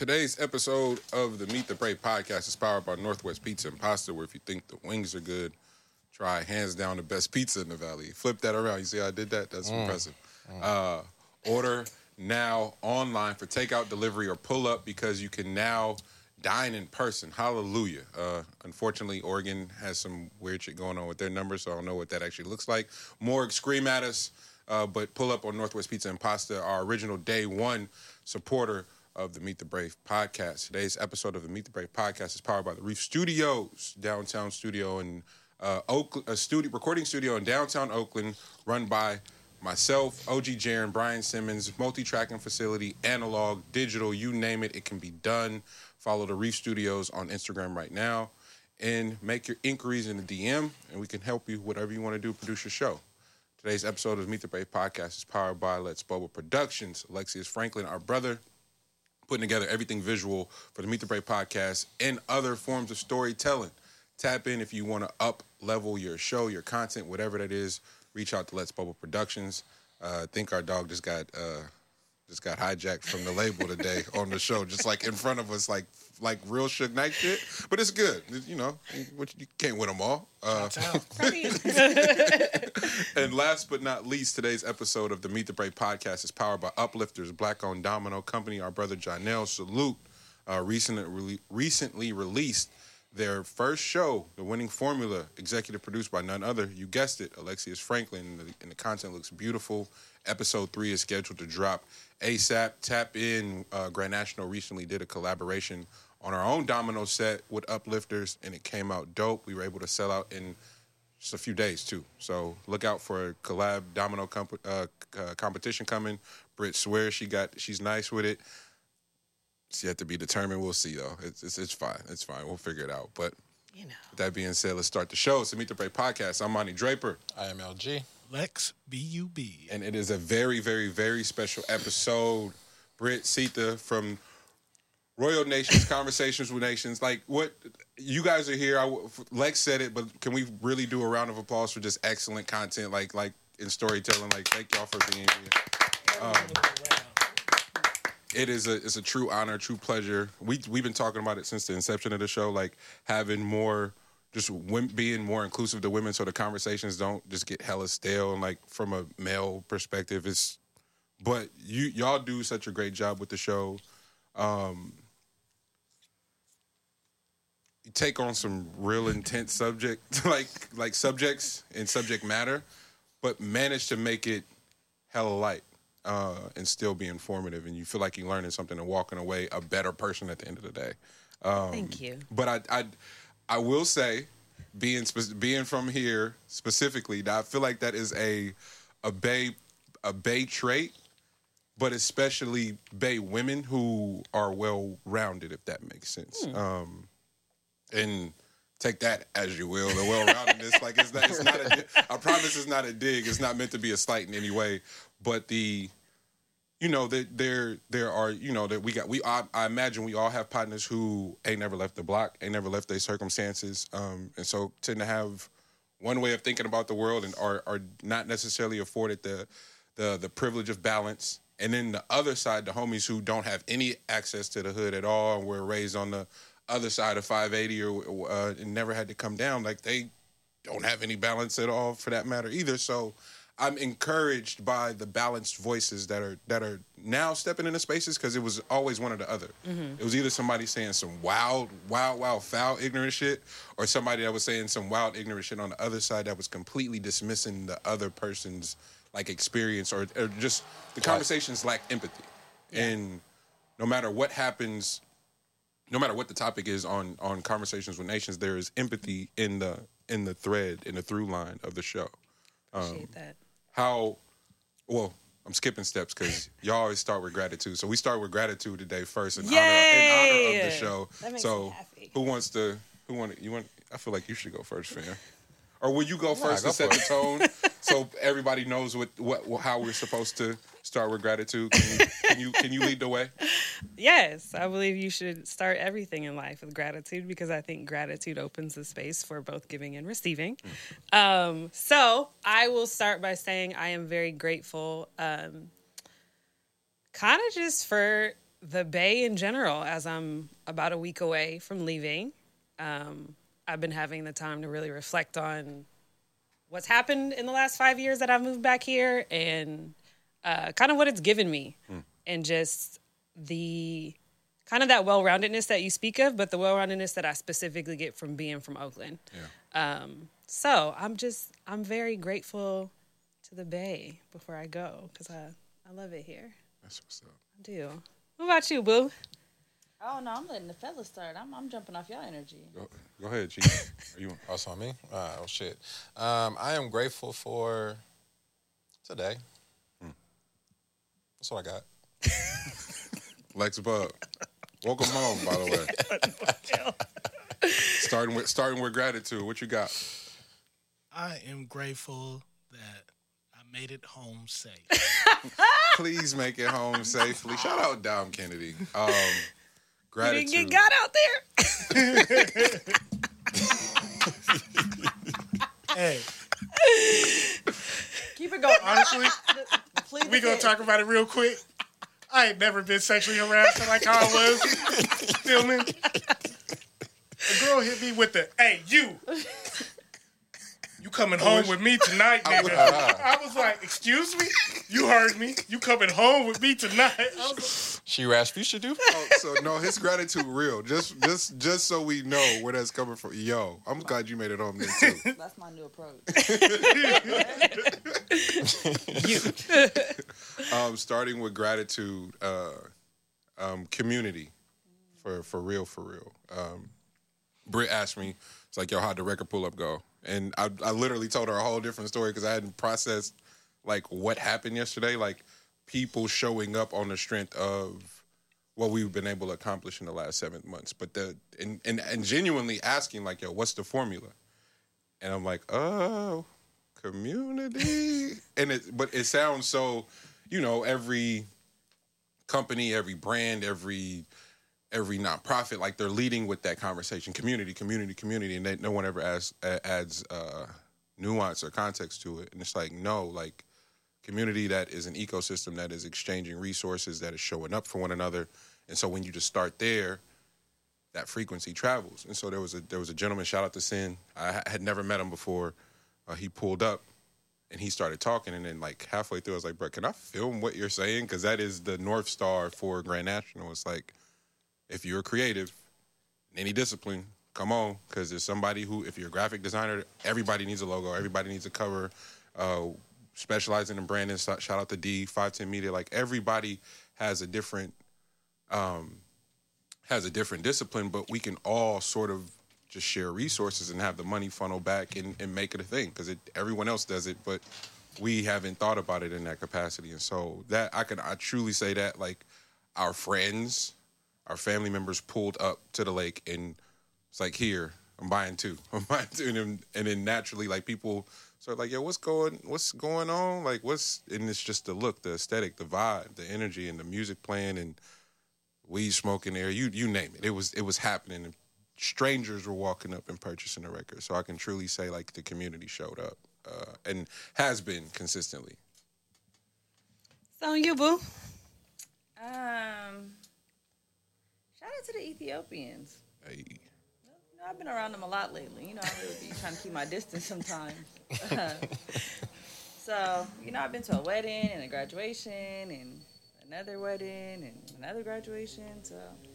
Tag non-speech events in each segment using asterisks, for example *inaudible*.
Today's episode of the Meet the Brave podcast is powered by Northwest Pizza and Pasta, where if you think the wings are good, try hands down the best pizza in the valley. Flip that around. You see how I did that? That's impressive. Uh, order now online for takeout, delivery, or pull up because you can now dine in person. Hallelujah. Uh, unfortunately, Oregon has some weird shit going on with their numbers, so I don't know what that actually looks like. More scream at us, uh, but pull up on Northwest Pizza and Pasta, our original day one supporter of the Meet the Brave podcast. Today's episode of the Meet the Brave podcast is powered by the Reef Studios, downtown studio in uh, Oakland, a studio recording studio in downtown Oakland, run by myself, OG Jaron, Brian Simmons, multi-tracking facility, analog, digital, you name it, it can be done. Follow the Reef Studios on Instagram right now and make your inquiries in the DM, and we can help you whatever you want to do, produce your show. Today's episode of Meet the Brave podcast is powered by Let's Bubble Productions. Alexius Franklin, our brother, putting together everything visual for the Meet the Brave podcast and other forms of storytelling. Tap in if you want to up level your show, your content, whatever that is. Reach out to Let's Bubble Productions. Uh, I think our dog just got uh, just got hijacked from the label today *laughs* on the show, just like in front of us, like like real Suge Knight shit. But it's good, you know. What you can't win them all. Uh, *laughs* and last but not least, today's episode of the Meet the Brave podcast is powered by Uplifters, Black owned domino company. Our brother Janelle Salute uh, recently, recently released their first show, The Winning Formula, executive produced by none other, you guessed it, Alexius Franklin. And the, and the content looks beautiful. Episode three is scheduled to drop ASAP. Tap in. Uh, Grand National recently did a collaboration on our own domino set with Uplifters, and it came out dope. We were able to sell out in just a few days too. So look out for a collab domino comp- uh, uh, competition coming. Britt swears she got she's nice with it. It's yet to be determined. We'll see though. It's it's, it's fine. It's fine. We'll figure it out. But You know. with that being said, let's start the show. It's the Meet the Brave podcast. I'm Monty Draper, I am LG. Lex B U B. and it is a very, very, very special episode. Britt Sita from Royal Nations Conversations with Nations. Like what you guys are here. I, Lex said it, but can we really do a round of applause for just excellent content, like like in storytelling? Like thank y'all for being here. Um, it is a it's a true honor, true pleasure. We we've been talking about it since the inception of the show, like having more, just being more inclusive to women, so the conversations don't just get hella stale and like from a male perspective. It's but you y'all do such a great job with the show. Um, take on some real intense subject *laughs* like like subjects and subject matter, but manage to make it hella light uh, and still be informative, and you feel like you're learning something and walking away a better person at the end of the day. Um, Thank you. But I, I, I will say, being being from here specifically, I feel like that is a a bay a bay trait, but especially bay women who are well rounded, if that makes sense. Um, and take that as you will. The well roundedness, like it's not, it's not a. I promise, it's not a dig. It's not meant to be a slight in any way. But the, you know, that there there are, you know, that we got. We I, I imagine we all have partners who ain't never left the block, ain't never left their circumstances, um, and so tend to have one way of thinking about the world and are are not necessarily afforded the the the privilege of balance. And then the other side, the homies who don't have any access to the hood at all and were raised on the other side of 580 or uh, and never had to come down, like they don't have any balance at all for that matter either. So I'm encouraged by the balanced voices that are that are now stepping into spaces because it was always one or the other. It was either somebody saying some wild, wild, wild, foul, ignorant shit, or somebody that was saying some wild, ignorant shit on the other side that was completely dismissing the other person's like experience or, or just the conversations lack empathy. And no matter what happens, no matter what the topic is on on conversations with nations, there is empathy in the in the thread in the through line of the show. Appreciate um, that. How well I'm skipping steps because *laughs* y'all always start with gratitude. So we start with gratitude today first in honor, in honor of the show. That makes so me happy. who wants to who want you want I feel like you should go first, fam. Or will you go first go to set for the tone *laughs* so everybody knows what, what how we're supposed to start with gratitude? Can you can you, can you lead the way? *laughs* Yes, I believe you should start everything in life with gratitude because I think gratitude opens the space for both giving and receiving. Um, so I will start by saying I am very grateful, um, kind of just for the Bay in general, as I'm about a week away from leaving. Um, I've been having the time to really reflect on what's happened in the last five years that I've moved back here and uh, kind of what it's given me and just the kind of that well-roundedness that you speak of, but the well-roundedness that I specifically get from being from Oakland. Yeah. Um, so I'm just I'm very grateful to the Bay before I go because I I love it here. That's what's up. I do. What about you, Boo? Oh no, I'm letting the fellas start. I'm I'm jumping off your energy. Go, go ahead, Chief. Are you? also on me? Ah, Oh, shit. Um, I am grateful for today. That's what I got. *laughs* Lex Bub. Welcome home, by the way. *laughs* starting with starting with gratitude. What you got? I am grateful that I made it home safe. *laughs* Please make it home safely. Shout out Dom Kennedy. Um, You didn't get God out there. *laughs* hey, Keep it going. honestly, Please we gonna talk about it real quick. I ain't never been sexually harassed like how I was filming. A girl hit me with the, "Hey, you." You coming home with me tonight, *laughs* nigga? I was like, "Excuse me? You heard me? You coming home with me tonight?" I was She Rasputia do? Oh, so no, his gratitude real. Just just just so we know where that's coming from. Yo, I'm glad you made it home then too. *laughs* That's my new approach. *laughs* you. um, starting with gratitude, uh, um, community, for for real, for real. Um, Britt asked me, it's like, yo, how'd the record pull up go? And I, I literally told her a whole different story because I hadn't processed like what happened yesterday, like people showing up on the strength of what we've been able to accomplish in the last seven months. But the and and, and genuinely asking like, yo, what's the formula? And I'm like, oh, community. *laughs* and it, but it sounds so, you know, every company, every brand, every every nonprofit, like they're leading with that conversation, community, community, community, and they, no one ever adds adds uh, nuance or context to it. And it's like, no, like community that is an ecosystem that is exchanging resources, that is showing up for one another. And so when you just start there, that frequency travels. And so there was a there was a gentleman, shout out to Sin. I had never met him before. Uh, he pulled up and he started talking, and then like halfway through, I was like, "Bro, can I film what you're saying? Because that is the north star for Grand National. It's like if you're creative in any discipline, come on, because there's somebody who, if you're a graphic designer, everybody needs a logo, everybody needs a cover. Uh, specializing in branding, shout out to D Five Ten Media. Like everybody has a different um, has a different discipline, but we can all sort of just share resources and have the money funnel back and, and make it a thing because everyone else does it, but we haven't thought about it in that capacity. And so that I can I truly say that like our friends, our family members pulled up to the lake and it's like here I'm buying two, *laughs* I'm buying two, and then, and then naturally like people start like yo what's going what's going on like what's and it's just the look, the aesthetic, the vibe, the energy, and the music playing and weed smoking there, you you name it. It was it was happening. And strangers were walking up and purchasing the record. So I can truly say like the community showed up uh, and has been consistently. So you, Boo. Um, shout out to the Ethiopians. Hey, You know, I've been around them a lot lately. You know, I really be trying to keep my distance sometimes. *laughs* so, you know, I've been to a wedding and a graduation and another wedding and another graduation. So,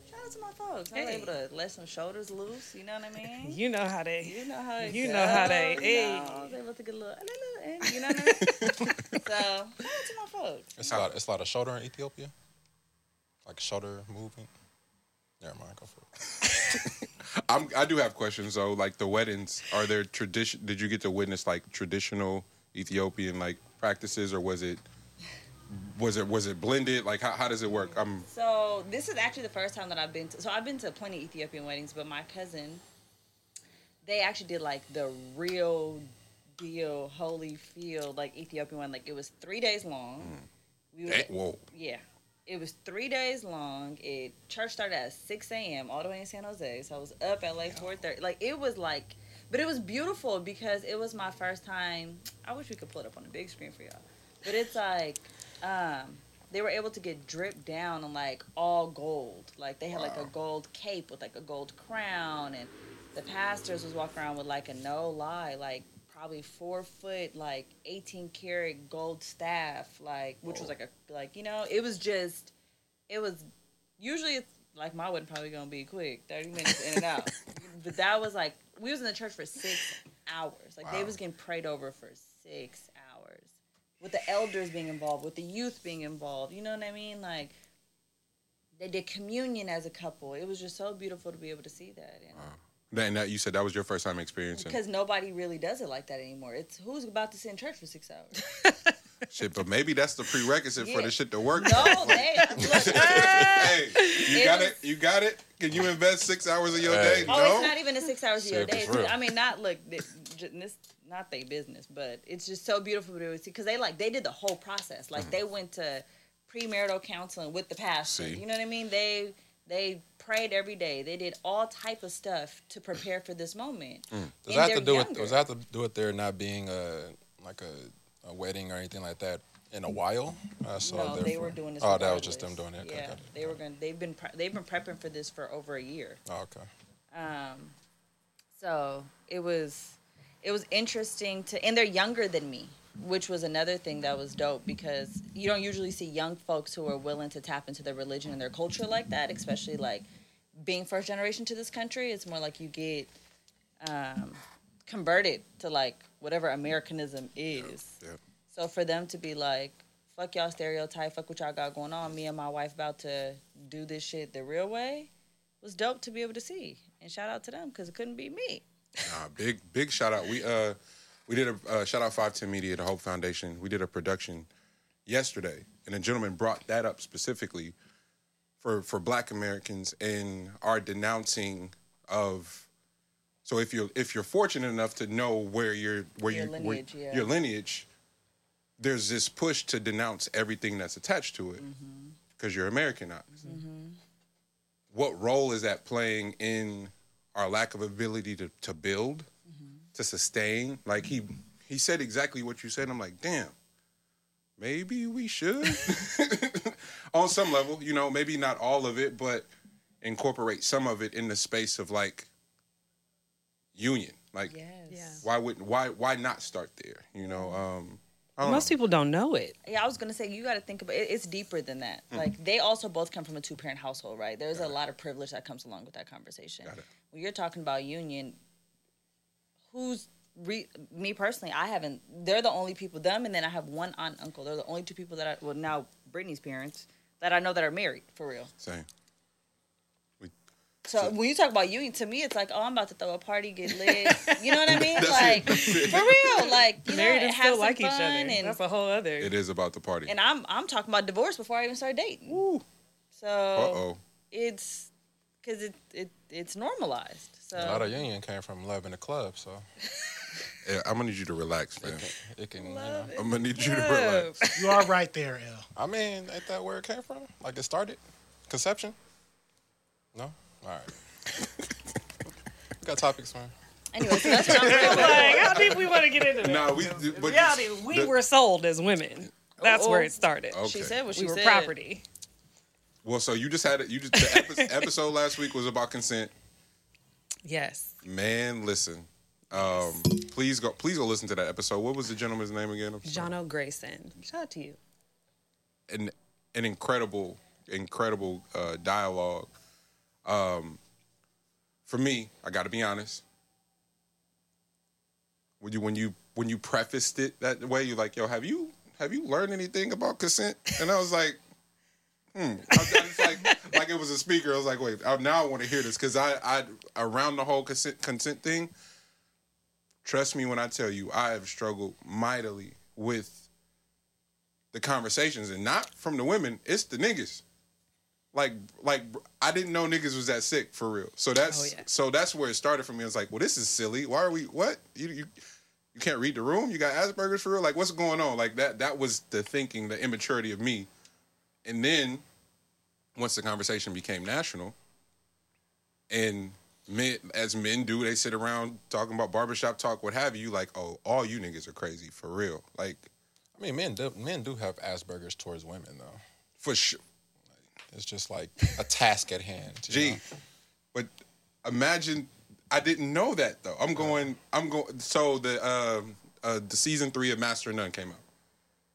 shout out to my folks. I was Hey. able to let some shoulders loose. You know what I mean? *laughs* You know how they. You know how it You know how they- goes, hey. You know, I was able to get a little, a little in, you know what I mean? *laughs* so, shout out to my folks. It's a lot. It's a lot of shoulder in Ethiopia. Like shoulder movement. Never mind. Go for it. *laughs* I'm, I do have questions though. Like the weddings, are there tradition? Did you get to witness like traditional Ethiopian like practices, or was it was it was it blended? Like how, how does it work? I'm So this is actually the first time that I've been to. So I've been to plenty Ethiopian weddings, but my cousin, they actually did like the real deal Holyfield like Ethiopian one. Like it was three days long. We eh, whoa. yeah, it was three days long. It church started at six a.m. all the way in San Jose, so I was up at like four thirty. Like it was like, but it was beautiful because it was my first time. I wish we could pull it up on the big screen for y'all, but it's *laughs* like, um, they were able to get dripped down on like all gold. Like they had like a gold cape with like a gold crown, and the pastors was walking around with like a no lie, like probably four foot, like eighteen karat gold staff, like which was like a like you know it was just it was usually it's like my wedding probably gonna be quick, thirty minutes in and out, *laughs* but that was like we was in the church for six hours. Like they was getting prayed over for six hours with the elders being involved, with the youth being involved. You know what I mean? Like they did communion as a couple. It was just so beautiful to be able to see that. And That- And that you said that was your first time experiencing because nobody really does it like that anymore. It's who's about to sit in church for six hours? *laughs* shit, but maybe that's the prerequisite for the shit to work. No, *laughs* they *laughs* look, hey, you It got was- it. You got it. Can you invest six hours of your Hey. day? Oh, no. it's not even a six hours of your day. it's It's- real. I mean, not look, this, this not their business, but it's just so beautiful to see because they like they did the whole process. Like they went to premarital counseling with the pastor. Mm-hmm. See. You know what I mean? They they prayed every day. They did all type of stuff to prepare for this moment. Mm. Does that have to do with does that have to do with there not being a like a, a wedding or anything like that in a while? Uh, so no, they were doing this. Oh, that was just them doing it. Yeah, it. they were going. They've been pre- they've been prepping for this for over a year. Oh, okay. Um, so it was it was interesting to, and they're younger than me, which was another thing that was dope because you don't usually see young folks who are willing to tap into their religion and their culture like that, especially like being first generation to this country. It's more like you get um, converted to like whatever Americanism is. Yeah. So for them to be like, fuck y'all stereotype, fuck what y'all got going on, me and my wife about to do this shit the real way was dope to be able to see. And shout out to them because it couldn't be me. Nah, big big shout out. We uh we did a uh, shout out five ten media, the Hope Foundation. We did a production yesterday, and a gentleman brought that up specifically for for Black Americans and our denouncing of. So if you're if you're fortunate enough to know where your where Your you where- lineage, yeah. your lineage, there's this push to denounce everything that's attached to it Mm-hmm. because you're Americanized. What role is that playing in our lack of ability to, to build, to sustain? Like he he said exactly what you said. I'm like, damn, maybe we should. *laughs* On some level, you know, maybe not all of it, but incorporate some of it in the space of like union. Like Yes. Yeah. why wouldn't why why not start there? You know, um Most know. people don't know it. Yeah, I was gonna say you got to think about it. It's deeper than that. Like they also both come from a two parent household, right? There's a lot of privilege that comes along with that conversation. Got it. When you're talking about union, who's re- me personally? I haven't. They're the only people. Them and then I have one aunt and uncle. They're the only two people that I well now Brittany's parents that I know that are married for real. Same. We, So when you talk about union, to me, it's like, oh, I'm about to throw a party, get lit. *laughs* You know what I mean? Like it. That's it. for real, like you Married know, and have still some like each other. and That's a whole other. it is about the party. and I'm I'm talking about divorce before I even start dating. So Uh oh. it's because it, it it's normalized. So A lot of union came from love in the club, so *laughs* Yeah, I'm gonna need you to relax, man. it can. You know, I'm gonna need you to relax. *laughs* You are right there, L. I mean, ain't that where it came from? Like it started? Conception? No? All right. *laughs* we got topics, man. anyway, so that's what I'm saying. like, how deep we want to get into that? No, we. In But reality, we the- were sold as women. That's Uh-oh. where it oh. started. Okay. She said what she we were said. property. Well, so you just had it. You just the epi- *laughs* episode last week was about consent. Yes. Man, listen. Um, please go. Please go listen to that episode. What was the gentleman's name again? John O. Grayson. Shout out to you. An an incredible, incredible uh, dialogue. Um, for me, I got to be honest. When you when you when you prefaced it that way, you're like, "Yo, have you have you learned anything about consent?" And I was like, "Hmm." I, I was like, like it was a speaker. I was like, "Wait, I, now I want to hear this because I I around the whole consent consent thing." Trust me when I tell you, I have struggled mightily with the conversations, and not from the women. It's the niggas. Like, like I didn't know niggas was that sick for real. So that's Oh, yeah. so that's where it started for me. I was like, well, this is silly. Why are we? What you you you can't read the room? You got Asperger's for real? Like, what's going on? Like that that was the thinking, the immaturity of me. And then once the conversation became national, and men as men do, they sit around talking about barbershop talk, what have you. Like, oh, all you niggas are crazy for real. Like, I mean, men do, men do have Asperger's towards women, though. for sure. It's just like a task at hand. Gee, know? but imagine I didn't know that though. I'm going. I'm going. So the um uh, the season three of Master of None came out.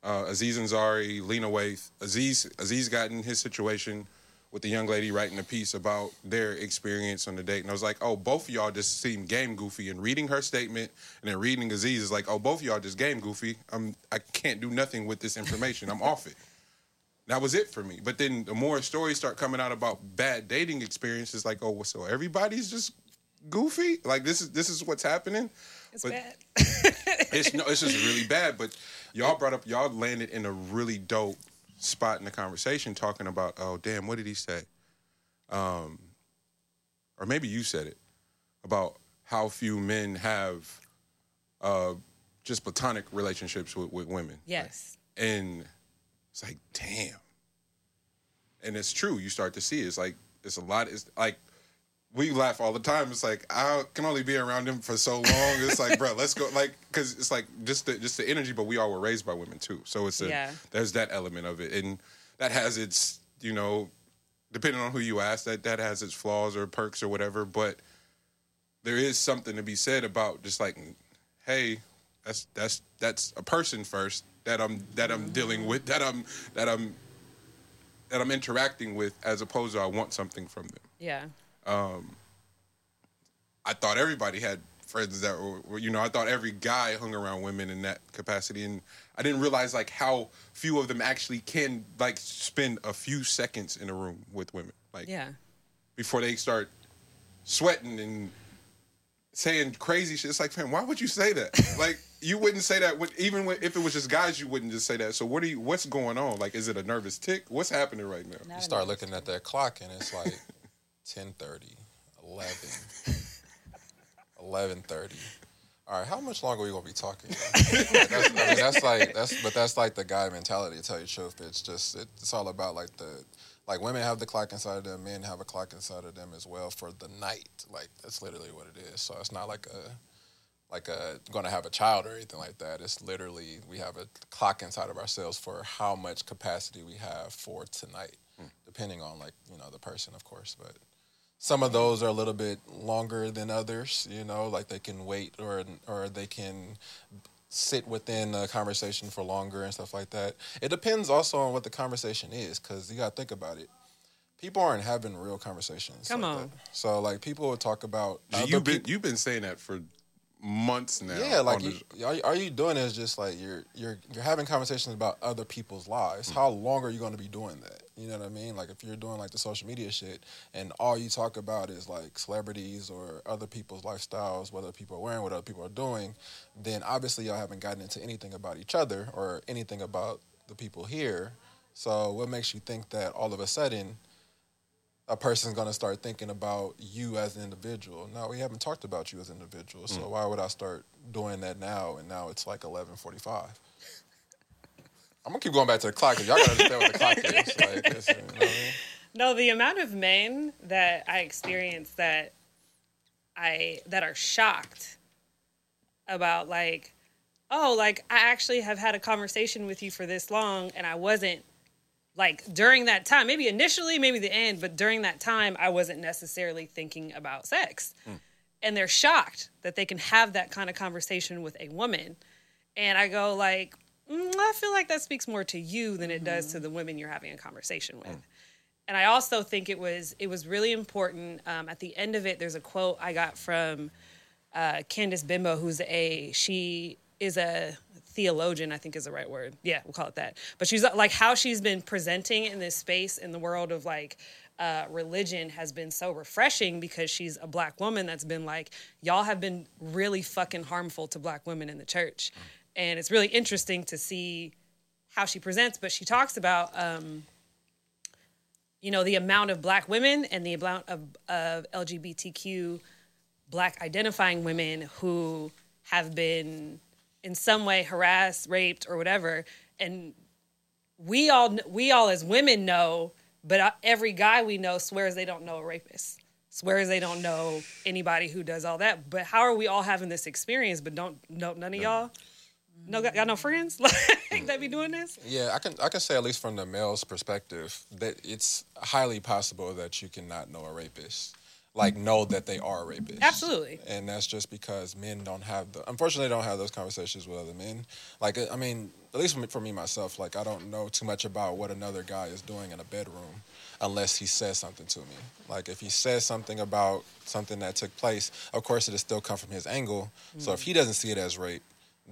Uh, Aziz Ansari, Lena Waithe. Aziz Aziz got in his situation with the young lady writing a piece about their experience on the date, and I was like, oh, both of y'all just seem game goofy. And reading her statement and then reading Aziz is like, oh, both of y'all just game goofy. I'm I can't do nothing with this information. I'm off it. That was it for me. But then the more stories start coming out about bad dating experiences, like, oh, so everybody's just goofy. Like this is this is what's happening. It's But- bad. *laughs* It's no, it's just really bad. But y'all brought up, y'all landed in a really dope spot in the conversation, talking about, oh damn, what did he say? Um, or maybe you said it about how few men have uh, just platonic relationships with, with women. yes. And it's like, damn. And it's true. You start to see it. it's like it's a lot. It's like we laugh all the time. It's like I can only be around him for so long. It's like, bro, let's go. Like, because it's like just the just the energy. But we all were raised by women too, so it's a Yeah. there's that element of it, and that has its you know, depending on who you ask, that that has its flaws or perks or whatever. But there is something to be said about just like, hey, that's that's that's a person first that I'm that I'm dealing with that I'm that I'm that I'm interacting with as opposed to I want something from them. Yeah. Um, I thought everybody had friends that were, were, you know, I thought every guy hung around women in that capacity, and I didn't realize like how few of them actually can like spend a few seconds in a room with women, like Yeah. before they start sweating and saying crazy shit. It's like, man, why would you say that? *laughs* like, you wouldn't say that with, even when, if it was just guys. You wouldn't just say that. So, what are you? What's going on? Like, is it a nervous tick? What's happening right now? Not You start enough. looking at that clock and it's like *laughs* 10:30, 11, 11:30. All right, how much longer are we gonna be talking? that's, I mean, that's like that's but that's like the guy mentality. To tell you the truth, it's just it's all about like the like women have the clock inside of them, men have a clock inside of them as well for the night. Like that's literally what it is. So it's not like a like a going to have a child or anything like that. It's literally we have a clock inside of ourselves for how much capacity we have for tonight, hmm. depending on like you know the person, of course. But some of those are a little bit longer than others. You know, like they can wait or or they can sit within a conversation for longer and stuff like that. It depends also on what the conversation is, because you got to think about it. People aren't having real conversations. Come like on. that. So like people would talk about Gee, you've been peop- you've been saying that for months now. yeah, like you, the- all, all you doing is just like you're you're you're having conversations about other people's lives. Hmm. How long are you going to be doing that? You know what I mean? Like if you're doing like the social media shit and all you talk about is like celebrities or other people's lifestyles, what other people are wearing, what other people are doing, then obviously y'all haven't gotten into anything about each other or anything about the people here. So what makes you think that all of a sudden a person's going to start thinking about you as an individual. Now we haven't talked about you as an individual. So mm. why would I start doing that now? And now it's like eleven forty-five. I'm gonna keep going back to the clock because y'all gotta understand what the clock is. Like, you know what I mean? No, the amount of men that I experience that I that are shocked about like, oh, like I actually have had a conversation with you for this long and I wasn't like during that time, maybe initially, maybe the end, but during that time I wasn't necessarily thinking about sex. And they're shocked that they can have that kind of conversation with a woman. And I go like, mm, I feel like that speaks more to you than it does to the women you're having a conversation with and I also think it was it was really important. Um, at the end of it, there's a quote I got from uh, Candice Benbow, who's a she is a theologian, I think is the right word. Yeah, we'll call it that. But she's like how she's been presenting in this space in the world of like uh, religion has been so refreshing because she's a black woman that's been like y'all have been really fucking harmful to black women in the church, and it's really interesting to see how she presents. But she talks about. Um, you know the amount of black women and the amount of, of lgbtq black identifying women who have been in some way harassed raped or whatever. And we all we all as women know but every guy we know swears they don't know a rapist swears they don't know anybody who does all that. But how are we all having this experience but don't know none of y'all? No, got, got no friends? *laughs* Like that be doing this. Yeah, I can I can say at least from the male's perspective that it's highly possible that you cannot know a rapist. Like know that they are rapists. Absolutely. And that's just because men don't have the unfortunately don't have those conversations with other men. Like I mean, at least for me, for me myself, like I don't know too much about what another guy is doing in a bedroom unless he says something to me. Like if he says something about something that took place, of course it'll still come from his angle. So if mm. he doesn't see it as rape,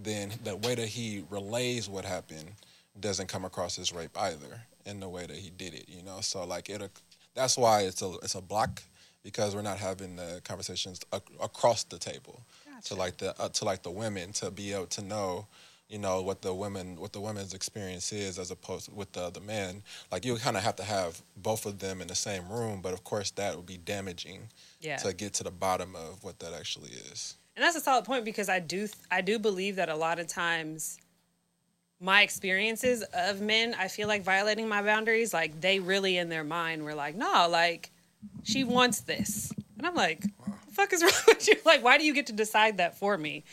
then the way that he relays what happened doesn't come across as rape either in the way that he did it, you know? So like it that's why it's a it's a block because we're not having the conversations ac- across the table to like the uh, to like the women to be able to know you know what the women what the women's experience is as opposed with the the men. Like you kind of have to have both of them in the same room but of course that would be damaging Yeah. to get to the bottom of what that actually is. And that's a solid point because I do I do believe that a lot of times my experiences of men, I feel like violating my boundaries, like they really in their mind were like, no, like she wants this. And I'm like, the fuck is wrong *laughs* with you? Like, why do you get to decide that for me?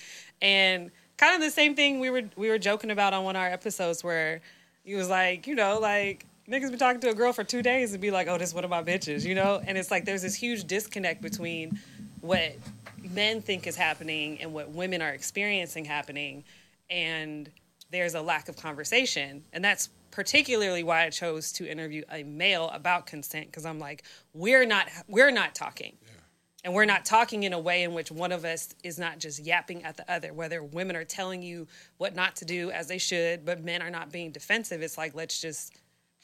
And kind of the same thing we were we were joking about on one of our episodes where he was like, you know, like niggas been talking to a girl for two days and be like, oh, this is one of my bitches, you know? And it's like there's this huge disconnect between what men think is happening and what women are experiencing happening. And there's a lack of conversation. And that's particularly why I chose to interview a male about consent because I'm like, we're not we're not talking. And we're not talking in a way in which one of us is not just yapping at the other, whether women are telling you what not to do as they should, but men are not being defensive. It's like, let's just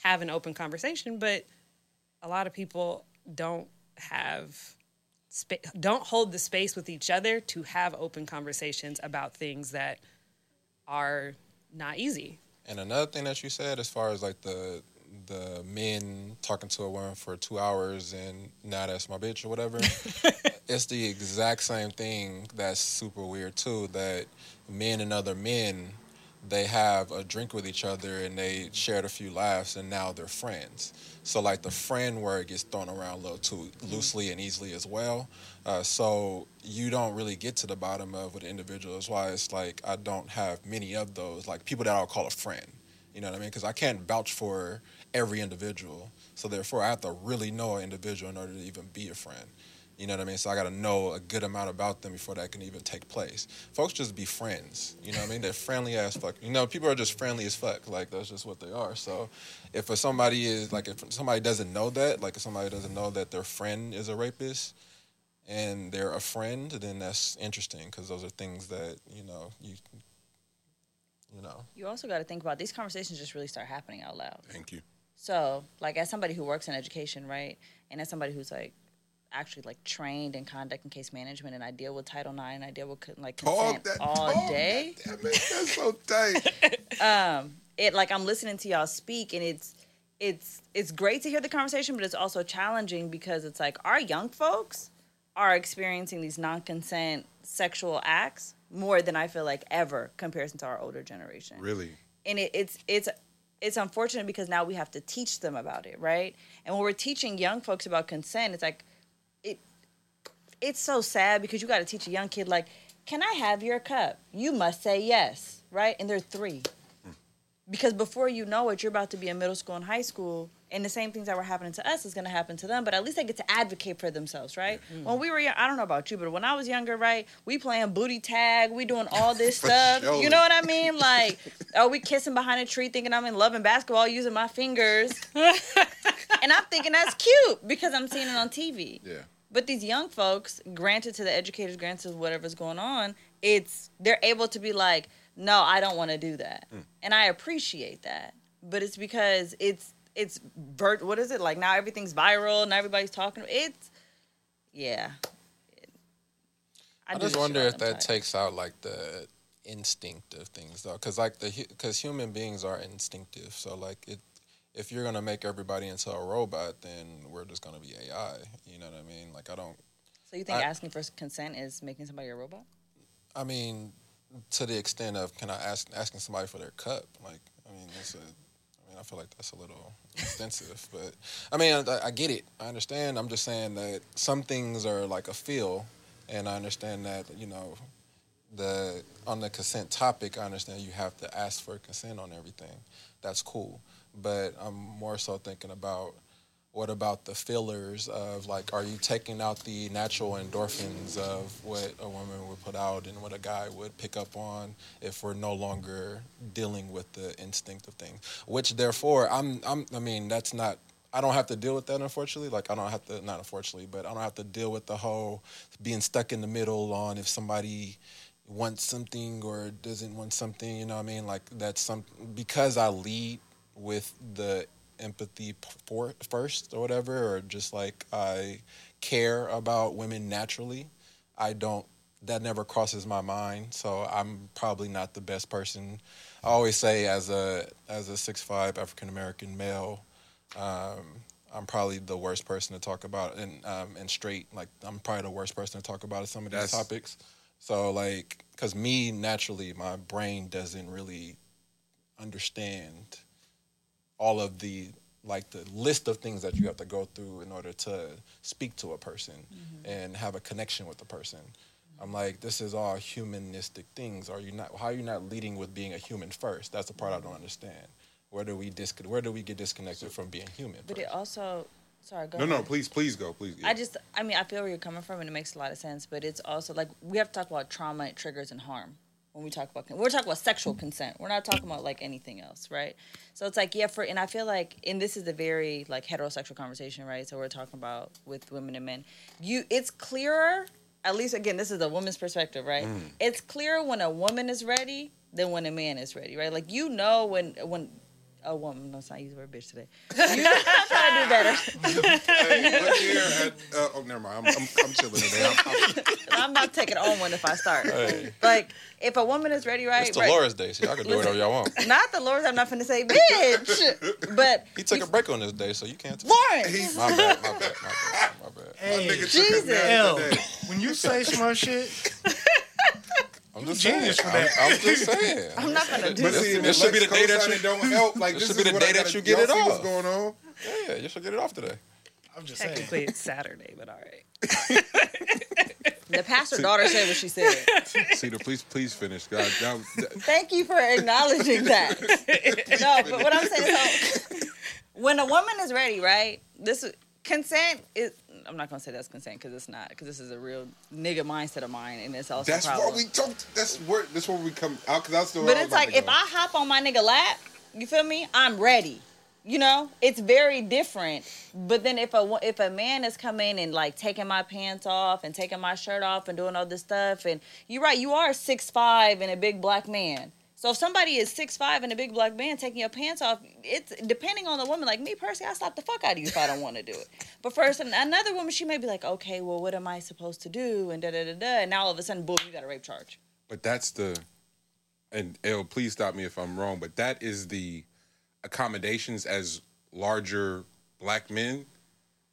have an open conversation. But a lot of people don't have, spa- don't hold the space with each other to have open conversations about things that are not easy. And another thing that you said, as far as like the the men talking to a woman for two hours and now that's my bitch or whatever, *laughs* it's the exact same thing that's super weird too. That men and other men, they have a drink with each other and they shared a few laughs and now they're friends. So like the friend word gets thrown around a little too mm-hmm. loosely and easily as well. Uh, so you don't really get to the bottom of what the individual. Why it's like I don't have many of those like people that I'll call a friend. You know what I mean? Because I can't vouch for every individual. So therefore, I have to really know an individual in order to even be a friend. You know what I mean? So I got to know a good amount about them before that can even take place. Folks just be friends. You know what I mean? They're friendly as fuck. You know, people are just friendly as fuck. Like that's just what they are. So if somebody is like, if somebody doesn't know that, like if somebody doesn't know that their friend is a rapist and they're a friend, then that's interesting because those are things that you know you. You know, You also got to think about these conversations just really start happening out loud. Thank you. So, like, as somebody who works in education, right, and as somebody who's like actually like trained in conduct and case management, and I deal with Title IX, and I deal with like consent that all talk day. That, damn it, that's so tight. *laughs* Um, it like I'm listening to y'all speak, and it's it's it's great to hear the conversation, but it's also challenging because it's like our young folks are experiencing these non-consent sexual acts more than I feel like ever comparison to our older generation. really. and it, it's it's it's unfortunate because now we have to teach them about it, right? And when we're teaching young folks about consent, it's like it it's so sad because you got to teach a young kid like, "Can I have your cup?" You must say yes, right? And they're 3. Hmm. Because before you know it, you're about to be in middle school and high school, and the same things that were happening to us is going to happen to them. But at least they get to advocate for themselves, right? Mm-hmm. When we were young, I don't know about you, but when I was younger, right, we playing booty tag, we doing all this *laughs* stuff. sure. You know what I mean? Like, oh, we kissing behind a tree, thinking I'm in love and basketball, using my fingers, *laughs* and I'm thinking that's cute because I'm seeing it on TV. Yeah. But these young folks, granted to the educators, granted to whatever's going on, it's they're able to be like, no, I don't want to do that, mm. and I appreciate that. But it's because it's it's vert. What is it like now? Everything's viral and everybody's talking. It's yeah. I do just wonder if that takes out like the instinct of things though, because like the because human beings are instinctive. So like it, if you're gonna make everybody into a robot, then we're just gonna be AI. You know what I mean? Like I don't. So you think I- asking for consent is making somebody a robot? I mean, to the extent of can I ask asking somebody for their cup? Like I mean, that's a. I feel like that's a little extensive, but I mean, I, I get it. I understand. I'm just saying that some things are like a feel, and I understand that you know the on the consent topic, I understand you have to ask for consent on everything. That's cool, but I'm more so thinking about what about the fillers of like, are you taking out the natural endorphins of what a woman would put out and what a guy would pick up on if we're no longer dealing with the instinctive thing? Which therefore, I'm, I'm, I mean, that's not. I don't have to deal with that, unfortunately. Like I don't have to, not unfortunately, but I don't have to deal with the whole being stuck in the middle on if somebody wants something or doesn't want something. You know what I mean? Like that's some because I lead with the empathy for, first or whatever, or just like I care about women naturally. I don't. That never crosses my mind, so I'm probably not the best person. I always say, as a as a six five African American male, um, I'm probably the worst person to talk about, and um, and straight. Like I'm probably the worst person to talk about some of these That's- topics. So like, cause me naturally, my brain doesn't really understand all of the like the list of things that you have to go through in order to speak to a person mm-hmm. and have a connection with the person. I'm like, this is all humanistic things. Are you not? How are you not leading with being a human first? That's the part I don't mm-hmm. understand. Where do we dis- Where do we get disconnected from being human? But it also, sorry, go No, no, please, please go, please. I just, I mean, I feel where you're coming from, and it makes a lot of sense. But it's also like we have to talk about trauma, triggers, and harm when we talk about. We're talking about sexual consent. We're not talking about like anything else, right? So it's like, yeah, for and I feel like, and this is a very like heterosexual conversation, right? So we're talking about with women and men. You, it's clearer. At least again, this is a woman's perspective, right? Mm. It's clearer when a woman is ready than when a man is ready, right? Like you know when when a woman. No, it's not use the word bitch today. You know, I'm trying to do better. hey, look here at, uh, oh, never mind. I'm, I'm, I'm chilling today. I'm, I'm, I'm not taking on one if I start. Hey. Like, if a woman is ready, right? It's right. the Lord's Day, so y'all can do whatever y'all want. Not the Lord's. I'm not finna say bitch, but He took a break on this day, so you can't. Take Lauren. He's- my bad, my bad, my bad, my bad. my Hey, nigga Jesus. nap L, when you say smart shit, *laughs* I'm just genius saying. for that. I'm, I'm just *laughs* saying. I'm not gonna do But This- see, this should be the day that you- don't *laughs* help. Like this this, should be the day that you get it off. What's going on? Yeah, you should get it off today. I'm just saying. Technically, it's Saturday, but all right. *laughs* The pastor daughter said what she said. See, the please, please finish. God, that, that, Thank you for acknowledging that. no, but what I'm saying, so when a woman is ready, right? This consent is. I'm not gonna say that's consent because it's not. Because this is a real nigga mindset of mine, and it's also that's what we talked. That's where. That's where we come out. Cause that's the. But it's like if I hop on my nigga lap, you feel me? I'm ready. You know, it's very different. But then if a if a man is coming and like taking my pants off and taking my shirt off and doing all this stuff, and you're right, you are six five and a big black man. So if somebody is six five and a big black man taking your pants off, it's depending on the woman. Like me personally, I slap the fuck out of you if I don't want to do it. But first, another woman, she may be like, okay, well, what am I supposed to do? And da da da da. And now all of a sudden, boom, you got a rape charge. But that's the, and L, please stop me if I'm wrong. But that is the accommodations as larger black men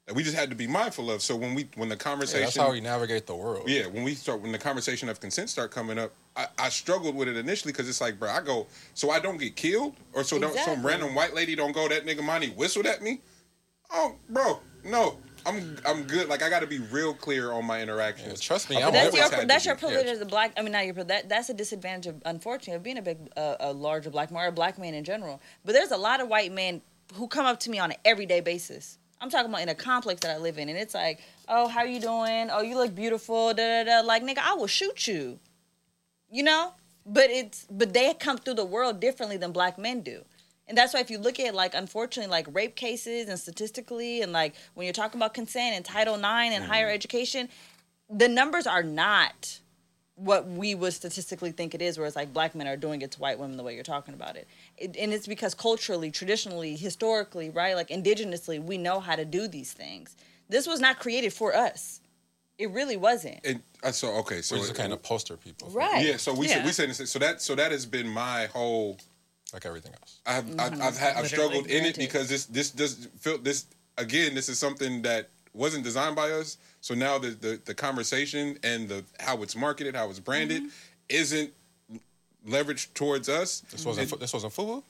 that we just had to be mindful of. So when we when the Yeah, conversation, that's how we navigate the world. yeah, when we start when the conversation of consent start coming up, I, I struggled with it initially because it's like, bro, I go so I don't get killed, or so don't, some random white lady don't go that nigga money whistled at me. Oh, bro, no, I'm I'm good. Like I got to be real clear on my Yeah, interactions. trust me, I've I'm That's your had to that's your privilege yeah. as a black. I mean, not your pri- that that's a disadvantage of unfortunately of being a big uh, a larger black man or a black man in general. But there's a lot of white men who come up to me on an everyday basis. I'm talking about in a complex that I live in, and it's like, oh, how you doing? Oh, you look beautiful. Da da da. Like nigga, I will shoot you. You know, but it's but they come through the world differently than black men do. And that's why if you look at like unfortunately like rape cases and statistically and like when you're talking about consent and Title IX and mm-hmm. higher education, the numbers are not what we would statistically think it is, where it's like black men are doing it to white women the way you're talking about it. it. And it's because culturally, traditionally, historically, right, like indigenously, we know how to do these things. This was not created for us. It really wasn't. And uh, so okay, so We're just kind of poster people, Right. yeah. So we said we said so that so that has been my whole. like everything else. I've I've, I've had I've struggled in it because this this does feel this again. This is something that wasn't designed by us. So now the the, the conversation and the how it's marketed, how it's branded, isn't leveraged towards us. This wasn't fu- this wasn't FUBU.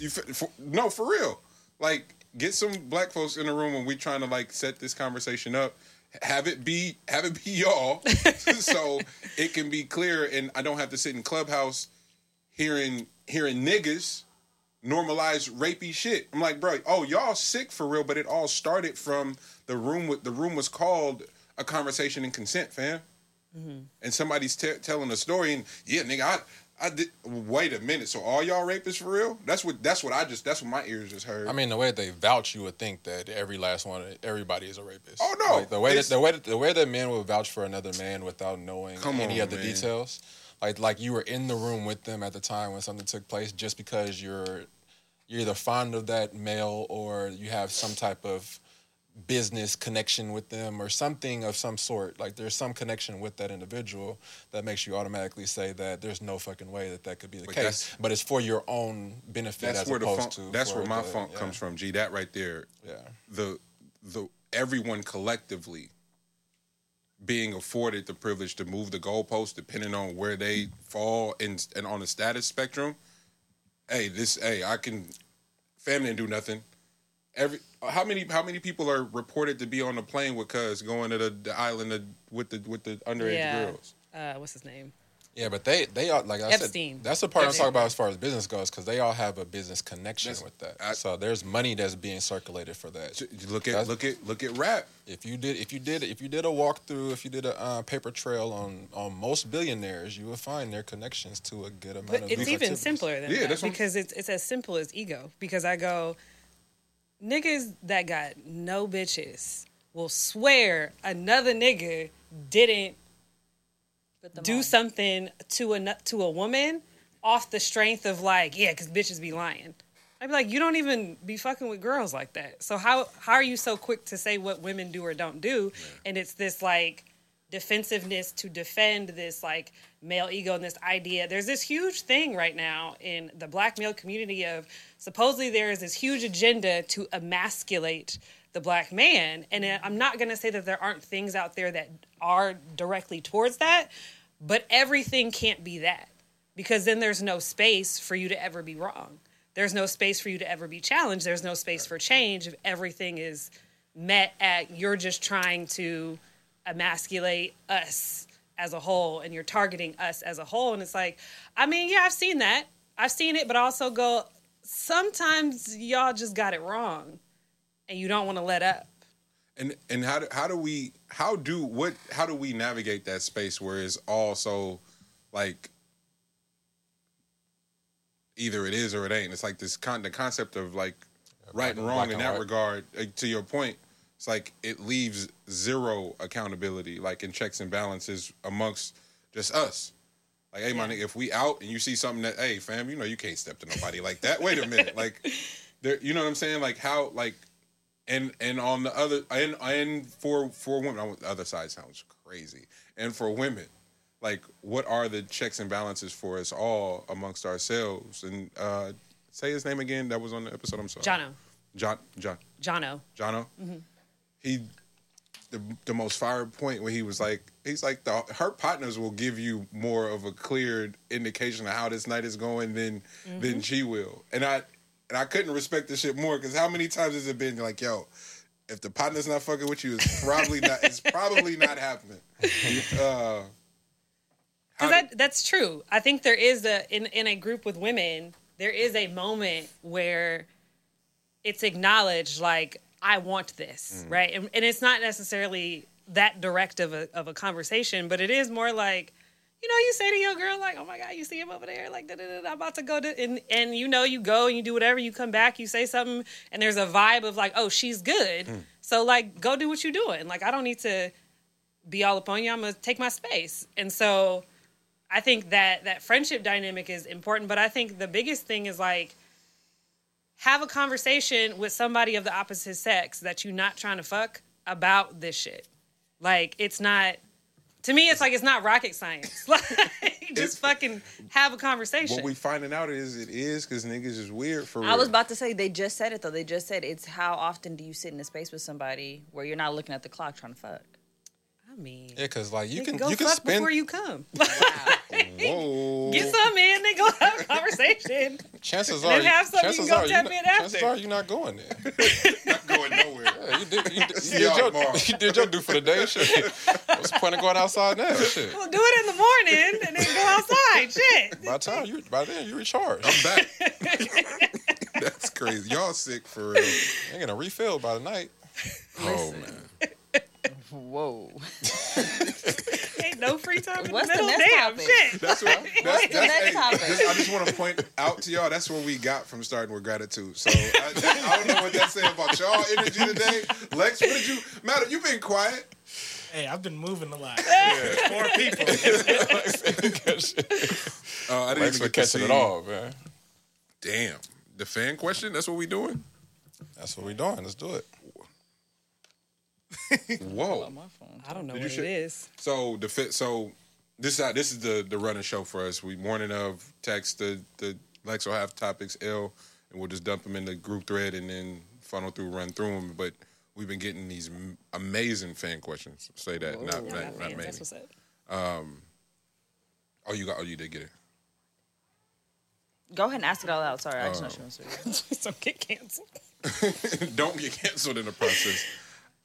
You f- for, no for real. Like get some black folks in the room when we trying to like set this conversation up. Have it be have it be *laughs* y'all, *laughs* so it can be clear, and I don't have to sit in clubhouse hearing hearing niggas normalize rapey shit. I'm like, bro, oh y'all sick for real, but it all started from the room. With the room was called a conversation and consent, fam. Mm-hmm. And somebody's te- telling a story, and yeah, nigga, I. I did. Wait a minute. So all y'all rapists for real? That's what. That's what I just. That's what my ears just heard. I mean, the way they vouch, you would think that every last one, everybody is a rapist. Oh, no. Like, the way that the way that, the way that men would vouch for another man without knowing any on, of the man. details, like like you were in the room with them at the time when something took place, just because you're you're either fond of that male or you have some type of business connection with them or something of some sort. Like there's some connection with that individual that makes you automatically say that there's no fucking way that that could be the But case. But it's for your own benefit that's as where the opposed funk. to. That's where my the- funk yeah. comes from. G, that right there. Yeah. The the everyone collectively being afforded the privilege to move the goalpost depending on where they fall and and on the status spectrum. Hey, this. Hey, I can. Family didn't do nothing. Every how many how many people are reported to be on the plane with cuz going to the, the island of, with the with the underage yeah. girls? Uh, what's his name? Yeah, but they they are like I Epstein. said. That's the part I'm talking about as far as business goes because they all have a business connection That's- with that. I- so there's money that's being circulated for that. Look at That's- look at look at rap. If you did if you did if you did a walkthrough, if you did a uh, paper trail on on most billionaires, you would find their connections to a good amount But of. it's even activities. simpler than Yeah, that that's because it's it's as simple as ego. Because I go, niggas that got no bitches will swear another nigga didn't do on. something to a to a woman off the strength of like, yeah, because bitches be lying. I'd be like, you don't even be fucking with girls like that. So how how are you so quick to say what women do or don't do? And it's this like defensiveness to defend this like male ego and this idea. There's this huge thing right now in the black male community of supposedly there is this huge agenda to emasculate the black man. And uh, I'm not going to say that there aren't things out there that are directly towards that, but everything can't be that because then there's no space for you to ever be wrong. There's no space for you to ever be challenged. There's no space for change if everything is met at you're just trying to emasculate us as a whole and you're targeting us as a whole. And it's like, I mean, yeah, I've seen that. I've seen it, but I also go, sometimes y'all just got it wrong and you don't want to let up. And and how do how do we how do what how do we navigate that space where it's all so like either it is or it ain't. It's like this con the concept of like right and wrong in that white. regard. Like, to your point, it's like it leaves zero accountability, like in checks and balances amongst just us. Like, hey, my nigga, if we out and you see something that, hey, fam, you know you can't step to nobody like that. Wait a minute, like, *laughs* there, you know what I'm saying? Like how, like, and and on the other, and and for for women, on the other side sounds crazy, and for women, like, what are the checks and balances for us all amongst ourselves? And uh say his name again. That was on the episode. I'm sorry, Jono. John, John, Jono. Jono. He, the the most fire point where he was like, he's like the her partners will give you more of a clear indication of how this night is going than than she will, and I and I couldn't respect this shit more because how many times has it been like, yo, if the partner's not fucking with you, it's probably not. It's probably not happening. Uh, that that's true. I think there is a in in a group with women, there is a moment where it's acknowledged like I want this, mm. right? And, and it's not necessarily that direct of a of a conversation, but it is more like you know, you say to your girl like, "Oh my god, you see him over there, like, da, da, da, I'm about to go to," and and you know, you go and you do whatever, you come back, you say something, and there's a vibe of like, "Oh, she's good," mm. so like, go do what you're doing. Like, I don't need to be all upon you. I'm gonna take my space, and so I think that that friendship dynamic is important, but I think the biggest thing is like have a conversation with somebody of the opposite sex that you're not trying to fuck about this shit. Like it's not to me it's like it's not rocket science. *laughs* Like just fucking have a conversation. what we finding out is it is because niggas is weird for real. I was about to say they just said it though. They just said it's how often do you sit in a space with somebody where you're not looking at the clock trying to fuck. I mean Yeah, because like you can go you can spend before you come. *laughs* Whoa. Get some in and go have a conversation. Chances then are, have something you chances can go are, tap not, in after. chances are you're not going there. *laughs* Not going nowhere. Yeah, you did, you, did, you, did your, you did your do for the day. *laughs* Shit. What's the point of going outside now? Shit. Well, do it in the morning and then go outside. Shit. By the time you, by then you recharge. I'm back. That's crazy. Y'all sick for real. You're gonna refill by the night. Oh man. Whoa. *laughs* Ain't no free time in What's the the middle. next Damn topic? shit. That's what. *laughs* That's, the that's, next hey, topic? this- I just want to point out to y'all. That's what we got from starting with gratitude. So I, I don't know what that say about y'all energy today. Lex, what did you? Matter, you been quiet. Hey, I've been moving a lot. *laughs* Four people. Uh, I didn't Thanks even for get to catching it all, man. Damn. The fan question. That's what we doing. That's what we doing. Let's do it. *laughs* Whoa. My phone. I don't know Did what you it. So the fit. So this is this is the the running show for us. We morning of text the the Lex will have topics L, and we'll just dump them in the group thread and then funnel through, run through them. But we've been getting these m- amazing fan questions. Say that, not Yeah, not, not not fans, maybe. That's what's up. Um, oh, you got. Oh, you did get it. Go ahead and ask it all out. Sorry, I just know uh, she wants to. *laughs* so get canceled. *laughs* Don't get canceled in the process.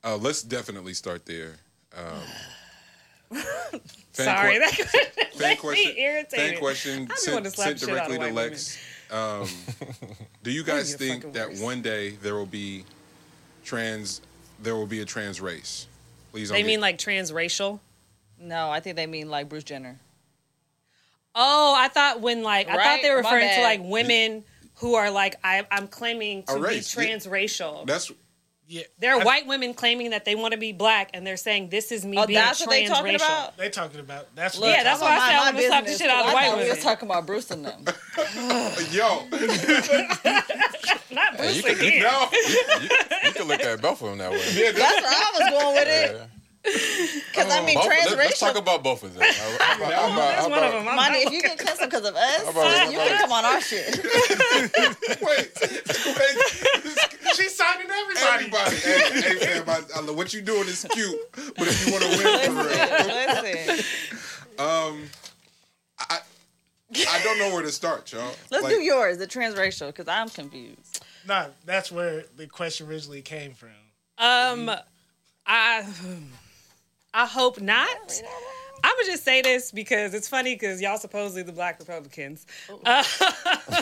Uh, let's definitely start there. Um, *sighs* fan Sorry, que- that *laughs* fan *laughs* question. me irritated. Fan question I just sent, wanna slap sent the shit out directly to Lex. Um, *laughs* do you guys think that worse. one day there will be trans? There will be a trans race. Please. They get- mean like transracial. No, I think they mean like Bruce Jenner. Oh, I thought when like I thought they were referring to like women who are like I, I'm claiming to be race, yeah. transracial. That's Yeah. There are I- white women claiming that they want to be black, and they're saying this is me Oh, being that's transracial. what they talking about. They talking about that's Look, Yeah, that's I'm why I gonna said I mind wanna slap the shit out of 'cause I white thought We women. was talking about Bruce and them. *laughs* yo. *laughs* Not Hey, you could- again. No. *laughs* You, you can look at both of them that way. Yeah, That's where I was going with it. Yeah. *laughs* Because I mean, Both, let, us talk about both of them. How about, how *laughs* about, That's one of them. Money, if you get canceled because of us, about- you can come on our shit. *laughs* Wait. Wait. She's signing everybody. Everybody. Hey, hey fam, I, I, love what you doing is cute, but if you want to win for real, Listen, I don't know where to start, y'all. let's Like, do yours, the transracial, because I'm confused. Nah, that's where the question originally came from. Um, I I hope not. I would just say this because it's funny because y'all supposedly the black Republicans, uh,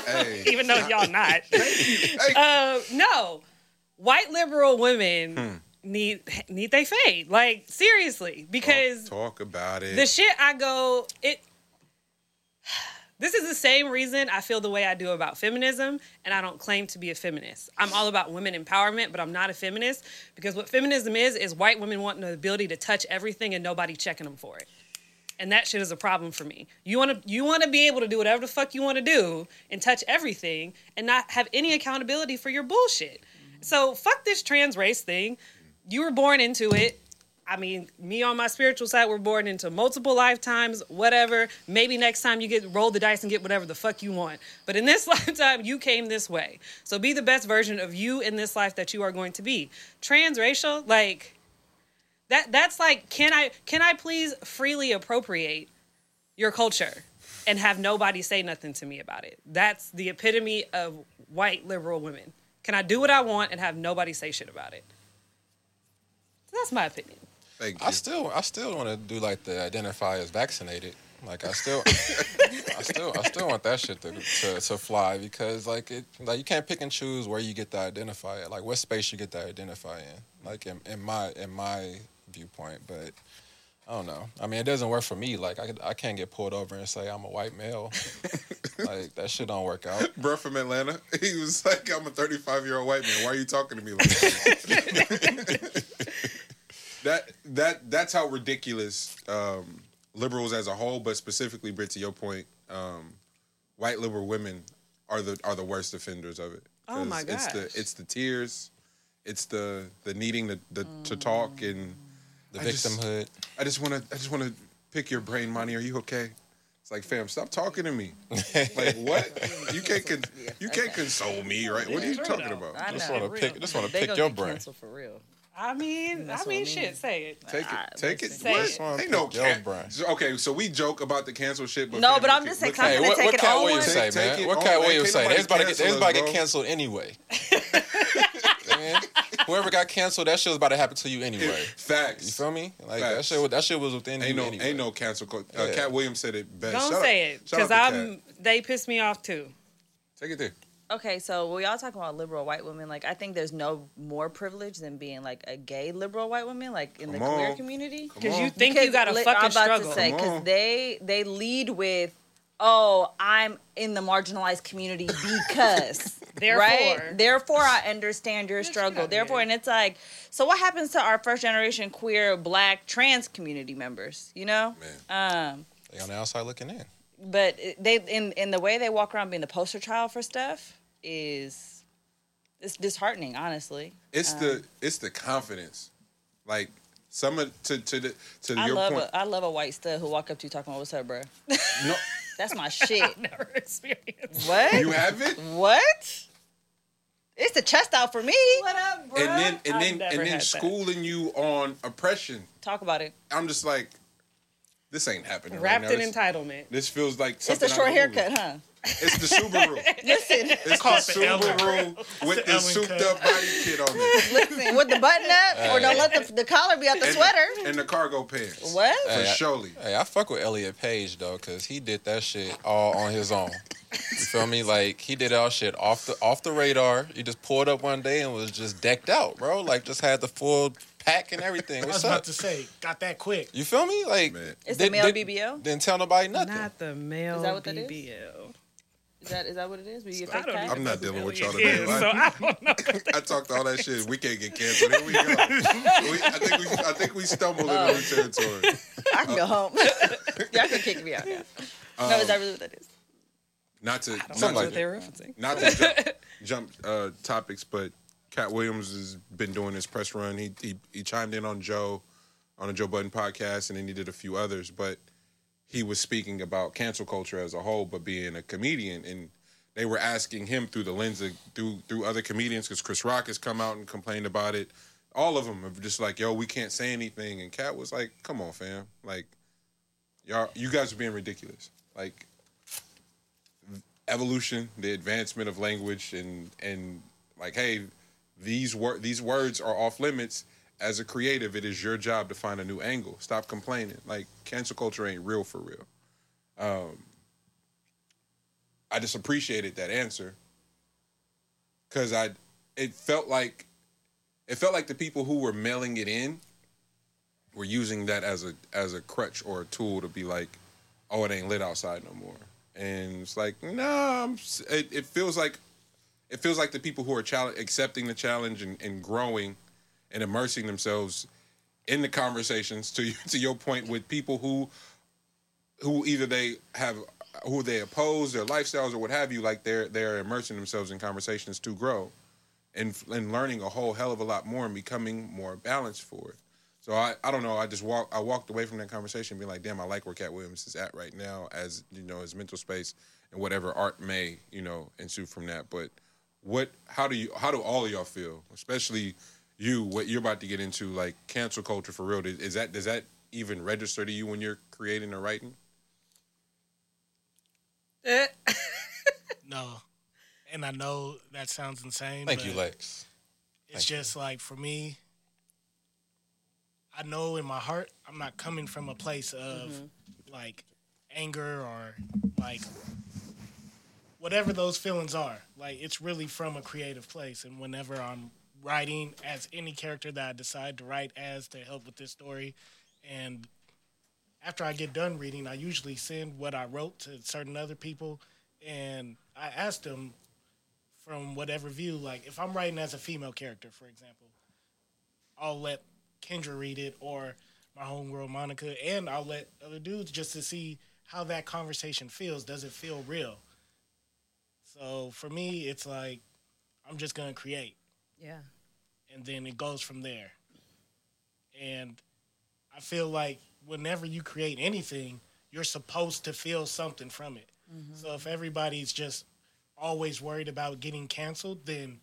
Hey. *laughs* even though y'all not. Hey. Uh, no, white liberal women Hmm. need need they fade like seriously because Talk about it. the shit I go it. This is the same reason I feel the way I do about feminism, and I don't claim to be a feminist. I'm all about women empowerment, but I'm not a feminist because what feminism is is white women wanting the ability to touch everything and nobody checking them for it. And that shit is a problem for me. You want to you want to be able to do whatever the fuck you want to do and touch everything and not have any accountability for your bullshit. So fuck this trans race thing. You were born into it. I mean, me on my spiritual side, we're born into multiple lifetimes, whatever. Maybe next time you get roll the dice and get whatever the fuck you want. But in this *laughs* lifetime, you came this way. So be the best version of you in this life that you are going to be. Transracial, like that that's like can I can I please freely appropriate your culture and have nobody say nothing to me about it? That's the epitome of white liberal women. Can I do what I want and have nobody say shit about it? So that's my opinion. Thank you. I still, I still want to do like the identify as vaccinated. Like I still, *laughs* I still, I still want that shit to, to to fly because like it, like you can't pick and choose where you get to identify it. Like what space you get to identify in. Like in, in my in my viewpoint, but I don't know. I mean, it doesn't work for me. Like I, I can't get pulled over and say I'm a white male. *laughs* like that shit don't work out. Bro from Atlanta, *laughs* he was like, I'm a 35 year old white man. Why are you talking to me like that? That, that that's how ridiculous um, liberals as a whole, but specifically, Brit, to your point, um, white liberal women are the are the worst offenders of it. Oh my 'Cause It's the it's the tears, it's the the needing to the, to talk and The I just- victimhood. I just want to I just want to pick your brain, Monty. Are you okay? It's like, fam, stop talking to me. *laughs* like what? You can't con- *laughs* you can't console me, right? What are you talking about? I Just wanna pick- just wanna pick gonna your get brain. for real. I mean, I mean, I mean. shit. Say it. Take it. Take it. listen. What? Say it. Ain't no Yo, can- Okay, so we joke about the cancel shit, but No, but I'm just saying, look I'm Hey, gonna what, what take it Cat. Williams say, Take- take man? What on, Cat man. Williams Can't say? nobody Everybody get cancel us, everybody get canceled anyway. *laughs* man, whoever got canceled, that shit was about to happen to you anyway. Facts. You feel me? Like that shit. was- That shit was within Ain't you no, anyway. ain't no cancel. Co- uh, Yeah. Katt Williams said it best. Don't Shout say out- it because I'm. Cat. They pissed me off too. Take it there. Okay, so we all talking about liberal white women. Like, I think there's no more privilege than being like a gay liberal white woman, like in the Come queer community. Because you think you got a li- fucking I'm about struggle. to say Come because on. they they lead with, oh, I'm in the marginalized community because. *laughs* Therefore. right? Therefore, I understand your struggle. Therefore, and it's like, so what happens to our first generation queer, black, trans community members? You know, um, They on the outside looking in. But they in in the way they walk around being the poster child for stuff is it's disheartening, honestly. It's the um, it's the confidence, like some of to to the to I your love point. a I love a white stud who walk up to you talking about what's up, bro. no, *laughs* That's my shit. Never experienced. what? you haven't. what? It's the chest out for me. What up, bro? And then and I've then and then had that. schooling you on oppression. Talk about it. I'm just like, this ain't happening. wrapped right now. in This, entitlement. this feels like It's something the short out of a movie. haircut, huh? It's the Subaru. *laughs* Listen, It's Call the it Ellen. Subaru with the the Ellen souped cut. up body kit on it *laughs* listen, with the button up, or don't let the, the collar be out the and, sweater. and the cargo pants. What? For Hey, I- surely. Hey, I fuck with Elliot Page though, cause he did that shit all on his own. You feel me? Like he did all shit off the off the radar. He just pulled up one day and was just decked out, bro. Like just had the full pack and everything. I was What's about up? to say, got that quick. You feel me? Like Man. It's the didn't- male didn't- BBL? Didn't tell nobody nothing. Not the male Is that what that is? BBL. Is that is that what it is? Were you a I fake don't pack? I'm not dealing with y'all today. is, So I don't know. *laughs* I talked all that shit. We can't get canceled. Here we go. *laughs* We, I think we I think we stumbled into new territory. I can go home. *laughs* Y'all can kick me out now. no, is that really what that is? Not to That's not what to, they're referencing. not to jump, jump uh, topics, but Katt Williams has been doing his press run. He, he he chimed in on Joe on a Joe Budden podcast, and then he did a few others. But he was speaking about cancel culture as a whole, but being a comedian, and they were asking him through the lens of through through other comedians because Chris Rock has come out and complained about it. All of them are just like, "Yo, we can't say anything," and Katt was like, "Come on, fam, like." Y'all, you guys are being ridiculous. Like, evolution, the advancement of language, and and like, hey, these wor- these words are off limits. As a creative, it is your job to find a new angle. Stop complaining. Like cancel culture ain't real for real. Um, I just appreciated that answer because I it felt like it felt like the people who were mailing it in were using that as a as a crutch or a tool to be like, oh, it ain't lit outside no more. And it's like, nah, it, it feels like it feels like the people who are accepting the challenge and, and growing and immersing themselves in the conversations to *laughs* to your point with people who who either they have who they oppose their lifestyles or what have you like they're they're immersing themselves in conversations to grow and and learning a whole hell of a lot more and becoming more balanced for it so I, I don't know. I just walk. I walked away from that conversation being like, "Damn, I like where Katt Williams is at right now, as you know, his mental space and whatever art may you know ensue from that." But what? How do you? How do all of y'all feel, especially you? What you're about to get into, like cancel culture for real? Is that does that even register to you when you're creating or writing? Eh. *laughs* No. And I know that sounds insane. Thank but you, Lex. It's just like for me, I know in my heart I'm not coming from a place of like anger or like whatever those feelings are. Like it's really from a creative place. And whenever I'm writing as any character that I decide to write as to help with this story, and after I get done reading, I usually send what I wrote to certain other people, and I ask them from whatever view. Like if I'm writing as a female character, for example, I'll let Kendra read it or my homegirl Monica, and I'll let other dudes just to see how that conversation feels. Does it feel real? So for me, it's like I'm just gonna create, Yeah. and then it goes from there. And I feel like whenever you create anything, you're supposed to feel something from it. Mm-hmm. So if everybody's just always worried about getting canceled, then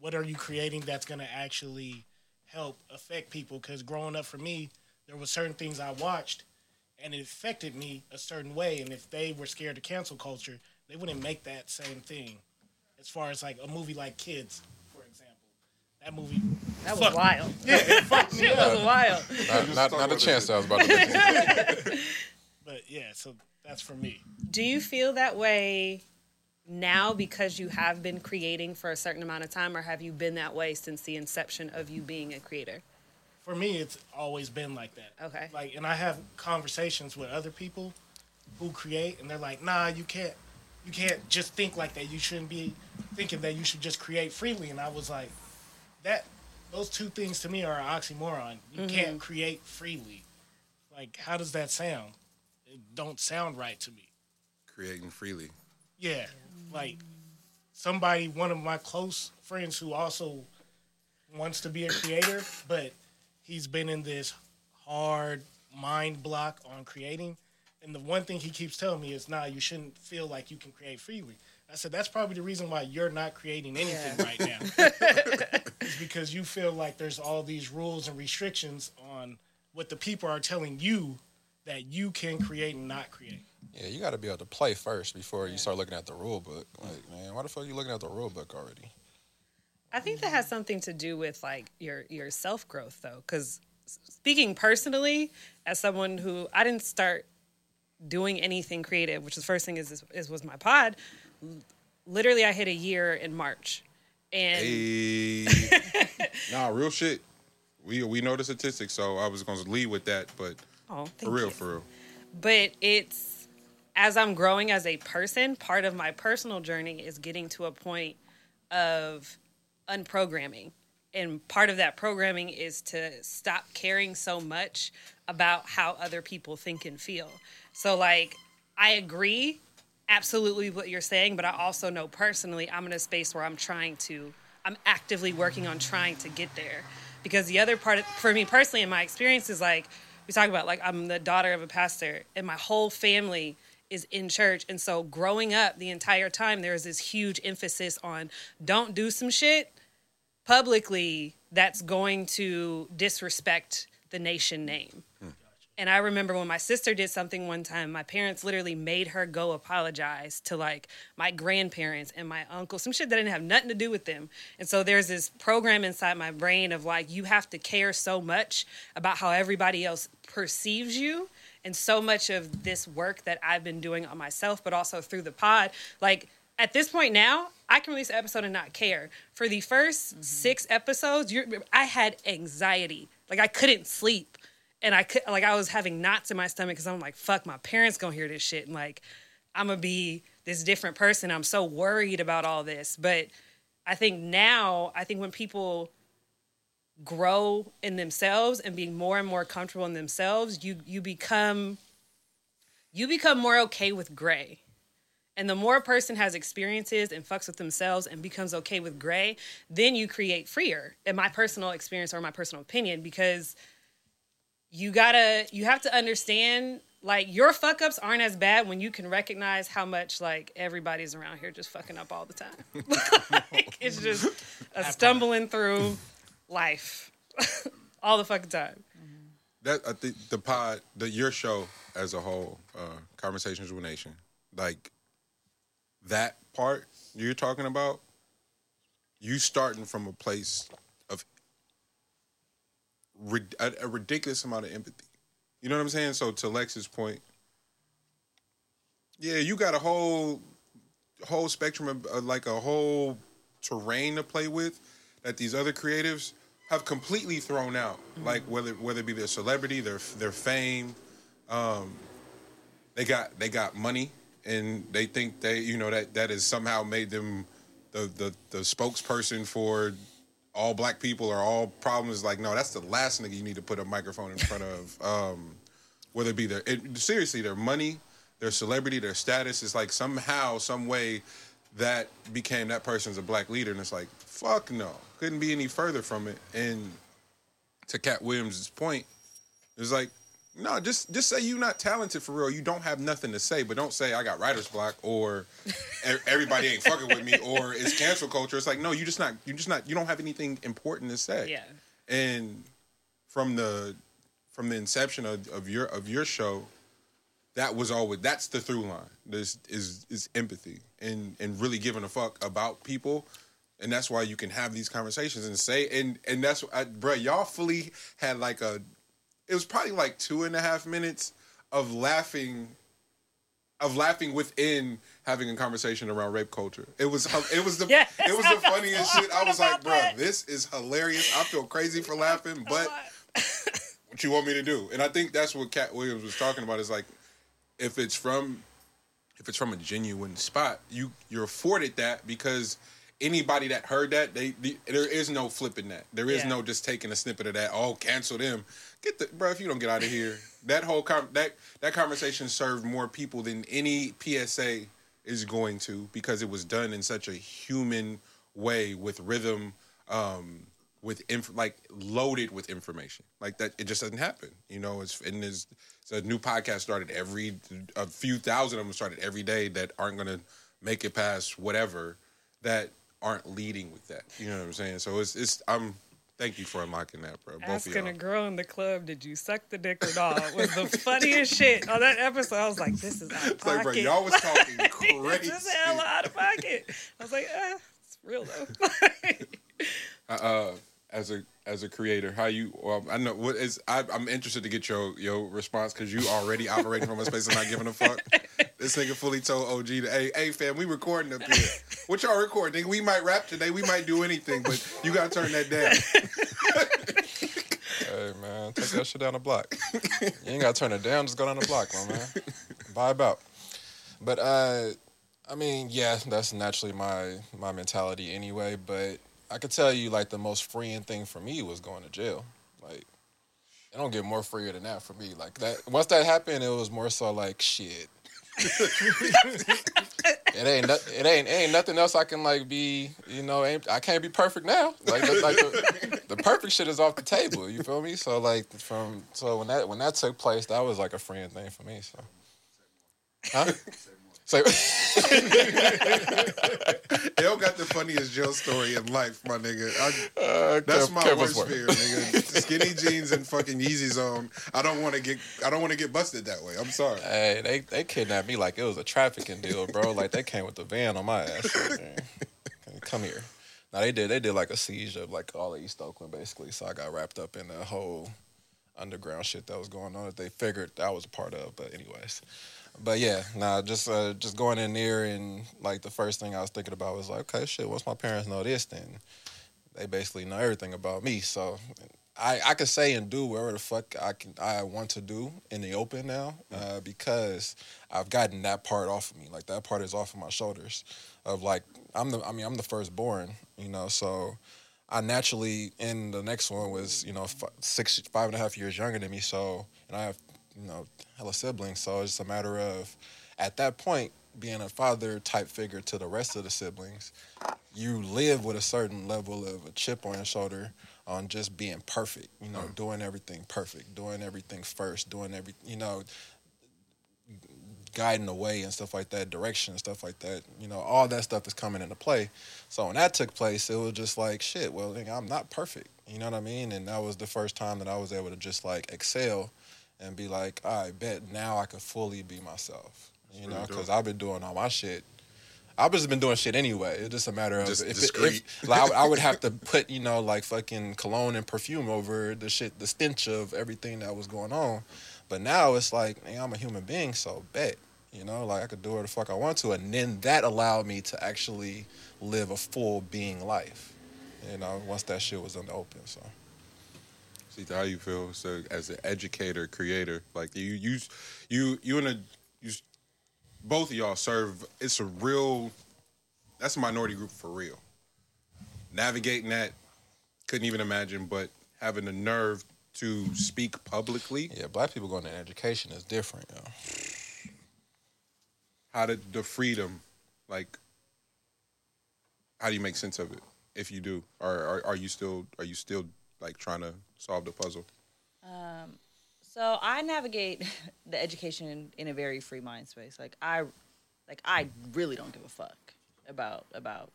what are you creating that's going to actually help affect people because growing up for me, there were certain things I watched and it affected me a certain way. And if they were scared of cancel culture, they wouldn't make that same thing. As far as like a movie like Kids, for example, that movie That was wild. *laughs* Yeah, it fucked me It up. was wild. Not, not, not a chance that I was about to make. *laughs* But yeah, so that's for me. Do you feel that way now because you have been creating for a certain amount of time, or have you been that way since the inception of you being a creator? For me, it's always been like that. Okay. Like, and I have conversations with other people who create, and they're like, "Nah, you can't, you can't just think like that. You shouldn't be thinking that you should just create freely." And I was like, "That, those two things to me are an oxymoron. You mm-hmm. can't create freely. Like, how does that sound? It don't sound right to me." Creating freely. Yeah, like somebody, one of my close friends who also wants to be a creator, but he's been in this hard mind block on creating. And the one thing he keeps telling me is, nah, you shouldn't feel like you can create freely. I said, that's probably the reason why you're not creating anything *laughs* right now. is because you feel like there's all these rules and restrictions on what the people are telling you that you can create and not create. Yeah, you got to be able to play first before you start looking at the rule book. Like, man, why the fuck are you looking at the rule book already? I think that has something to do with like your your self growth though, because speaking personally, as someone who I didn't start doing anything creative, which the first thing is is, is was my pod. Literally, I hit a year in March, and Hey. *laughs* nah, real shit. We we know the statistics, so I was going to lead with that, but oh, for real, you. for real. but it's as I'm growing as a person, part of my personal journey is getting to a point of unprogramming. And part of that programming is to stop caring so much about how other people think and feel. So, like, I agree absolutely with what you're saying, but I also know personally I'm in a space where I'm trying to, I'm actively working on trying to get there. Because the other part, for me personally, in my experience, is like, we talk about, like, I'm the daughter of a pastor, and my whole family is in church. And so, growing up the entire time, there is this huge emphasis on don't do some shit publicly that's going to disrespect the nation hmm. name. Hmm. And I remember when my sister did something one time, my parents literally made her go apologize to like my grandparents and my uncle, some shit that didn't have nothing to do with them. And so there's this program inside my brain of like, you have to care so much about how everybody else perceives you. And so much of this work that I've been doing on myself, but also through the pod, like at this point now, I can release an episode and not care. For the 1st mm-hmm. six episodes, you're, I had anxiety. Like I couldn't sleep and I could like I was having knots in my stomach because I'm like, fuck, my parents gonna hear this shit, and like I'm gonna be this different person. I'm so worried about all this, but I think now, I think when people grow in themselves and being more and more comfortable in themselves, you you become you become more okay with gray. And the more a person has experiences and fucks with themselves and becomes okay with gray, then you create freer. In my personal experience or my personal opinion, because you gotta you have to understand like your fuck ups aren't as bad when you can recognize how much like everybody's around here just fucking up all the time. *laughs* like, it's just a stumbling through life *laughs* all the fucking time. That I think the pod, the your show as a whole, uh, conversations with nation, like that part you're talking about, you starting from a place of a, a ridiculous amount of empathy. You know what I'm saying? So to Lex's point, yeah, you got a whole whole spectrum of uh, like a whole terrain to play with that these other creatives have completely thrown out. Like whether whether it be their celebrity, their their fame, um, they got they got money and they think they you know that that has somehow made them the the, the spokesperson for all black people or all problems. Like no, that's the last nigga you need to put a microphone in front of. *laughs* Um, whether it be their it, seriously their money, their celebrity, their status is like somehow some way that became that person's a black leader, and it's like fuck no, couldn't be any further from it. And to Katt Williams' point, it's like no, just just say you're not talented for real. You don't have nothing to say, but don't say I got writer's block or everybody ain't fucking with me or it's cancel culture. It's like no, you just not you just not you don't have anything important to say. Yeah. and from the from the inception of, of your of your show, that was always that's the through line. This is is empathy and and really giving a fuck about people. And that's why you can have these conversations and say and and that's I, bro, y'all fully had like a it was probably like two and a half minutes of laughing of laughing within having a conversation around rape culture. It was it was the *laughs* Yes. it was the funniest shit. I was like, bro, this is hilarious. I feel crazy for *laughs* laughing, but *laughs* what you want me to do? And I think that's what Katt Williams was talking about. Is like if it's from if it's from a genuine spot, you you're afforded that because anybody that heard that, they, the there is no flipping that. There is Yeah. no just taking a snippet of that. Oh, cancel them. Get the bro. If you don't get out of here, that whole com- that that conversation served more people than any PSA is going to because it was done in such a human way with rhythm. Um, with inf- like loaded with information like that it just doesn't happen you know it's and there's, it's a new podcast started every a few thousand of them started every day that aren't gonna make it past whatever that aren't leading with that you know what i'm saying so it's it's i'm thank you for unlocking that bro both Asking a girl in the club, did you suck the dick or not? Was the funniest shit on that episode. I was like, this is out of *laughs* it's like bro pocket. y'all was talking *laughs* crazy this is hella out of pocket. I was like, eh, it's real though. *laughs* uh, as a as a creator, how you? Well, I know what is. I, I'm interested to get your your response because you already operating from a space of not giving a fuck. *laughs* This nigga fully told OG, to, "Hey, hey, fam, we recording up here. What y'all recording? Nigga, we might rap today. We might do anything, but you gotta turn that down." *laughs* Hey man, take that shit down the block. You ain't gotta turn it down, just go down the block, my man. Vibe out. But uh I mean, yeah, that's naturally my my mentality anyway, but I could tell you like the most freeing thing for me was going to jail. Like it don't get more freer than that for me. Like that once that happened, it was more so like shit. it ain't it ain't ain't nothing else I can like be you know I can't be perfect now like the, like the, the perfect shit is off the table you feel me so like from so when that when that took place that was like a freeing thing for me so huh so Yo *laughs* got the funniest jail story in life, my nigga. I, uh, that's Kev- my Kev worst fear, nigga. Skinny jeans and fucking Yeezys on. I don't want to get. I don't want to get busted that way. I'm sorry. Hey, they they kidnapped me like it was a trafficking deal, bro. Like they came with the van on my ass. Come here. Now they did they did like a siege of like all of East Oakland basically. So I got wrapped up in the whole underground shit that was going on that they figured I was a part of. But anyways. But yeah, nah, just uh, just going in there and like the first thing I was thinking about was like, okay, shit, once my parents know this, then they basically know everything about me. So I I can say and do whatever the fuck I can I want to do in the open now uh, because I've gotten that part off of me. Like that part is off of my shoulders. Of like I'm the I mean I'm the firstborn, you know, so. I naturally, in the next one was, you know, f- six, five and a half years younger than me. So, and I have, you know, hella siblings. So it's just a matter of, at that point, being a father type figure to the rest of the siblings, you live with a certain level of a chip on your shoulder on just being perfect. You know, mm. doing everything perfect, doing everything first, doing every, you know, guiding the way and stuff like that, direction and stuff like that. You know, all that stuff is coming into play. So when that took place, it was just like shit. Well, I'm not perfect. You know what I mean? And that was the first time that I was able to just like excel and be like, I bet now I could fully be myself. You know, because. I've been doing all my shit. I've just been doing shit anyway. It's just a matter of Just if, discreet. if *laughs* like, I, I would have to put you know like fucking cologne and perfume over the shit, the stench of everything that was going on. But now it's like, hey, I'm a human being, so bet. You know, like I could do whatever the fuck I want to, and then that allowed me to actually live a full being life. You know, once that shit was in the open. So See how you feel so as an educator, creator, like you, you, you, you and a, you, both of y'all serve. It's a real. That's a minority group for real. Navigating that, couldn't even imagine. But having the nerve to speak publicly, yeah, black people going to education is different. Yo. how did the freedom, like, how do you make sense of it? If you do, or are, are you still are you still like trying to solve the puzzle? So I navigate *laughs* the education in, in a very free mind space. Like I, like I really don't give a fuck about about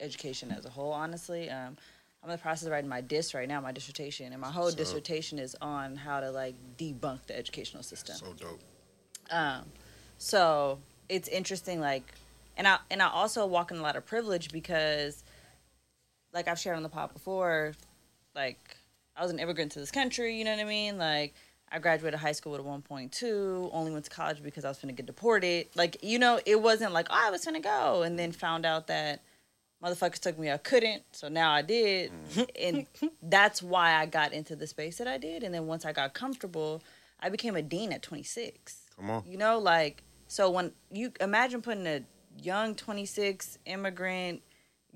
education as a whole. Honestly, um, I'm in the process of writing my diss right now, my dissertation, and my whole dissertation is on how to like debunk the educational system. So dope. Um, so it's interesting, like, and I and I also walk in a lot of privilege because, like I've shared on the pod before, like I was an immigrant to this country. You know what I mean? Like I graduated high school with a 1.2. Only went to college because I was going to get deported. Like you know, it wasn't like oh I was going to go, and then found out that motherfuckers took me I couldn't, so now I did, mm. and that's why I got into the space that I did. And then once I got comfortable, I became a dean at 26. Come on. You know, like so when you imagine putting a young 26 immigrant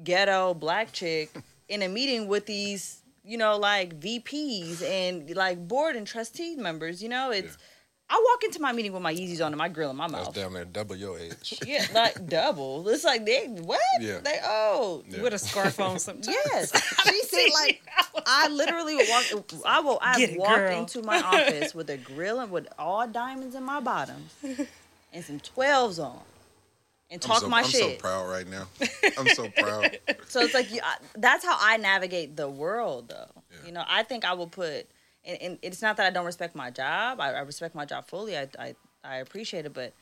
ghetto black chick *laughs* in a meeting with these, you know, like VPs and like board and trustee members, you know, it's I walk into my meeting with my Yeezys on and my grill in my mouth. That's mouth. damn near double your age. *laughs* Yeah, like double. It's like they what? Yeah. They oh Yeah. with a scarf on *laughs* sometimes. Yes, *laughs* she said like I literally walk. I will. I Get it, walked girl. into my office with a grill and with all diamonds in my bottoms and some twelves on, and I'm talk so, my I'm so proud right now. I'm so proud. *laughs* So it's like you, I, that's how I navigate the world, though. Yeah. You know, I think I will put, and, and it's not that I don't respect my job. I, I respect my job fully. I, I I appreciate it, but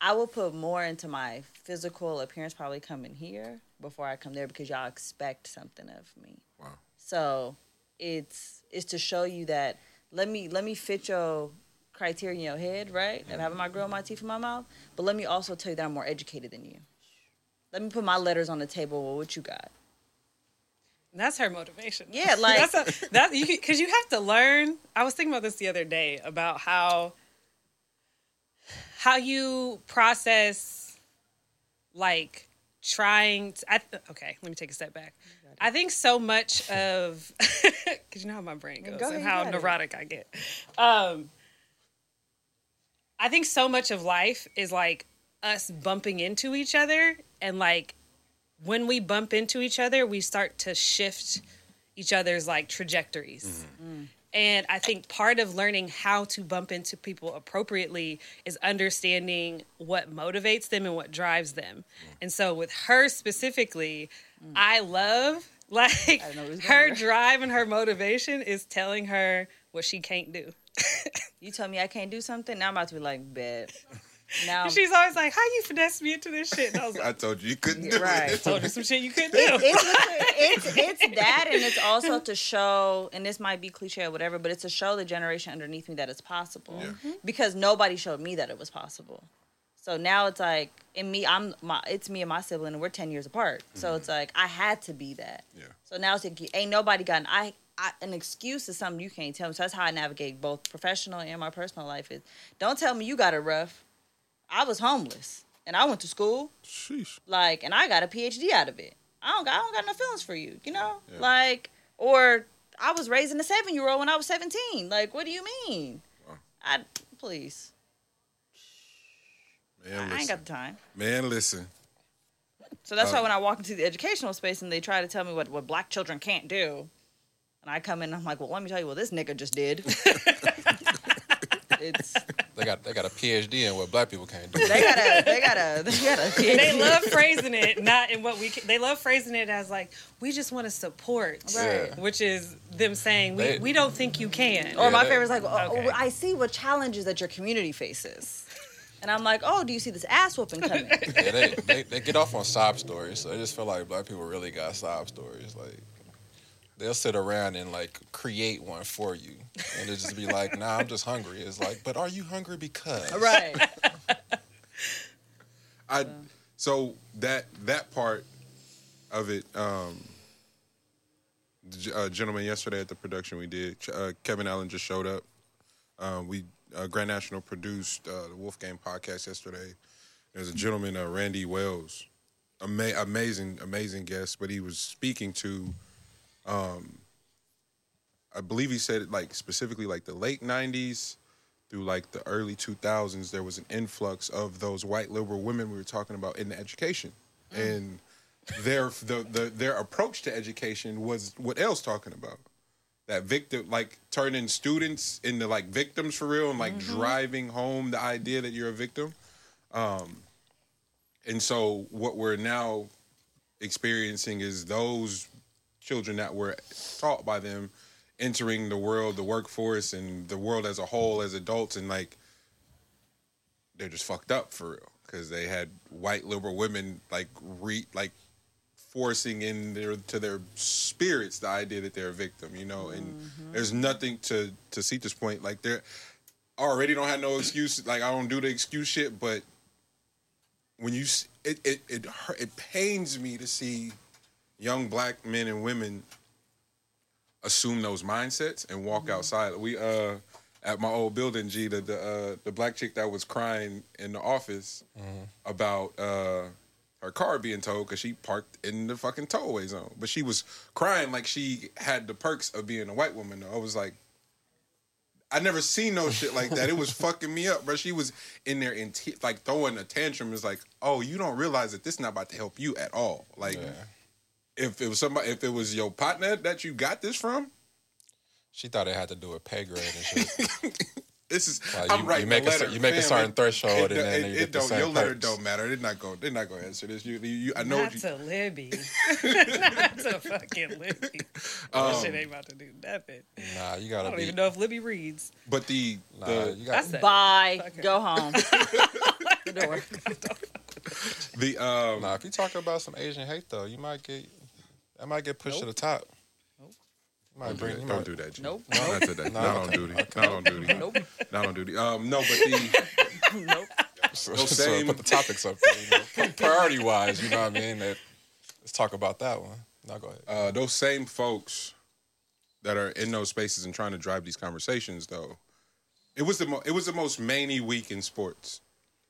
I will put more into my physical appearance probably coming here before I come there because y'all expect something of me. Wow. So it's it's to show you that let me let me fit your criteria in your head, right? Of having my grill, my teeth, in my mouth. But let me also tell you that I'm more educated than you. Let me put my letters on the table. Well, what you got? That's her motivation. Yeah, *laughs* like- that's a, that you because you have to learn. I was thinking about this the other day about how how you process like trying. To, I, th- okay, let me take a step back. I think so much of *laughs* because you know how my brain goes Go ahead, and how got it. neurotic I get. Um, I think so much of life is like us bumping into each other and like when we bump into each other, we start to shift each other's like trajectories. Mm-hmm. Mm. And I think part of learning how to bump into people appropriately is understanding what motivates them and what drives them. And so with her specifically, mm. I love *laughs* like didn't know it was her drive and her motivation is telling her what she can't do. *laughs* You tell me I can't do something. Now I'm about to be like, bet. *laughs* Now she's always like, "How you finesse me into this shit?" And I was *laughs* like, I told you you couldn't do Right. it. I "told you some shit you couldn't do." it's, it's it's that and it's also to show and this might be cliche or whatever but it's to show the generation underneath me that it's possible Yeah. Mm-hmm. because nobody showed me that it was possible so now it's like in me i'm my it's me and my sibling and we're 10 years apart so mm-hmm. it's like i had to be that Yeah. so now it's like ain't nobody gotten I, I an excuse is something you can't tell me so that's how i navigate both professional and my personal life is don't tell me you got it rough i was homeless and i went to school Sheesh. like and I got a PhD out of it. I don't got I don't got no feelings for you, you know? Yeah. Like or I was raising a 7-year-old when I was 17. Like what do you mean? Wow. I please. Man, I ain't got the time. Man, listen. So that's Uh, why when I walk into the educational space and they try to tell me what, what black children can't do, and I come in and I'm like, well, let me tell you what this nigga just did. it's They got they got a PhD in what black people can't do. they got a they got a they got a they love phrasing it not in what we can, they love phrasing it as like we just want to support Right. which is them saying we, They- we don't think you can Or Yeah, my favorite is like, oh, Okay. I see what challenges that your community faces. And I'm like, oh, do you see this ass whooping coming? Yeah, they, they they get off on sob stories, so I just feel like black people really got sob stories. Like they'll sit around and like create one for you, and it'll just be like, "Nah, I'm just hungry." It's like, but are you hungry because? right. *laughs* I so that that part of it. Um, the uh, gentleman yesterday at the production we did, uh, Kevin Allen just showed up. Um, we uh, Grand National produced uh, the Wolf Game podcast yesterday. There's a gentleman, uh, Randy Wells, Ama- amazing, amazing guest, but he was speaking to. Um, I believe he said it like specifically like the late '90s through like the early 2000s, there was an influx of those white liberal women we were talking about in the education, and their the, the their approach to education was what else talking about. That victim like turning students into like victims for real and like driving home the idea that you're a victim. Um, and so what we're now experiencing is those children that were taught by them entering the world, the workforce, and the world as a whole as adults, and like they're just fucked up for real because they had white liberal women like re like forcing in their to their spirits the idea that they're a victim, you know, and mm-hmm. there's nothing to to see this point like they're I already don't have no excuse like I don't do the excuse shit, but when you it it it hurt, it pains me to see young black men and women assume those mindsets and walk outside. We uh at my old building, G, the the, uh, the black chick that was crying in the office about uh her car being towed because she parked in the fucking towaway zone, but she was crying like she had the perks of being a white woman. Though I was like. I never seen no shit like that. It was *laughs* fucking me up, bro. She was in there in te- like throwing a tantrum. It's like, oh, you don't realize that this is not about to help you at all. Like, Yeah. If it was somebody, if it was your partner that you got this from, She thought it had to do with pay grade and shit. *laughs* this is Like, I'm you- writing you make a a you make a certain it- threshold it, and then it, you it get the don't. same Your letter perks. don't matter. They're not going. They're not going to answer this. You, you, I know Not what you. to Libby. *laughs* Not to fucking Libby. Um, that shit ain't about to do nothing. Nah, you gotta I don't be. even know if Libby reads. But the Nah, the you That's got. it. Bye. Okay. Go home. the *laughs* door. the um. Nah, if you talk about some Asian hate though, you might get. That might get pushed to the top. Nope. Might Don't do bring. that. you Don't might- do that. G. Nope. Not today. No. Not on duty. Not on duty. Nope. Not on duty. Um. No, but the *laughs* nope. So, Those so same- put the topics up there. You know, *laughs* priority wise, you know what I mean. That, let's talk about that one. Now go ahead. uh, those same folks that are in those spaces and trying to drive these conversations, though, it was the mo- it was the most many week in sports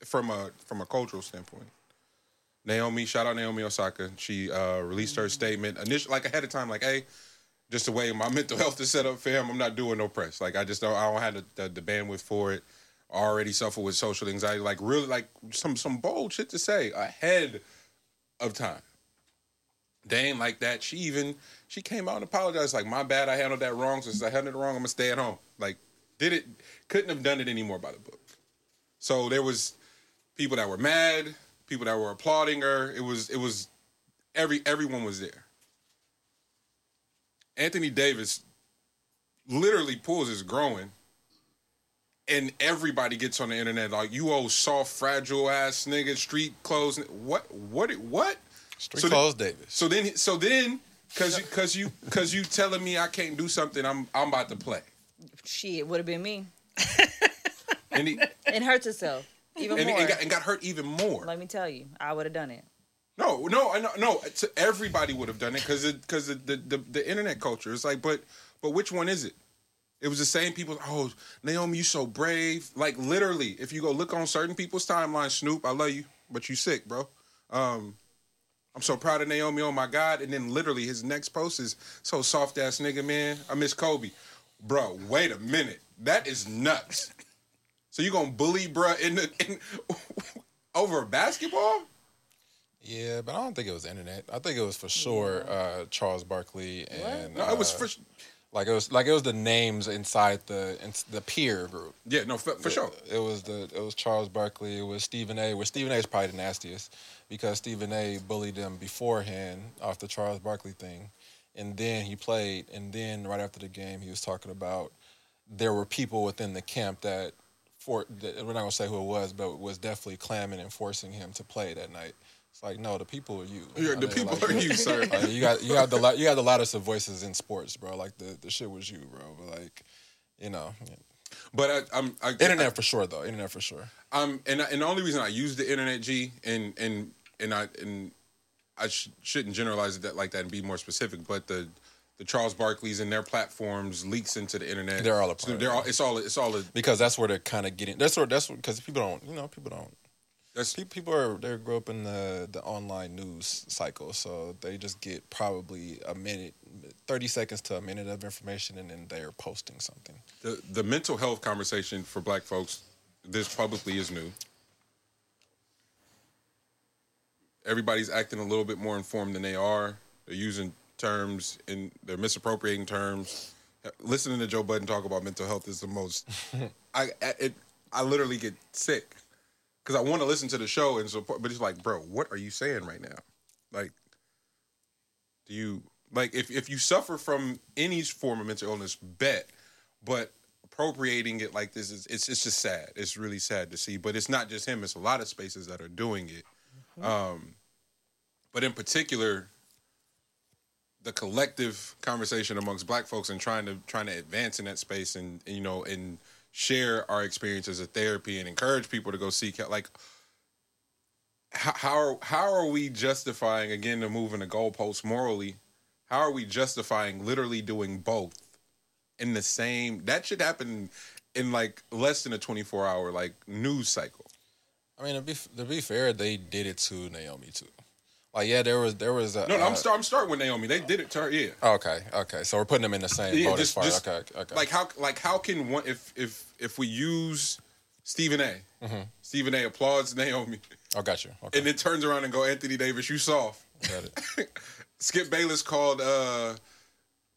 from a from a cultural standpoint. Naomi, shout out Naomi Osaka. She uh, released her statement initially, like ahead of time, like, "Hey, just the way my *laughs* mental health is set up, fam. I'm not doing no press. Like, I just don't. I don't have the, the, the bandwidth for it. I already suffer with social anxiety. Like, really, like some some bold shit to say ahead of time. They ain't like that. She even she came out and apologized. Like, my bad. I handled that wrong. Since I handled it wrong, I'm gonna stay at home. Like, did it? Couldn't have done it anymore by the book. So there was people that were mad, people that were applauding her. It was it was every everyone was there. Anthony Davis literally pulls his growing, and everybody gets on the internet like you old soft, fragile ass nigga, street clothes. What what what? Street so the- clothes, Davis. So then so then cause you cause you cause you telling me I can't do something, I'm I'm about to play. Shit, would have been me. *laughs* And he It hurts itself even and, more. and, got, and got hurt even more. Let me tell you, I would have done it. No, no, no. To everybody would have done it because because the, the, the the internet culture. It's like, but but which one is it? It was the same people. Oh, Naomi, you so brave. Like literally, if you go look on certain people's timeline, Snoop, I love you, but you sick, bro. Um, I'm so proud of Naomi. Oh my God! And then literally, his next post is so soft ass nigga, man. I miss Kobe, bro. Wait a minute, that is nuts. So you gonna bully, bruh in the in, *laughs* over basketball? Yeah, but I don't think it was internet. I think it was for sure uh, Charles Barkley and No, it was uh, for like it was like it was the names inside the in, the peer group. yeah, no, for, for sure. It was the it was Charles Barkley. It was Stephen A. Where Stephen A. is probably the nastiest because Stephen A. bullied him beforehand off the Charles Barkley thing, and then he played, and then right after the game he was talking about there were people within the camp that for we're not gonna say who it was, but was definitely clamming and forcing him to play that night. It's like no, the people are you. Yeah, the mean, people like, are you, sir. *laughs* like, you got you got the you got the loudest of voices in sports, bro. Like the the shit was you, bro. But like, you know, But I, I'm I, internet for sure though. Internet for sure. I'm and and the only reason I use the internet, G, and and and I and I sh- shouldn't generalize it that like that and be more specific, but the the Charles Barkley's and their platforms leaks into the internet. They're all a So they're all. It's all. It's all. A, because that's where they're kind of getting. That's where that's because people don't. You know, people don't. that's People are they grow up in the the online news cycle, so they just get probably a minute, thirty seconds to a minute of information, and then they're posting something. the the mental health conversation for Black folks. This publicly is new. Everybody's acting a little bit more informed than they are. They're using terms and they're misappropriating terms. Listening to Joe Budden talk about mental health is the most. *laughs* I it I literally get sick because I want to listen to the show and support, but it's like, bro, what are you saying right now? Like, do you Like if if you suffer from any form of mental illness, bet. But appropriating it like this is it's it's just sad. It's really sad to see. But it's not just him. It's a lot of spaces that are doing it. Um, but in particular, the collective conversation amongst Black folks and trying to trying to advance in that space and, and you know and share our experiences of therapy and encourage people to go seek help. Like how how are, we justifying again the moving the goalposts morally? How are we justifying literally doing both in the same? That should happen in like less than a twenty four hour like news cycle. I mean, to be to be fair, they did it to Naomi too. Like, yeah, there was there was a. No, no, I'm uh, start, I'm starting with Naomi. They did it to her. Yeah. Okay, okay. So we're putting them in the same Yeah, boat just- as far. just- okay, okay. Like how like how can one if if if we use Stephen A. Stephen A. applauds Naomi, oh, got you. Okay, and then turns around and go Anthony Davis, you soft. got it. *laughs* Skip Bayless called uh,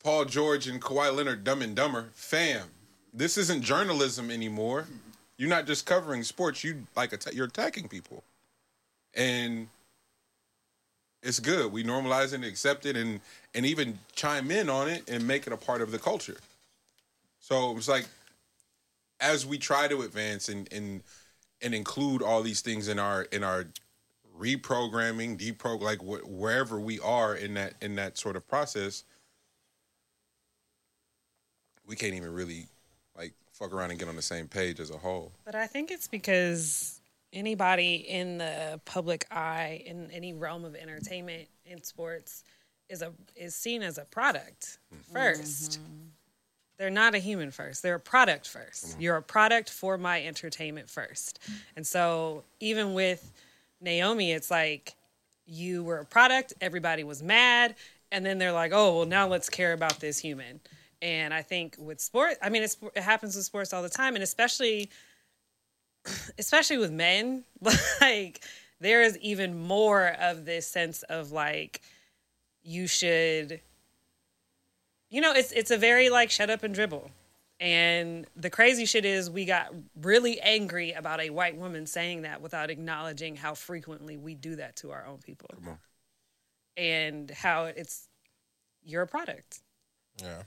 Paul George and Kawhi Leonard dumb and dumber. Fam, this isn't journalism anymore. You're not just covering sports. You like atta- you're attacking people, and it's good. We normalize it, accept it, and and even chime in on it and make it a part of the culture. So it's like as we try to advance and and and include all these things in our in our reprogramming, depro like wh- wherever we are in that in that sort of process, we can't even really like fuck around and get on the same page as a whole. But I think it's because anybody in the public eye in any realm of entertainment in sports is a is seen as a product mm-hmm. 1st mm-hmm. They're not a human first. They're a product 1st mm-hmm. You're a product for my entertainment first. And so even with Naomi, it's like you were a product, everybody was mad, and then they're like, "Oh, well now let's care about this human." And I think with sport, I mean, it's, it happens with sports all the time, and especially *clears throat* especially with men, *laughs* like there is even more of this sense of like you should you know, it's it's a very like shut up and dribble. And the crazy shit is we got really angry about a white woman saying that without acknowledging how frequently we do that to our own people. And how it's you're product. Yeah.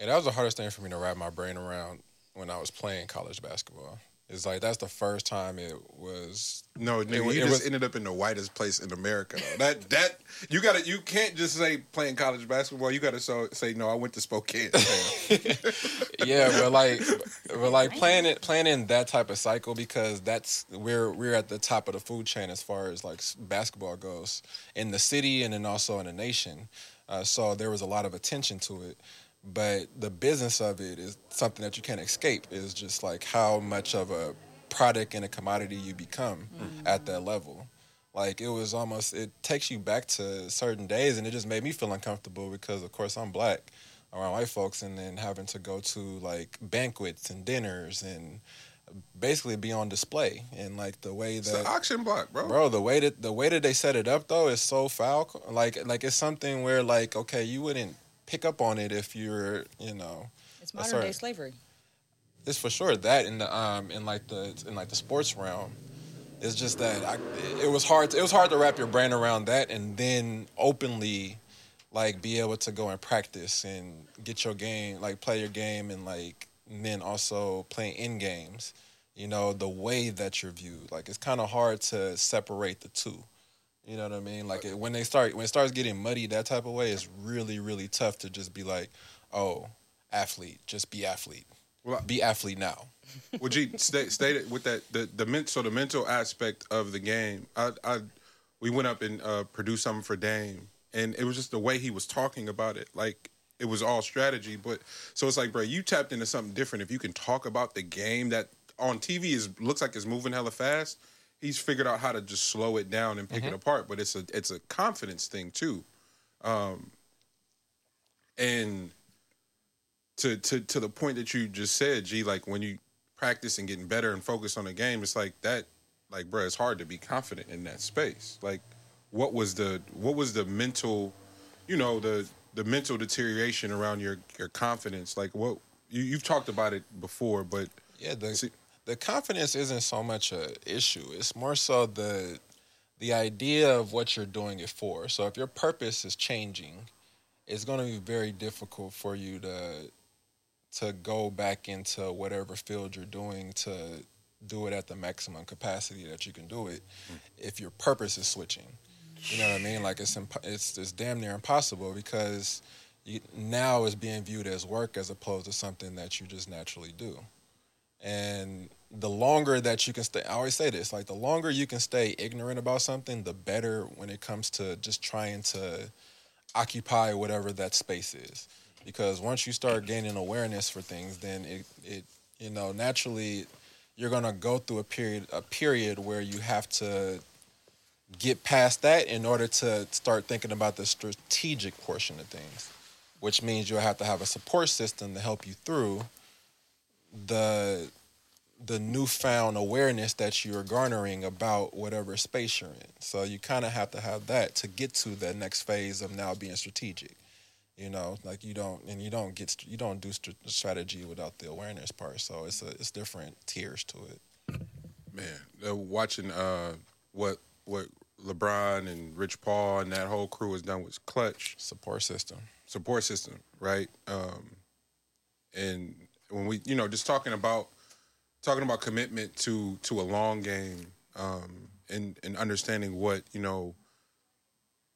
Yeah, that was the hardest thing for me to wrap my brain around when I was playing college basketball. It's like that's the first time it was No, nigga, wa- you it just was- ended up in the whitest place in America. Though. That that you got to you can't just say playing college basketball. You got to so, say no. I went to Spokane. *laughs* yeah, but like, but like playing it, playing in that type of cycle because that's we're we're at the top of the food chain as far as like basketball goes in the city and then also in the nation. Uh, so there was a lot of attention to it, but the business of it is something that you can't escape. Is just like how much of a product and a commodity you become mm-hmm. at that level. Like it was almost it takes you back to certain days, and it just made me feel uncomfortable because of course I'm black around white folks, and then having to go to like banquets and dinners and basically be on display and like the way it's that the auction block, bro. bro the way that the way that they set it up though is so foul like like it's something where like okay you wouldn't pick up on it if you're you know It's modern day slavery. it's for sure that in the um in like the in like the sports realm. It's just that I, it was hard to, it was hard to wrap your brain around that and then openly like be able to go and practice and get your game like play your game and like and then also playing in games you know the way that you're viewed. Like it's kind of hard to separate the two you know what i mean like it, when they start when it starts getting muddy that type of way it's really really tough to just be like oh athlete just be athlete Well, be athlete now *laughs* Well, G, stay, stay with that. The the men, so the mental aspect of the game. I, I we went up and uh, produced something for Dame, and it was just the way he was talking about it. Like it was all strategy, but so it's like, bro, you tapped into something different. If you can talk about the game that on TV is looks like it's moving hella fast, he's figured out how to just slow it down and pick it apart. But it's a it's a confidence thing too, um, and to to to the point that you just said, G, like when you practice and getting better and focus on the game, it's like that. Like, bro, it's hard to be confident in that space. Like, what was the what was the mental, you know, the the mental deterioration around your your confidence? Like, what you you've talked about it before, but Yeah, the See- the confidence isn't so much a issue. It's more so the the idea of what you're doing it for. So if your purpose is changing it's going to be very difficult for you to to go back into whatever field you're doing to do it at the maximum capacity that you can do it mm. if your purpose is switching. You know what I mean? Like it's imp- it's it's damn near impossible because you, now it's being viewed as work as opposed to something that you just naturally do. And the longer that you can stay, I always say this, like the longer you can stay ignorant about something, the better when it comes to just trying to occupy whatever that space is. Because once you start gaining awareness for things, then it, it you know, naturally you're gonna go through a period a period where you have to get past that in order to start thinking about the strategic portion of things, which means you'll have to have a support system to help you through the the newfound awareness that you're garnering about whatever space you're in. So you kind of have to have that to get to the next phase of now being strategic. You know, like you don't and you don't get you don't do st- strategy without the awareness part. So it's a it's different tiers to it. Man, uh, watching uh, what what LeBron and Rich Paul and that whole crew has done with Klutch Support system. support system, right? Um, and when we, you know, just talking about talking about commitment to to a long game, um, and and understanding what you know,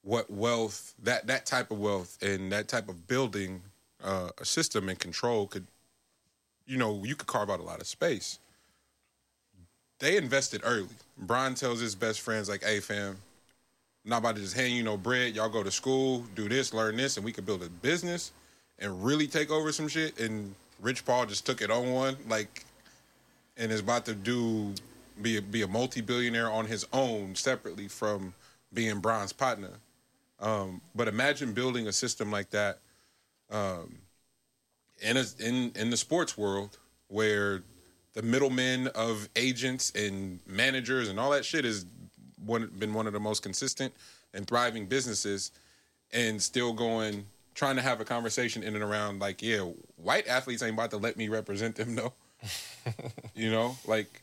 what wealth that that type of wealth and that type of building uh, a system and control could, you know, you could carve out a lot of space. They invested early. Brian tells his best friends like, "Hey, fam, not about to just hand you no bread. Y'all go to school, do this, learn this, and we could build a business and really take over some shit." And Rich Paul just took it on one, like, and is about to do be a, be a multi billionaire on his own, separately from being Bron's partner. Um, but imagine building a system like that um, in a, in in the sports world where the middlemen of agents and managers and all that shit has one, been one of the most consistent and thriving businesses, and still going trying to have a conversation in and around like, yeah, white athletes ain't about to let me represent them, no. *laughs* you know, like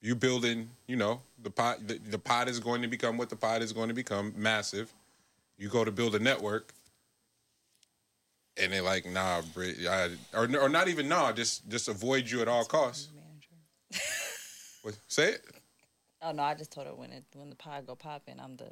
you building, you know, the pot the, the pot is going to become what the pot is going to become, massive. You go to build a network, and they're like, nah, Brit, I, or or not even nah, just just avoid you at all costs. Manager. What, say it. Oh no, I just told her when it when the pod go popping, I'm the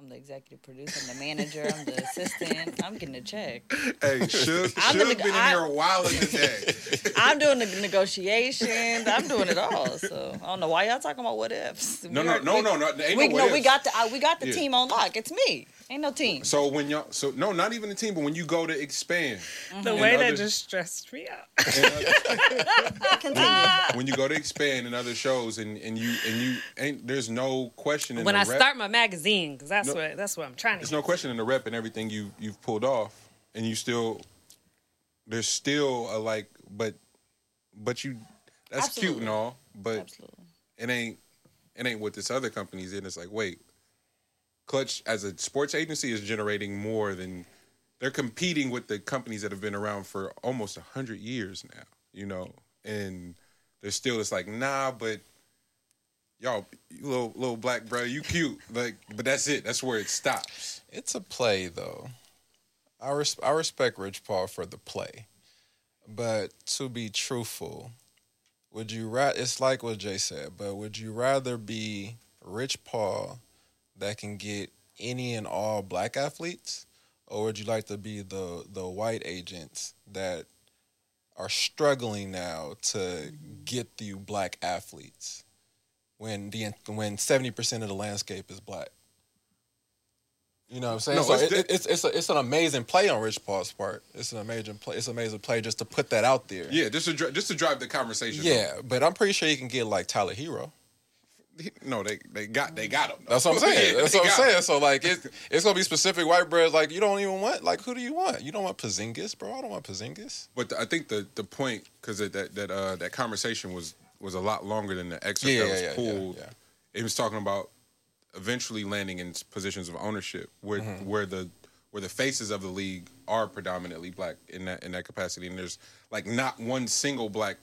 I'm the executive producer, I'm the manager, I'm the assistant. I'm getting a check. Hey, Suge, *laughs* Suge neg- been in I- here a while in the day. I'm doing the negotiations. I'm doing it all. So I don't know why y'all talking about what ifs. No, We no, are- no, we- no, no. Ain't We no, no, we got the uh, we got the Yeah. team on lock. It's me. Ain't no team. So when y'all, so no, not even the team, but when you go to expand, The way other- that just stressed me out. *laughs* *laughs* Continue. when you go to expand in other shows, and and you and you ain't there's no question in the when the I rep, start my magazine, because that's No. what that's what I'm trying to. there's get. no question in the rep and everything you you've pulled off, and you still there's still a like, but but you that's cute and all, but Absolutely. it ain't it ain't what this other company's in. It's like, wait, Klutch as a sports agency is generating more than they're competing with the companies that have been around for almost a hundred years now, you know, and they're still it's like, nah, but y'all, you little little black bro, you cute, like, but that's it. That's where it stops. It's a play, though. I res- I respect Rich Paul for the play, but to be truthful, would you ra- It's like what Jay said, but would you rather be Rich Paul that can get any and all black athletes, or would you like to be the the white agents that are struggling now to get you black athletes when the when seventy percent of the landscape is black? You know what I'm saying? No, so it's it, it's it's a, it's an amazing play on Rich Paul's part. It's an amazing play. It's an amazing play just to put that out there. Yeah, just to dri- just to drive the conversation. Yeah, but I'm pretty sure you can get like Tyler Herro. No, they they got they got him. That's what I'm *laughs* saying. That's what I'm saying. So like it, it's gonna be specific white breads. Like you don't even want like who do you want? You don't want Porzingis, bro. I don't want Porzingis. But the, I think the the point because that that uh, that conversation was was a lot longer than the excerpt Yeah, that was yeah, pulled. yeah, yeah. It was talking about eventually landing in positions of ownership where Mm-hmm. where the where the faces of the league are predominantly black in that in that capacity, and there's like not one single black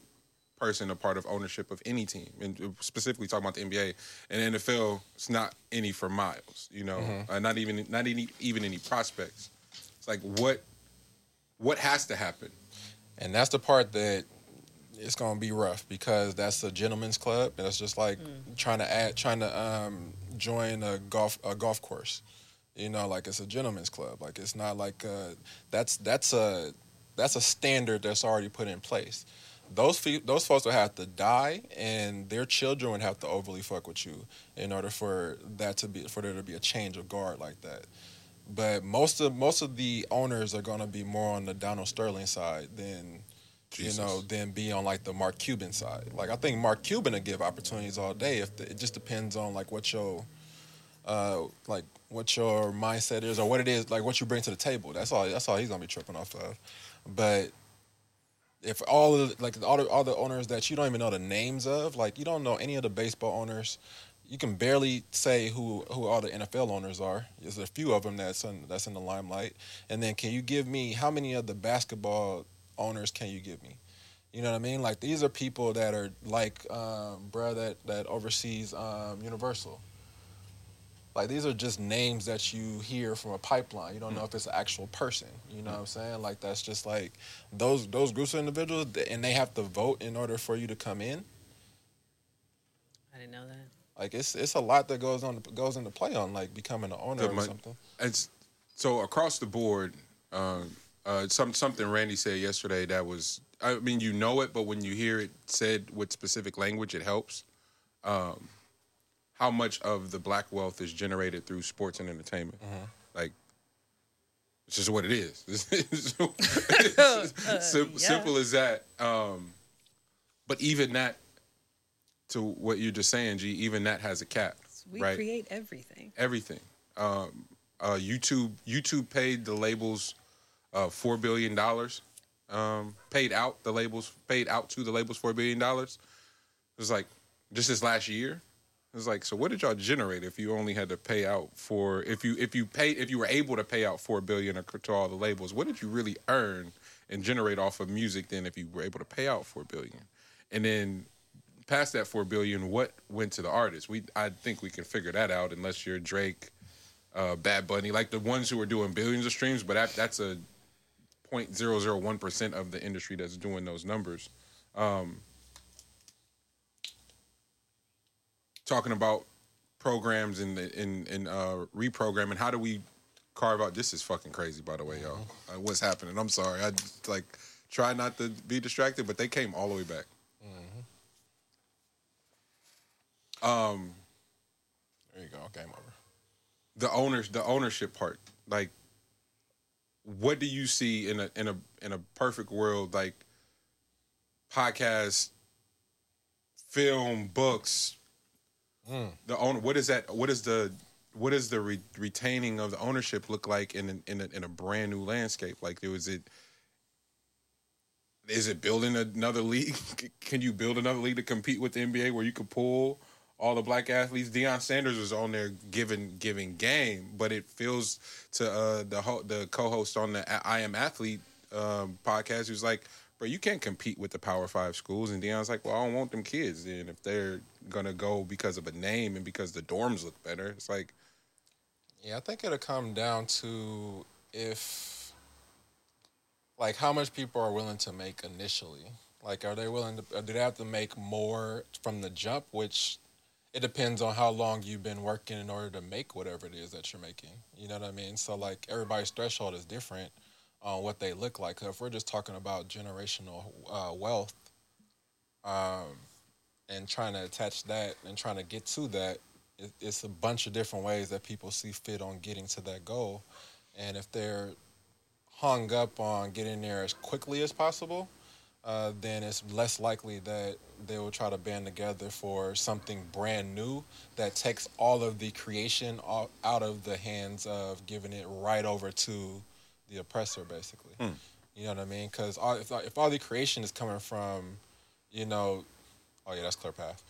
person a part of ownership of any team, and specifically talking about the NBA and NFL. It's not any for miles, you know, uh, not even not any even any prospects. It's like what what has to happen. And that's the part that it's gonna be rough because that's a gentleman's club, and it's just like trying to add, trying to um, join a golf a golf course. You know, like it's a gentleman's club. Like it's not like uh, that's that's a that's a standard that's already put in place. Those fe- those folks would have to die, and their children would have to overly fuck with you in order for that to be for there to be a change of guard like that. But most of most of the owners are going to be more on the Donald Sterling side than Jesus. you know than be on like the Mark Cuban side. Like I think Mark Cuban will give opportunities all day. If the, it just depends on like what your uh like what your mindset is or what it is like what you bring to the table. That's all. That's all he's gonna be tripping off of. But if all of like all the all the owners that you don't even know the names of, like you don't know any of the baseball owners, you can barely say who who all the NFL owners are. There's a few of them that's in, that's in the limelight. And then can you give me how many of the basketball owners can you give me? You know what I mean? Like these are people that are like um, bruh that that oversees um, Universal. Like these are just names that you hear from a pipeline. You don't know if it's an actual person. You know what I'm saying? Like that's just like those those groups of individuals, and they have to vote in order for you to come in. I didn't know that. Like it's it's a lot that goes on goes into play on like becoming an owner The or something. It's so across the board. Um, uh, some something Randy said yesterday that was. I mean, you know it, but when you hear it said with specific language, it helps. Um, how much of the black wealth is generated through sports and entertainment? Like, it's just what it is. *laughs* *laughs* Sim- yeah. Simple as that. Um, but even that, to what you're just saying, G, even that has a cap, We right? create everything. everything. Um, uh, YouTube YouTube paid the labels uh, four billion dollars. Um, paid out the labels paid out to the labels four billion dollars. It was like just this last year. It was like so. What did y'all generate if you only had to pay out for if you if you pay if you were able to pay out four billion to all the labels? What did you really earn and generate off of music? Then if you were able to pay out four billion, and then past that four billion, what went to the artist? We I think we can figure that out unless you're Drake, uh, Bad Bunny, like the ones who are doing billions of streams. But that, that's a 0.001 percent of the industry that's doing those numbers. Um, talking about programs and and and uh, reprogramming. How do we carve out? This is fucking crazy, by the way, y'all. Uh, what's happening? I'm sorry. I like try not to be distracted, but they came all the way back. Um, There you go. Game over. the owners, the ownership part. Like, what do you see in a in a in a perfect world? Like, podcast, film, books. The owner. What is that? What is the what is the re- retaining of the ownership look like in a, in a, in a brand new landscape? Like, was it. Is it building another league? *laughs* Can you build another league to compete with the NBA where you could pull all the black athletes? Deion Sanders was on there giving giving game, but it feels to uh, the ho- the co-host on the I Am Athlete um, podcast who's like, bro, you can't compete with the Power Five schools. And Deion's like, well, I don't want them kids. And if they're gonna go because of a name and because the dorms look better, it's like, Yeah, I think it'll come down to if, like, how much people are willing to make initially. Like, are they willing to? Do they have to make more from the jump? Which it depends on how long you've been working in order to make whatever it is that you're making. You know what I mean? So, like, everybody's threshold is different on what they look like. if we're just talking about generational uh, wealth, um, and trying to attach that and trying to get to that, it, it's a bunch of different ways that people see fit on getting to that goal. And if they're hung up on getting there as quickly as possible, uh, then it's less likely that they will try to band together for something brand new that takes all of the creation out of the hands of giving it right over to the oppressor, basically. Hmm. You know what I mean? Because if, if all the creation is coming from, you know, oh yeah, that's clear path.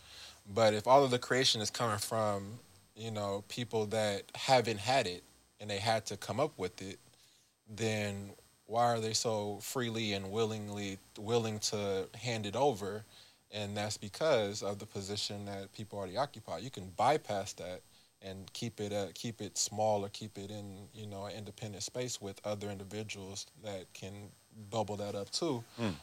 But if all of the creation is coming from, you know, people that haven't had it and they had to come up with it, then why are they so freely and willingly willing to hand it over and that's because of the position that people already occupy. You can bypass that and keep it uh, keep it small or keep it in you know an independent space with other individuals that can bubble that up too.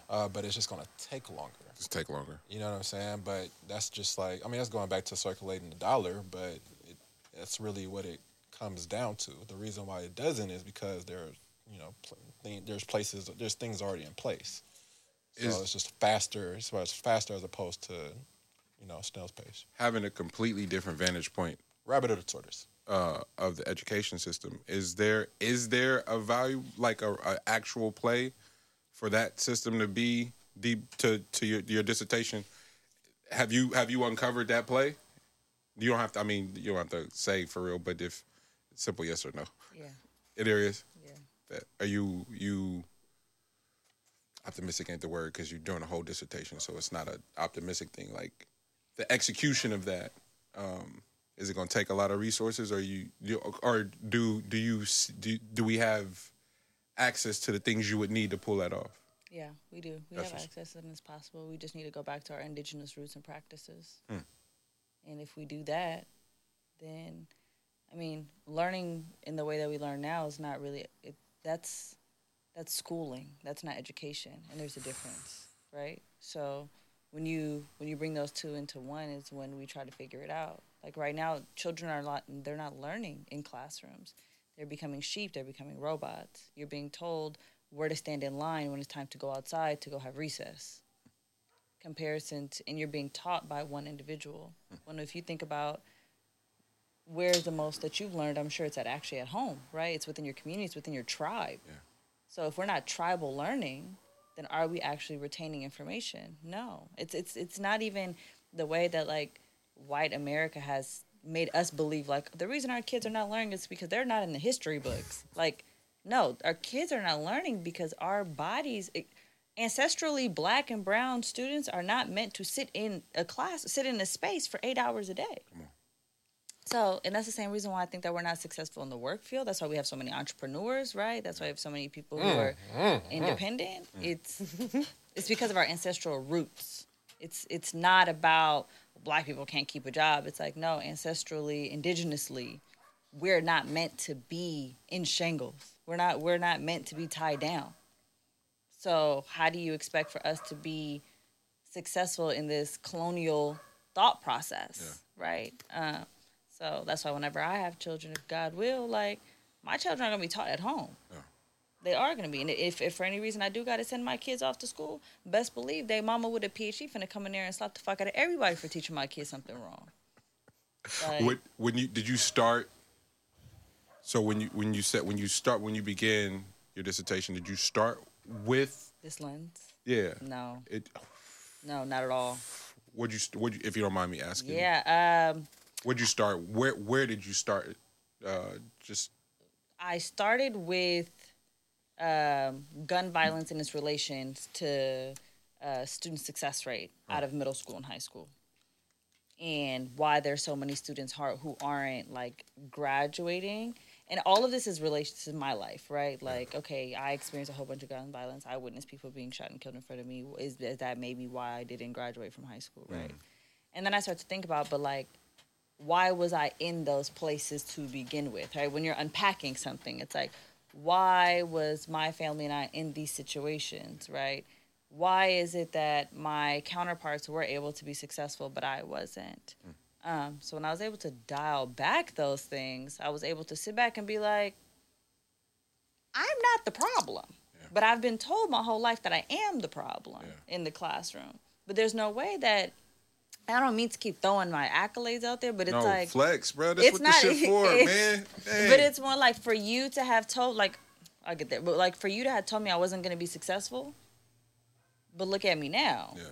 Uh, but it's just going to take longer. Just take longer. You know what I'm saying? But that's just like I mean that's going back to circulating the dollar, but it, that's really what it comes down to. The reason why it doesn't is because there, are, you know, pl- there's places, there's things already in place. So Is- it's just faster. It's it's faster as opposed to, you know, snail's pace. Having a completely different vantage point Rabbit or the tortoise. uh, of the education system. Is there is there a value like a, a actual play for that system to be deep to to your, your dissertation? Have you have you uncovered that play? You don't have to. I mean, you don't have to say for real, but if simple yes or no, Yeah. there is. Yeah. Are you you optimistic ain't the word because you're doing a whole dissertation, so it's not an optimistic thing. Like the execution of that, um, is it going to take a lot of resources, or you, you or do do you do do we have access to the things you would need to pull that off? Yeah, we do. We That's have access and it's possible. We just need to go back to our indigenous roots and practices. Hmm. And if we do that, then, I mean, learning in the way that we learn now is not really. It, that's that's schooling. That's not education, and there's a difference, right? So when you when you bring those two into one is when we try to figure it out. Like right now, children are not they're not learning in classrooms. They're becoming sheep. They're becoming robots. You're being told where to stand in line when it's time to go outside to go have recess. Comparison, to, and you're being taught by one individual. When if you think about where's the most that you've learned, I'm sure it's at actually at home, right? It's within your community, it's within your tribe. Yeah. So if we're not tribal learning, then are we actually retaining information? No. It's it's it's not even the way that like white America has made us believe like the reason our kids are not learning is because they're not in the history books. Like no, our kids are not learning because our bodies ancestrally black and brown students are not meant to sit in a class, sit in a space for 8 hours a day. So, and that's the same reason why I think that we're not successful in the work field. That's why we have so many entrepreneurs, right? That's why we have so many people who are mm-hmm. Mm-hmm. independent. Mm-hmm. It's *laughs* it's because of our ancestral roots. It's it's not about black people can't keep a job. It's like no, ancestrally, indigenously, we're not meant to be in shingles. We're not we're not meant to be tied down. So, how do you expect for us to be successful in this colonial thought process, right? Um, so that's why whenever I have children, if God will, like my children are gonna be taught at home. Yeah. They are gonna be, and if, if for any reason I do gotta send my kids off to school, best believe they mama with a PhD finna come in there and slap the fuck out of everybody for teaching my kids something wrong. Like, What when you did you start? So when you when you said when you start when you begin your dissertation, did you start with this lens? yeah? No, It no, not at all. would you would you if you don't mind me asking? Yeah, um, Would you start? Where where did you start? Uh, just I started with um, gun violence and its relations to uh, student success rate out of middle school and high school, and why there's so many students who aren't like graduating. And all of this is related to my life, right? Like, okay, I experienced a whole bunch of gun violence. I witnessed people being shot and killed in front of me. Is, is that maybe why I didn't graduate from high school, right? And then I start to think about, but like, why was I in those places to begin with, right? When you're unpacking something, it's like, why was my family and I in these situations, right? Why is it that my counterparts were able to be successful, but I wasn't? Um, so when I was able to dial back those things, I was able to sit back and be like, I'm not the problem. But I've been told my whole life that I am the problem Yeah. in the classroom. But there's no way that I don't mean to keep throwing my accolades out there, but it's no like flex, bro. That's it's what not- this shit for, *laughs* man. Dang. but it's more like for you to have told like I get that, but like for you to have told me I wasn't gonna be successful. But look at me now. yeah.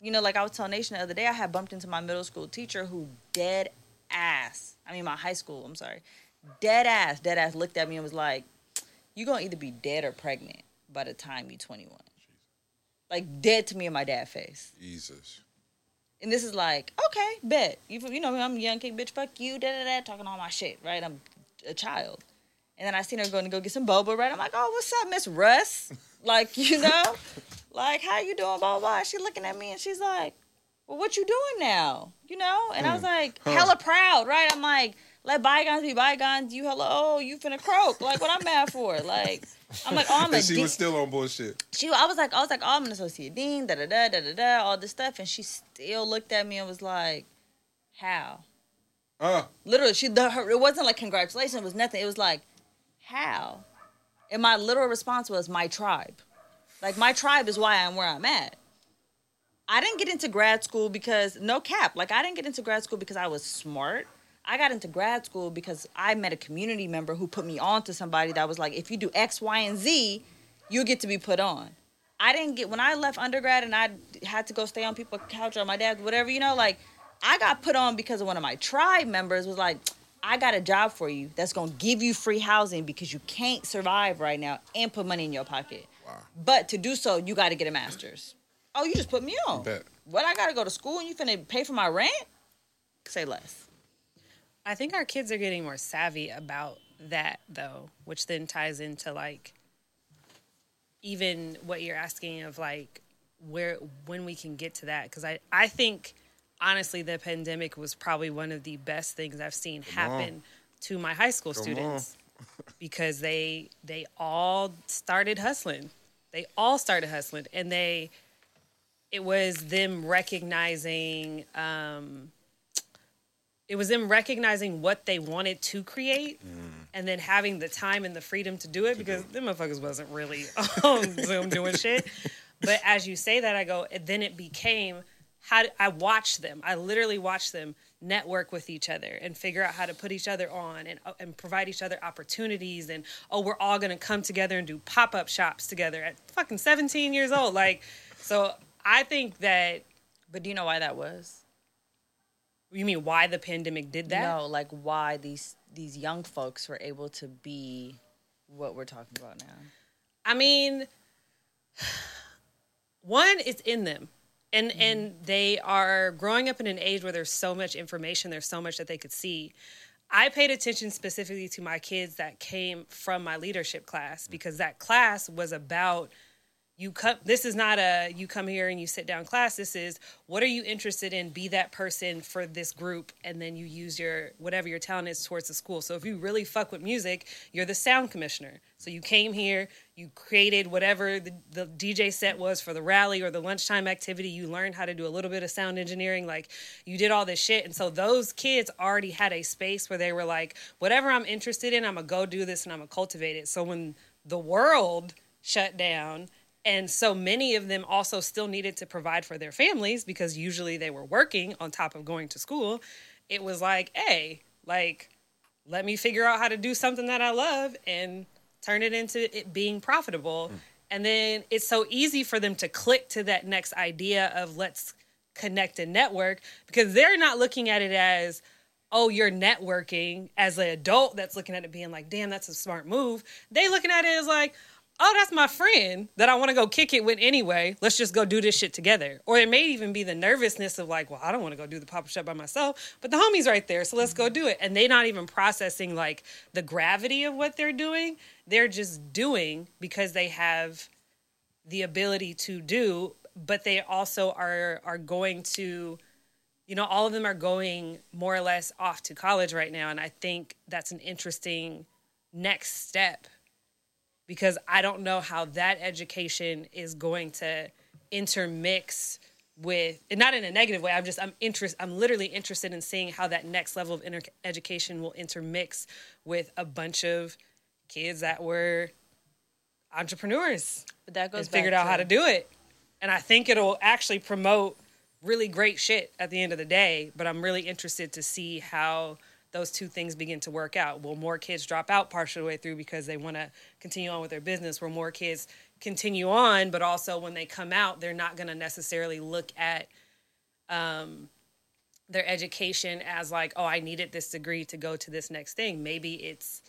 You know, like I was telling Nation the other day, I had bumped into my middle school teacher who dead ass. I mean, my high school. I'm sorry, dead ass, dead ass looked at me and was like, "You're gonna either be dead or pregnant by the time you're 21." Like dead to me in my dad face. Jesus. And this is like, okay, bet. You, you know, I'm a young kid, bitch, fuck you, da da da, talking all my shit, right? I'm a child. And then I seen her going to go get some boba, right? I'm like, oh, what's up, Miss Russ? like, you *laughs* know? Like, how you doing? Blah, blah, blah. She looking at me and she's like, well, what you doing now? You know? And I hmm. was like, hella proud, right? I'm like, let bygones be bygones. You hella, oh, you finna croak. Like, what I'm mad for? Like, I'm like, *laughs* oh, I'm a And she de- was still on bullshit. she I was like I was like oh I'm an associate dean da da da da da da all this stuff. And she still looked at me and was like how? Uh, literally she the, her, it wasn't like congratulations. It was nothing. It was like how? And my literal response was my tribe. Like my tribe is why I'm where I'm at. I didn't get into grad school because no cap. Like I didn't get into grad school because I was smart I got into grad school because I met a community member who put me on to somebody that was like if you do X Y and Z you'll get to be put on I didn't get when I left undergrad and I had to go stay on people's couch or my dad's, whatever, you know, like I got put on because of one of my tribe members was like, I got a job for you that's gonna give you free housing because you can't survive right now and put money in your pocket. Wow. But to do so, you gotta get a master's. Oh, you just put me on. Bet. What I gotta go to school and you finna pay for my rent? Say less. I think our kids are getting more savvy about that though, which then ties into like even what you're asking of like where when we can get to that. Because I I think honestly the pandemic was probably one of the best things I've seen happen to my high school students because they they all started hustling. They all started hustling and they it was them recognizing um it was them recognizing what they wanted to create and then having the time and the freedom to do it because them motherfuckers wasn't really *laughs* on Zoom doing *laughs* shit. But as you say that, I go, then it became how to, I watched them. I literally watched them network with each other and figure out how to put each other on and, uh, and provide each other opportunities. And oh, we're all gonna come together and do pop up shops together at fucking 17 years old. Like, so I think that But do you know why that was? You mean why the pandemic did that? No, like why these these young folks were able to be what we're talking about now. I mean, one, it's in them. And mm-hmm. and they are growing up in an age where there's so much information, there's so much that they could see. I paid attention specifically to my kids that came from my leadership class mm. because that class was about you come this is not a you come here and you sit down class. This is what are you interested in? Be that person for this group and then you use your whatever your talent is towards the school. So if you really fuck with music you're the sound commissioner. So you came here you created whatever the, the dj set was for the rally or the lunchtime activity. You learned how to do a little bit of sound engineering like you did all this shit. And so those kids already had a space where they were like whatever i'm interested in i'm gonna go do this and i'm gonna cultivate it. So when the world shut down and so many of them also still needed to provide for their families because usually they were working on top of going to school. It was like, hey, like, let me figure out how to do something that I love and turn it into it being profitable. Hmm. And then it's so easy for them to click to that next idea of let's connect and network because they're not looking at it as, oh, you're networking as an adult that's looking at it being like, damn, that's a smart move. They looking at it as like, oh, that's my friend that I want to go kick it with anyway. Let's just go do this shit together. Or it may even be the nervousness of like, well, I don't want to go do the pop up shop by myself, but the homie's right there, so let's go do it. And they're not even processing like the gravity of what they're doing. They're just doing because they have the ability to do, but they also are are going to you know, all of them are going more or less off to college right now. And I think that's an interesting next step because I don't know how that education is going to intermix with and not in a negative way i'm just i'm interest i'm literally interested in seeing how that next level of inter- education will intermix with a bunch of kids that were entrepreneurs But that goes and figured out how to do it. And i think it'll actually promote really great shit at the end of the day but i'm really interested to see how those two things begin to work out. Will more kids drop out partial way through because they want to continue on with their business? Will more kids continue on but also when they come out they're not going to necessarily look at um, their education as like oh i needed this degree to go to this next thing. Maybe it's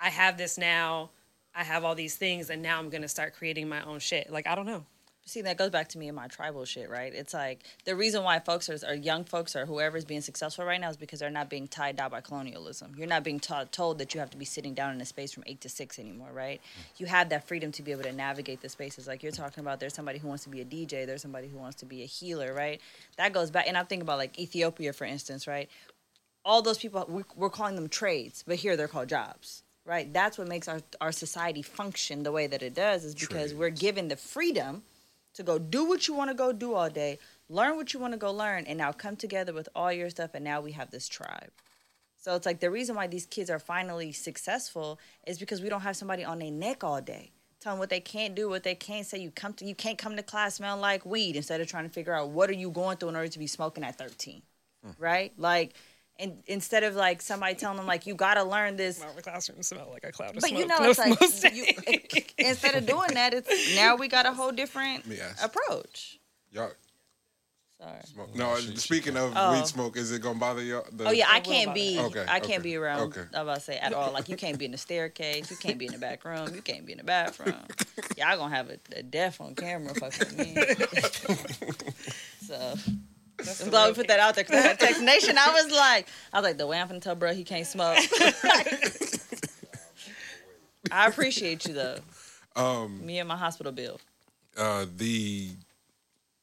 i have this now i have all these things and now i'm going to start creating my own shit. Like i don't know See, that goes back to me and my tribal shit, right? It's like the reason why folks are, or young folks or whoever's being successful right now is because they're not being tied down by colonialism. You're not being taught, told that you have to be sitting down in a space from eight to six anymore, right? Mm. You have that freedom to be able to navigate the spaces. Like you're talking about, there's somebody who wants to be a DJ, there's somebody who wants to be a healer, right? That goes back, and I'm thinking about like Ethiopia, for instance, right? all those people we- we're calling them trades but here they're called jobs right that's what makes our, our society function the way that it does is because we're given the freedom to go do what you want to go do all day learn what you want to go learn and now come together with all your stuff and now we have this tribe. So it's like the reason why these kids are finally successful is because we don't have somebody on their neck all day telling what they can't do what they can't say. You come to you can't come to class smelling like weed instead of trying to figure out what are you going through in order to be smoking at 13 hmm. right? Like and instead of like somebody telling them like you got to learn this My classroom smell like a cloud of smoke. but smoke. you know most- it's like you, days. *laughs* instead of doing that it's now we got a whole different Let approach Y'all sorry smoke. No, she- she speaking of Oh. weed smoke, is it gonna bother y'all? The, Oh yeah, I can't be. Okay, I can't okay, be around. okay. I was about to say at all. Like you can't be in the staircase. You can't be in the back room. You can't be in the bathroom. *laughs* Y'all gonna have a, a deaf on camera fucking me. *laughs* so That's I'm glad we put that out there. Cause I had text *laughs* nation. I was like, I was like, the way I'm finna tell bro he can't smoke. *laughs* I appreciate you though. um, Me and my hospital bill. uh, the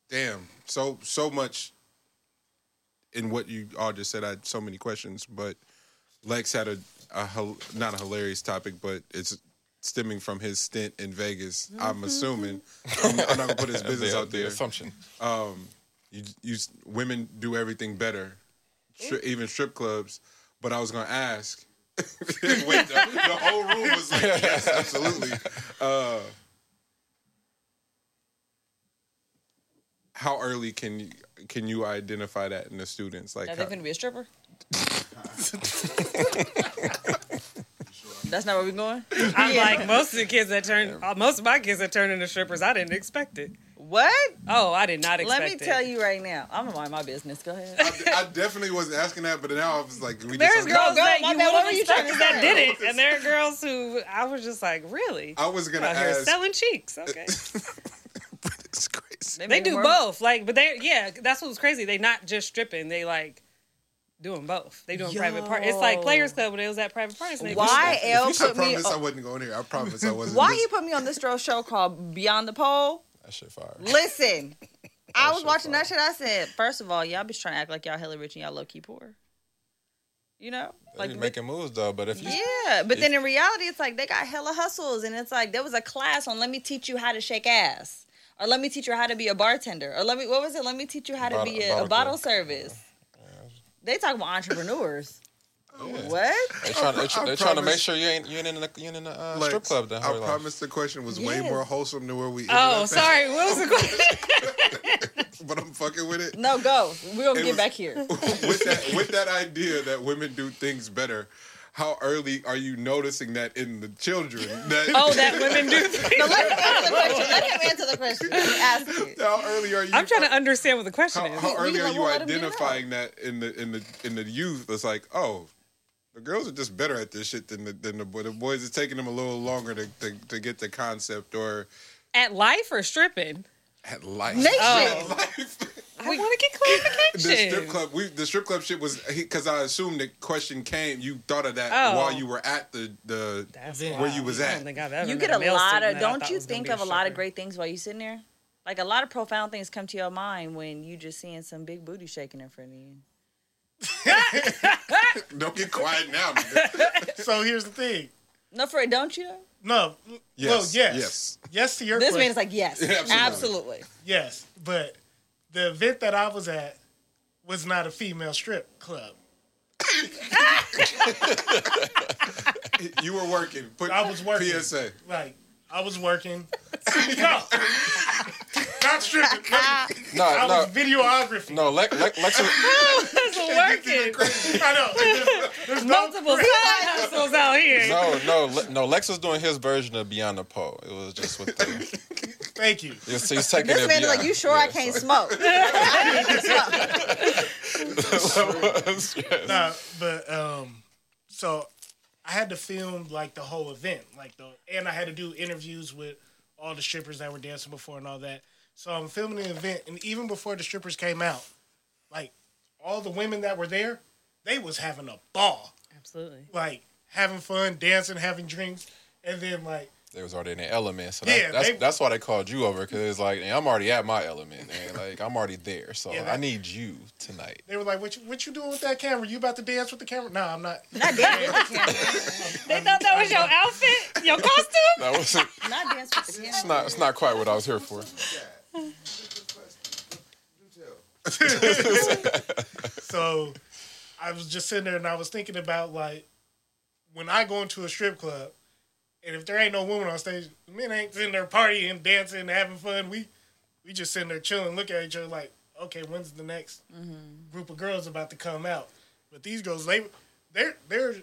damn so so much in what you all just said. I had so many questions, but Lex had a, a not a hilarious topic, but it's stemming from his stint in Vegas. I'm assuming I'm, I'm not gonna put his *laughs* business the, out the there. assumption. You, you women do everything better, Stri- even strip clubs. But I was gonna ask. *laughs* Wait, the, the whole room was like, yes, absolutely. Uh, how early can you can you identify that in the students? Like, Are they how- finna be a stripper? *laughs* That's not where we're going. I'm like most of the kids that turn, uh, most of my kids that turn into strippers. I didn't expect it. What? Oh, I did not expect Let it. me tell you right now. I'm gonna mind my business. Go ahead. I, I definitely wasn't asking that, but now I was like, we There's just. girls that you what would were you trying to that did it, and there are girls who I was just like, really? I was gonna Out here ask. selling cheeks. Okay, *laughs* it's crazy. they make do more- both. Like, but they, yeah, that's what's crazy. They not just stripping. They like doing both. They doing private parties. It's like Players Club, but it was at private parties. and they- Why L I put me? promise I wasn't going here. I promise I wasn't. Why Listen- he put me on this throw show called Beyond the Pole? That shit fire. Listen, *laughs* I was watching fire. that shit. I said, first of all, y'all be trying to act like y'all hella rich and y'all low key poor. You know, Like like making moves though, but if you yeah. But then in reality, it's like they got hella hustles, and it's like there was a class on let me teach you how to shake ass, or let me teach you how to be a bartender, or let me what was it? Let me teach you how to Bottle- be a, bottle a bottle service. They talk about entrepreneurs. Yeah. What? they trying, they, I they trying to make sure you ain't you ain't in the you ain't in the uh, Lex, strip club. Then I promise the question was way Yes. more wholesome than where we. ended Oh, up at, sorry. What was the *laughs* question? *laughs* But I'm fucking with it. No, go. We're gonna It get was- back here. *laughs* with that with that idea that women do things better, how early are you noticing that in the children? That, Oh, that women do. No, let him answer the question. Let him answer the question. Let me ask it. how early are you? I'm trying to understand what the question How, is. how We- early are like, you we'll let 'em get it identifying that in the in the in the youth? It's like, oh, the girls are just better at this shit than the than the, boy- the boys. It's taking them a little longer to, to to get the concept or At life or stripping? at life. Nation. Oh. At life. I want to get clarification. the strip club we the strip club shit was because I assumed the question came you thought of that Oh. while you were at the the That's Where wild. you was at. don't think I've ever You get a lot of. that Don't you think of a lot of great things while you sitting there? Like a lot of profound things come to your mind when you just seeing some big booty shaking in front of you. *laughs* don't get quiet now nigga. *laughs* So here's the thing. No, for it, don't you? No. Yes, Well, yes. yes. Yes to your This question. man is like, yes, Yeah, absolutely. absolutely. yes, but the event that I was at was not a female strip club. *laughs* you were working put I was working. PSA Like I was working. no, not stripping. *laughs* No, I no, was videography. no. Lex, Lex, Lex is, It's working. I know. There's, *laughs* there's no Multiple side hustles out here. no, no, Le- no. Lex was doing his version of Beyond the Pole. It was just with the. *laughs* Thank you. He's, he's taking This it man is like, beyond. you sure Yeah, I can't sorry. smoke? I need to smoke. Nah, but um, so I had to film like the whole event, like the, and I had to do interviews with all the strippers that were dancing before and all that. So I'm filming the event, and even before the strippers came out, like all the women that were there, they was having a ball, Absolutely. like having fun, dancing, having drinks, and then like They was already in the element, so Yeah, that, that's they- that's why they called you over because it's like I'm already at my element, man. *laughs* Like I'm already there, so Yeah, I need you tonight. they were like, "What you, what you doing with that camera? You about to dance with the camera?" No, I'm not. Not dance with the camera. *laughs* They thought that was your outfit, your costume. That was it's Not dance with the camera. not it's not quite what I was here for. *laughs* So I was just sitting there and I was thinking about like when I go into a strip club and if there ain't no woman on stage, the men ain't sitting there partying, dancing, having fun. We we just sitting there chilling, look at each other like, okay, when's the next mm-hmm. group of girls about to come out? But these girls, they they're they're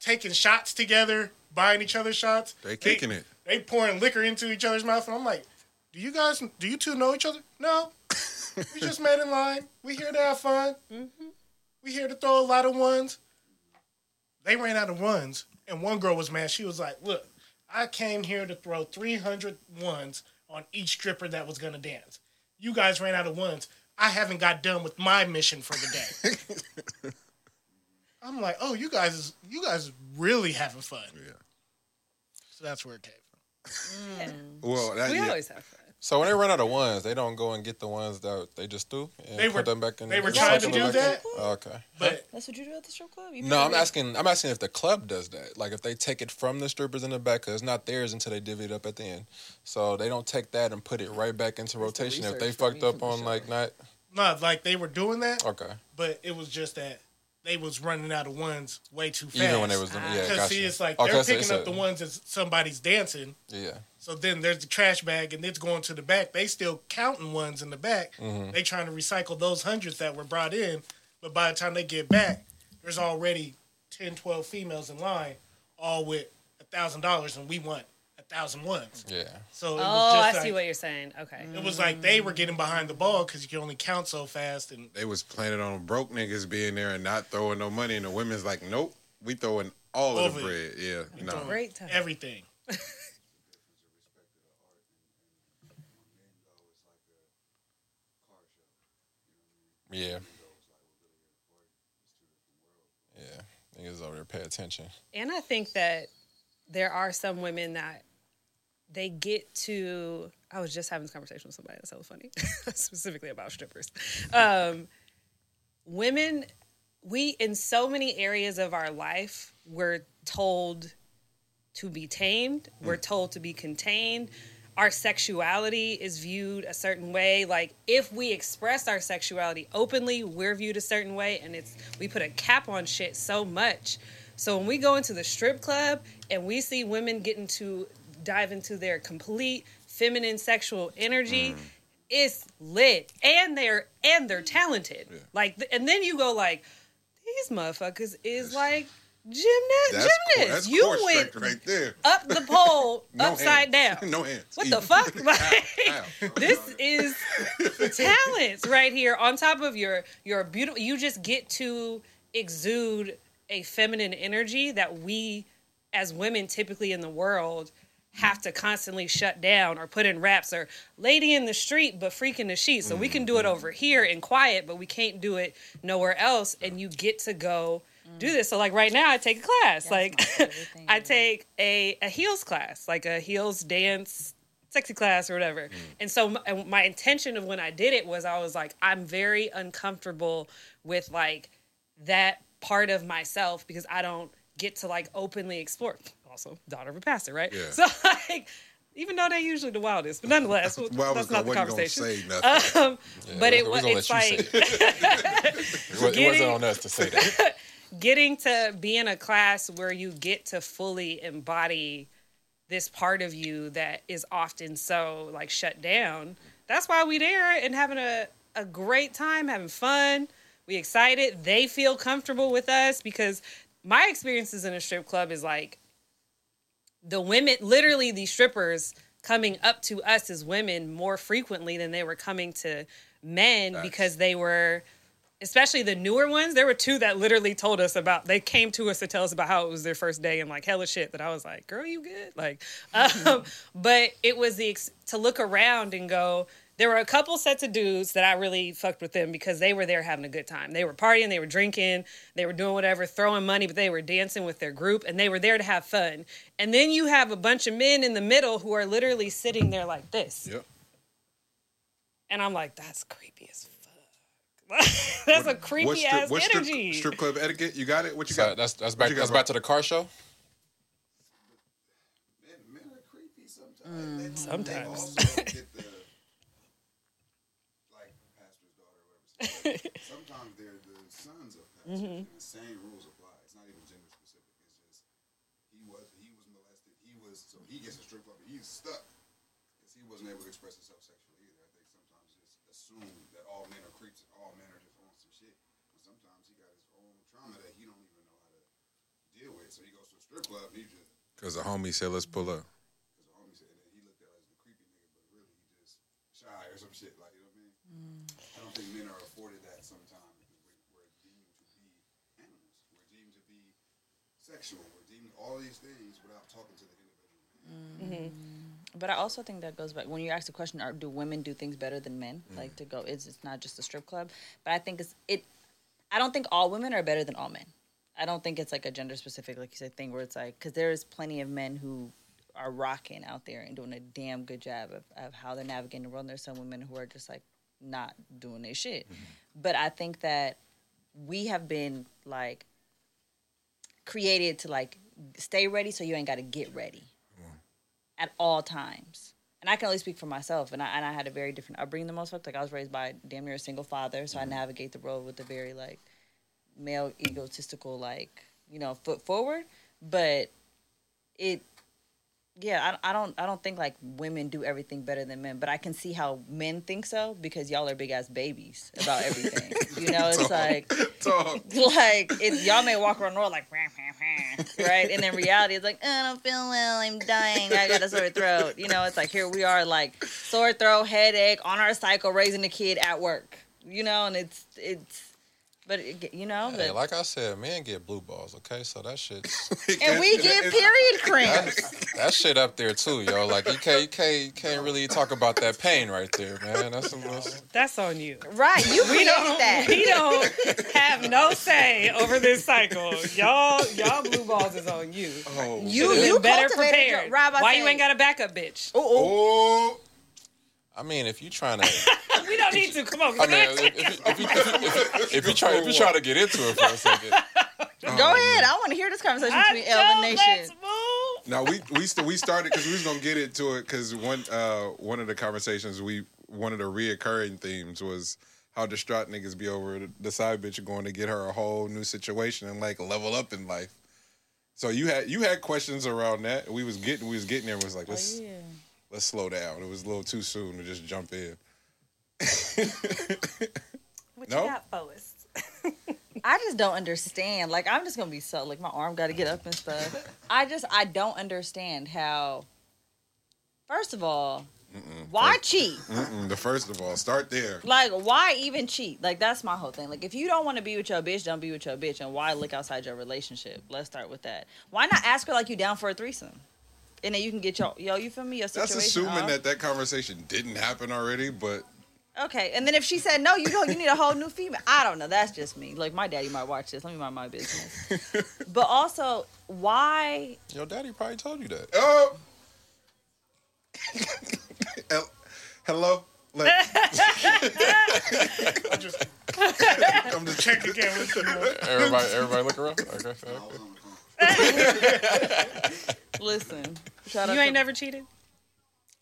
taking shots together, buying each other shots. They kicking it. They pouring liquor into each other's mouth, and I'm like, do you guys, do you two know each other? No, *laughs* we just met in line. We here to have fun. Mm-hmm. We here to throw a lot of ones. They ran out of ones, and one girl was mad. She was like, "Look, I came here to throw 300 ones on each stripper that was gonna dance. You guys ran out of ones. I haven't got done with my mission for the day." *laughs* I'm like, "Oh, you guys is you guys is really having fun." Yeah. So that's where it came from. Mm. Well, that, We yeah. always have fun. So when they run out of ones, they don't go and get the ones that they just threw and They put were- them back in. they were trying to do back in? that. Oh, okay. But That's what you do at the strip club? You No, I'm it asking. I'm asking if the club does that. Like if they take it from the strippers in the back, because it's not theirs until they divvy it up at the end. So they don't take that and put it right back into rotation if they fucked up from the on like not. not like they were doing that, Okay. but it was just that they was running out of ones way too fast. Even when they was yeah, Because gotcha. see, it's like Okay, they're picking it's up a- the ones that somebody's dancing. Yeah. So then there's the trash bag, and it's going to the back. They still counting ones in the back. Mm-hmm. They trying to recycle those hundreds that were brought in, but by the time they get back, there's already 10, 12 females in line, all with a thousand dollars, and we want thousand ones. Yeah. So it Oh, was I just see like, what you're saying. Okay. it was like they were getting behind the ball because you can only count so fast, and They was planning on broke niggas being there and not throwing no money, and the women's like, nope, we throwing all of the Over bread. Yeah, no. throwing Great time. everything. *laughs* Yeah. Yeah. Niggas over there pay attention. And I think that there are some women that they get to. I was just having this conversation with somebody that's so funny, *laughs* specifically about strippers. Um, women, we in so many areas of our life, we're told to be tamed. We're told to be contained. Our sexuality is viewed a certain way. Like if we express our sexuality openly, we're viewed a certain way, and it's we put a cap on shit so much. So when we go into the strip club and we see women getting to dive into their complete feminine sexual energy, it's lit, and they're and they're talented. Like, and then you go like, these motherfuckers is like gymnast That's cool. gymnasts. That's you went right there. up the pole *laughs* No upside hands. down. *laughs* No hands. What the fuck? *laughs* Like, this is talents right here on top of your your beautiful. You just get to exude a feminine energy that we, as women, typically in the world. Have to constantly shut down or put in raps or lady in the street but freak in the sheet. So we can do it over here in quiet, but we can't do it nowhere else. And you get to go do this. So like right now, I take a class. like favorite *laughs* thing. I take a a heels class, like a heels dance sexy class or whatever. And so my, my intention of when I did it was I was like I'm very uncomfortable with like that part of myself because I don't get to like openly explore. Also, daughter of a pastor, right? Yeah. So *laughs* like even though they're usually the wildest, but nonetheless, *laughs* Well, that's was not the conversation. gonna say nothing. Um, but it was it's like it *laughs* Getting- wasn't on us to say that. getting to be in a class where you get to fully embody this part of you that is often so like shut down. That's why we there and having a, a great time, having fun. We excited. They feel comfortable with us because my experiences in a strip club is like the women, literally the strippers coming up to us as women more frequently than they were coming to men Facts. because they were especially the newer ones, there were two that literally told us about. They came to us to tell us about how it was their first day and like hella shit. That I was like, "Girl, you good?" Like, um, but it was the ex- to look around and go, There were a couple sets of dudes that I really fucked with them because they were there having a good time. They were partying, they were drinking, they were doing whatever, throwing money, but they were dancing with their group and they were there to have fun. And then you have a bunch of men in the middle who are literally sitting there like this. Yep. And I'm like, that's creepy as fuck. *laughs* that's a creepy What's strip, ass what's strip, energy. strip club etiquette? You got it? What you So got? that's that's back you got, that's bro? back to the car show. Men, men are creepy sometimes. They- mm-hmm. sometimes. They also get the like pastor's daughter, or whatever. said it. Sometimes they're the sons of pastors, mm-hmm. and the same rules apply. It's not even gender specific. It's just he was he was molested. He was so he gets a strip club. He's stuck because he wasn't able to express himself sexually either. I think sometimes just assume that all men are creeps and all men are just on some shit. And sometimes he got his own trauma that he don't even know how to deal with. So he goes to a strip club and he just Because the homie said, let's pull up. because the homie said that he looked at it as the creepy nigga, but really he just shy or some shit. Like you know what I mean? I don't think men are afforded that sometimes because we're, we're deemed to be animals. We're deemed to be sexual. We're all these things without talking to the individual. Mm-hmm. But I also think that goes back when you ask the question: Are do women do things better than men? Mm. Like to go, it's it's not just a strip club. But I think it's it. I don't think all women are better than all men. I don't think it's like a gender specific, like you said, thing where it's like because there is plenty of men who are rocking out there and doing a damn good job of, of how they're navigating the world. And there's some women who are just like not doing their shit. Mm-hmm. But I think that we have been like created to like stay ready so you ain't got to get ready at all times. And I can only speak for myself. And I, and I had a very different upbringing than most folks. Like I was raised by damn near a single father, so I navigate the world with a very like male egotistical like you know foot forward. But it, yeah, I, I don't I don't think like women do everything better than men. But I can see how men think so because y'all are big ass babies about everything. you know, it's like Talk. like *laughs* it, y'all may walk around the world like right and in reality it's like i don't feel well i'm dying i got a sore throat you know it's like here we are like sore throat headache on our cycle raising a kid at work you know and it's it's but it, you know Hey, but, like I said, men get blue balls. Okay, so that shit. *laughs* and we get period cramps that shit up there too, yo. Like you can't you can't you can't really talk about that pain right there, man. That's, that's That's on you. right you We don't. that We don't have no say over this cycle. Y'all, y'all blue balls is on you. Oh, you you better cultivated prepared. your, Rob, Why say- you ain't got a backup, bitch? Ooh, ooh. oh, I mean, if you're trying *laughs* to, We don't need to. Come on. I mean, if, if, you- if, you, if, if, you- if you try if you try to get into it for a second, *laughs* go ahead i want to hear this conversation I between Elvin know, Nation let's move. Now we we st- we started because we was gonna get into it because one uh one of the conversations we one of the reoccurring themes was how distraught niggas be over the- the side bitch going to get her a whole new situation and like level up in life. So you had you had questions around that. We was getting we was getting there. and Was like let's Oh, yeah. Let's slow down. It was a little too soon to just jump in. What No? you got for us? I just don't understand. Like I'm just gonna be so like my arm got to get up and stuff. I just I don't understand how. First of all, why cheat? Mm-mm, the first of all, start there. Like why even cheat? Like that's my whole thing. Like if you don't want to be with your bitch, don't be with your bitch, and why look outside your relationship? Let's start with that. Why not ask her like you down for a threesome, and then you can get your yo. You feel me? Your situation. That's situation. assuming off. that that conversation didn't happen already, but Okay, and then if she said no, you don't. You need a whole new female. I don't know. That's just me. Like my daddy might watch this. Let me mind my business. *laughs* but also, why? your daddy probably told you that. oh, *laughs* hello. Like, *laughs* I'm just I'm just check again. Everybody, everybody look around. Okay, okay. Was on the phone. Listen, shout out. You ain't to- never cheated?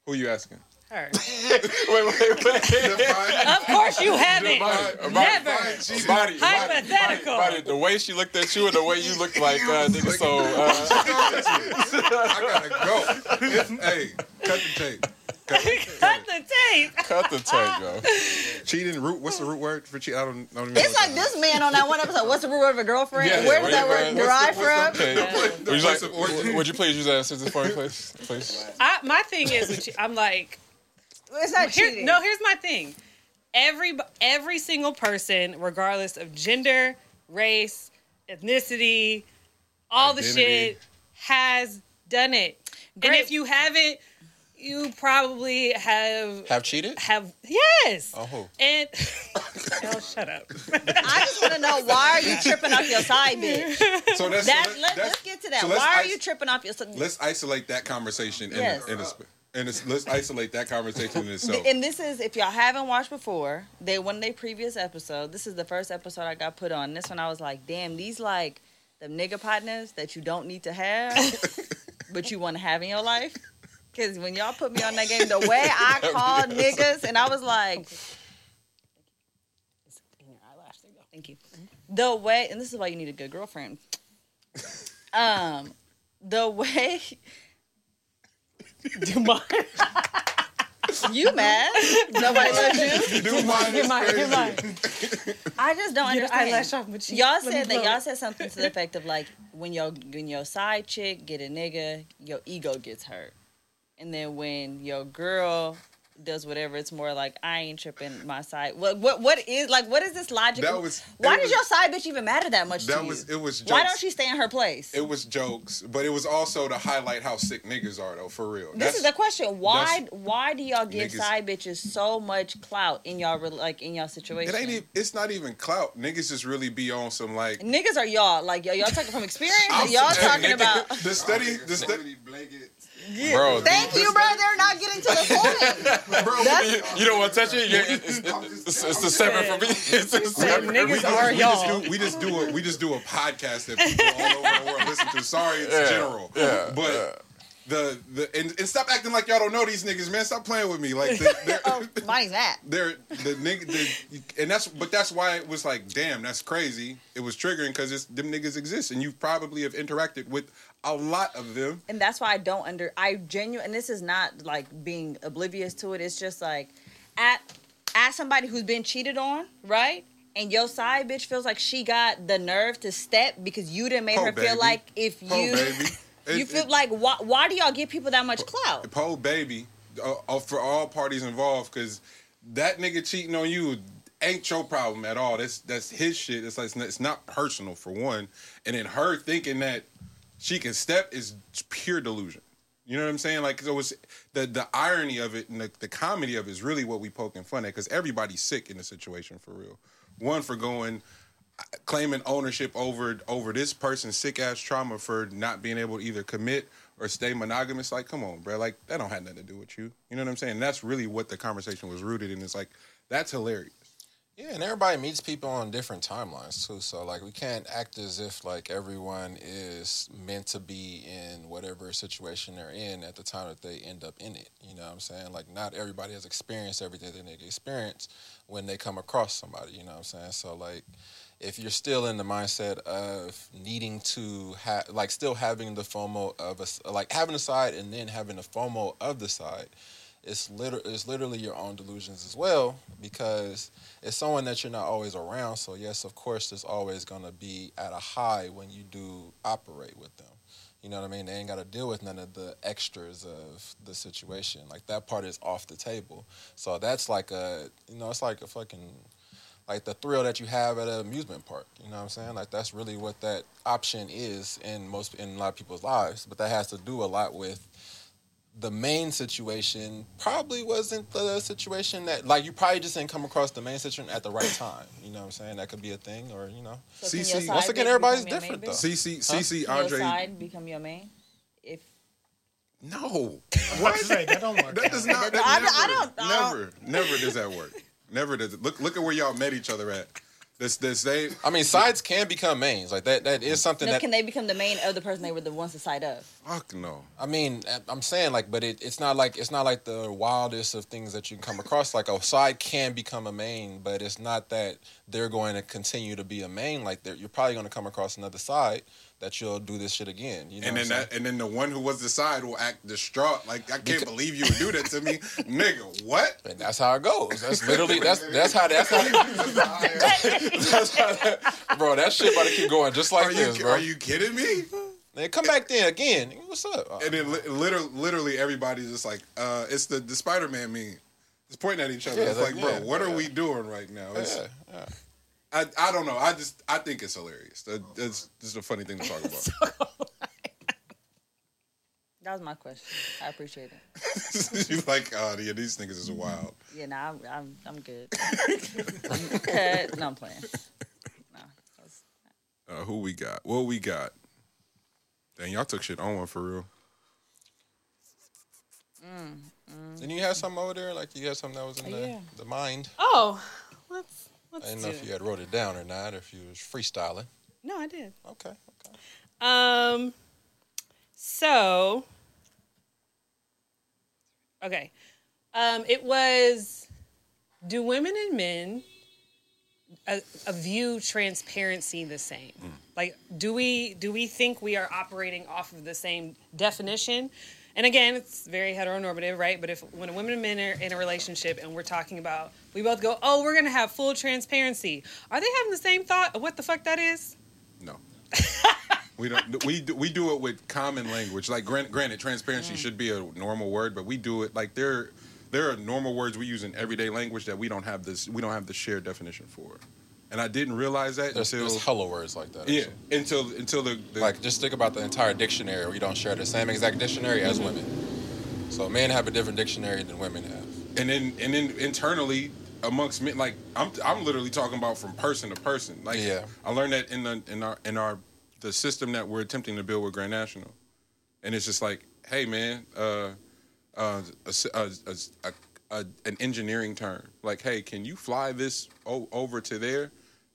Who are you asking? Her. *laughs* Wait, wait, wait. Of course you haven't. Body, Never. Body, body, Hypothetical. Body, the way she looked at you and the way you looked like, uh, nigga, so, uh, *laughs* I gotta go. hey, cut the tape. Cut, Cut the tape. cut the tape, yo. *laughs* cheating root. What's the root word for cheat? I don't. I don't even It's know like this man on that one episode. What's the root word of a girlfriend? Yeah, Where yeah, does that word derive from? Okay. The Would you, like, place would you please use that as for me, place, Please. I, my thing is, with che- I'm like, It's not here, cheating. no. Here's my thing. Every every single person, regardless of gender, race, ethnicity, all the shit, has done it. And if you haven't, you probably have Have cheated? have yes. Oh, who? And *laughs* hell, shut up. *laughs* I just want to know why are you tripping off your side bitch? So that's, That, so that- let, that's- let's get to that. so why are you tripping off your side? Let's isolate that conversation in, Yes. in, a, in a, let's isolate that conversation in itself. *laughs* And this is if y'all haven't watched before, they one of their previous episode. This is the first episode I got put on. This one I was like, damn, these like the nigga partners that you don't need to have, *laughs* but you want to have in your life. Because when y'all put me on that game, the way I *laughs* called niggas, and I was like, thank you. The way, and this is why you need a good girlfriend. Um, the way you mad? Nobody loves you. Do mine is mine, crazy. mine. I just don't Get an understand. eyelash off my cheek. Y'all Let said that blow y'all said something to the effect of like when your when your side chick get a nigga, your ego gets hurt, and then when your girl does whatever, it's more like I ain't tripping my side. What what what is like? What is this logic? That was- Why does your side bitch even matter that much That to was you? it was. Jokes. Why don't she stay in her place? It was jokes, but it was also to highlight how sick niggas are, though. For real. this is the question. Why why do y'all give Niggas- side bitches so much clout in y'all like in y'all situation? It ain't. Even, it's not even clout. Niggas just really be on some like. Niggas are y'all like y'all, y'all talking from experience. I'm- y'all talking nigga, about. the study. The study. Security blankets. Bro, Thank you, bro. They're not getting to the *laughs* point. Bro, you, you don't want to touch it? Yeah, it's, it's, it's the seven for me. *laughs* It's the Said seven. niggas we, just, are we, y'all. just do, we just do a we just do a podcast that people all over the world listen to. Sorry, it's Yeah, general. yeah, but yeah. the the and, and stop acting like y'all don't know these niggas, man. Stop playing with me. Like the, *laughs* they're, oh, Bonnie's mad. they're the nigga, the, and that's but that's why it was like, damn, that's crazy. It was triggering because it's them niggas exist, and you probably have interacted with a lot of them. And that's why I don't under. I genuine. And this is not like being oblivious to it. It's just like at at somebody who's been cheated on, right? And your side bitch feels like she got the nerve to step because you didn't make Po, her feel like if Po, you baby. *laughs* you It- feel it- like why why do y'all give people that much clout? Poe baby uh, uh, for all parties involved because that nigga cheating on you ain't your problem at all. That's that's his shit. It's like it's not, it's not personal for one, and then her thinking that she can step is pure delusion. You know what I'm saying? Like so it's the the irony of it and the, the comedy of it is really what we poke poking fun at because everybody's sick in the situation for real. One for going claiming ownership over over this person's sick ass trauma for not being able to either commit or stay monogamous. Like, come on, bro. Like that don't have nothing to do with you. You know what I'm saying? And That's really what the conversation was rooted in. It's like that's hilarious. Yeah, and everybody meets people on different timelines too. So like we can't act as if like everyone is meant to be in whatever situation they're in at the time that they end up in it. You know what I'm saying? Like not everybody has experienced everything that they experience when they come across somebody, you know what I'm saying? So like if you're still in the mindset of needing to have like still having the FOMO of a like having a side and then having the FOMO of the side, it's liter- it's literally your own delusions as well because it's someone that you're not always around. So yes, of course, there's always gonna be at a high when you do operate with them. You know what I mean? They ain't got to deal with none of the extras of the situation. Like that part is off the table. So that's like a you know it's like a fucking like the thrill that you have at an amusement park. You know what I'm saying? Like that's really what that option is in most in a lot of people's lives. But that has to do a lot with the main situation probably wasn't the situation that like you probably just didn't come across the main situation at the right *coughs* time. You know what I'm saying? That could be a thing or you know. So CC Once again, everybody's different, though. bitch? CC CC Can your Andre. side become your main? If No, *laughs* What to say? That don't work. that does not. That I- never, I don't- I don't- never, never does that work. Never does it. Look, look at where y'all met each other at. This, this, they. I mean, sides can become mains. Like that. That is something no, that can they become the main of the person they were the ones to side of? Fuck no. I mean, I'm saying like, but it, it's not like it's not like the wildest of things that you can come across. Like a side can become a main, but it's not that they're going to continue to be a main. Like they're, you're probably going to come across another side that you'll do this shit again. You know, And then that, and then the one who was the side will act distraught. Like I can't believe you would do that to me, *laughs* nigga. What? And that's how it goes. That's *laughs* literally that's that's how that's how, *laughs* that's how that, bro. That shit about to keep going just like Are this, you bro. are you kidding me? Then come back then again. What's up? And then li- literally, literally everybody's just like, uh, it's the the Spider Man meme. It's pointing at each other. Yeah, it's like, like, bro, yeah, what are we doing right now? It's, yeah, yeah. I I don't know. I just I think it's hilarious. That, that's just a funny thing to talk about. *laughs* That was my question. I appreciate it. *laughs* you like, oh yeah, these niggas is wild. Yeah, nah, I'm I'm, I'm good. I'm cut. No, I'm playing. No, that's- Uh, who we got? What we got? Dang, y'all took shit on one for real. Mm, mm. Didn't you have something over there? Like you had something that was in oh, the, Yeah. the mind? Oh, let's let's I didn't know if you had wrote it down or not, or if you was freestyling. No, I did. Okay, okay. Um. So. Okay. Um. It was. Do women and men uh, uh, view transparency the same? Like, do we do we think we are operating off of the same definition? And again, it's very heteronormative, right? But if when a woman and men are in a relationship and we're talking about, we both go, "Oh, we're gonna have full transparency," are they having the same thought of what the fuck that is? No. *laughs* we don't. We do, we do it with common language. Like granted, granted transparency Mm. should be a normal word, but we do it like there. There are normal words we use in everyday language that we don't have this. We don't have the shared definition for. And I didn't realize that There's, until there's hella words like that. yeah, actually. until until the, the Like just think about the entire dictionary. We don't share the same exact dictionary as women. So men have a different dictionary than women have. and then and then internally amongst men like I'm I'm literally talking about from person to person. Like Yeah. I learned that in the in our in our the system that we're attempting to build with Grand National, and it's just like, hey man, uh, uh, a, a, a, a, an engineering term like, hey, can you fly this o- over to there?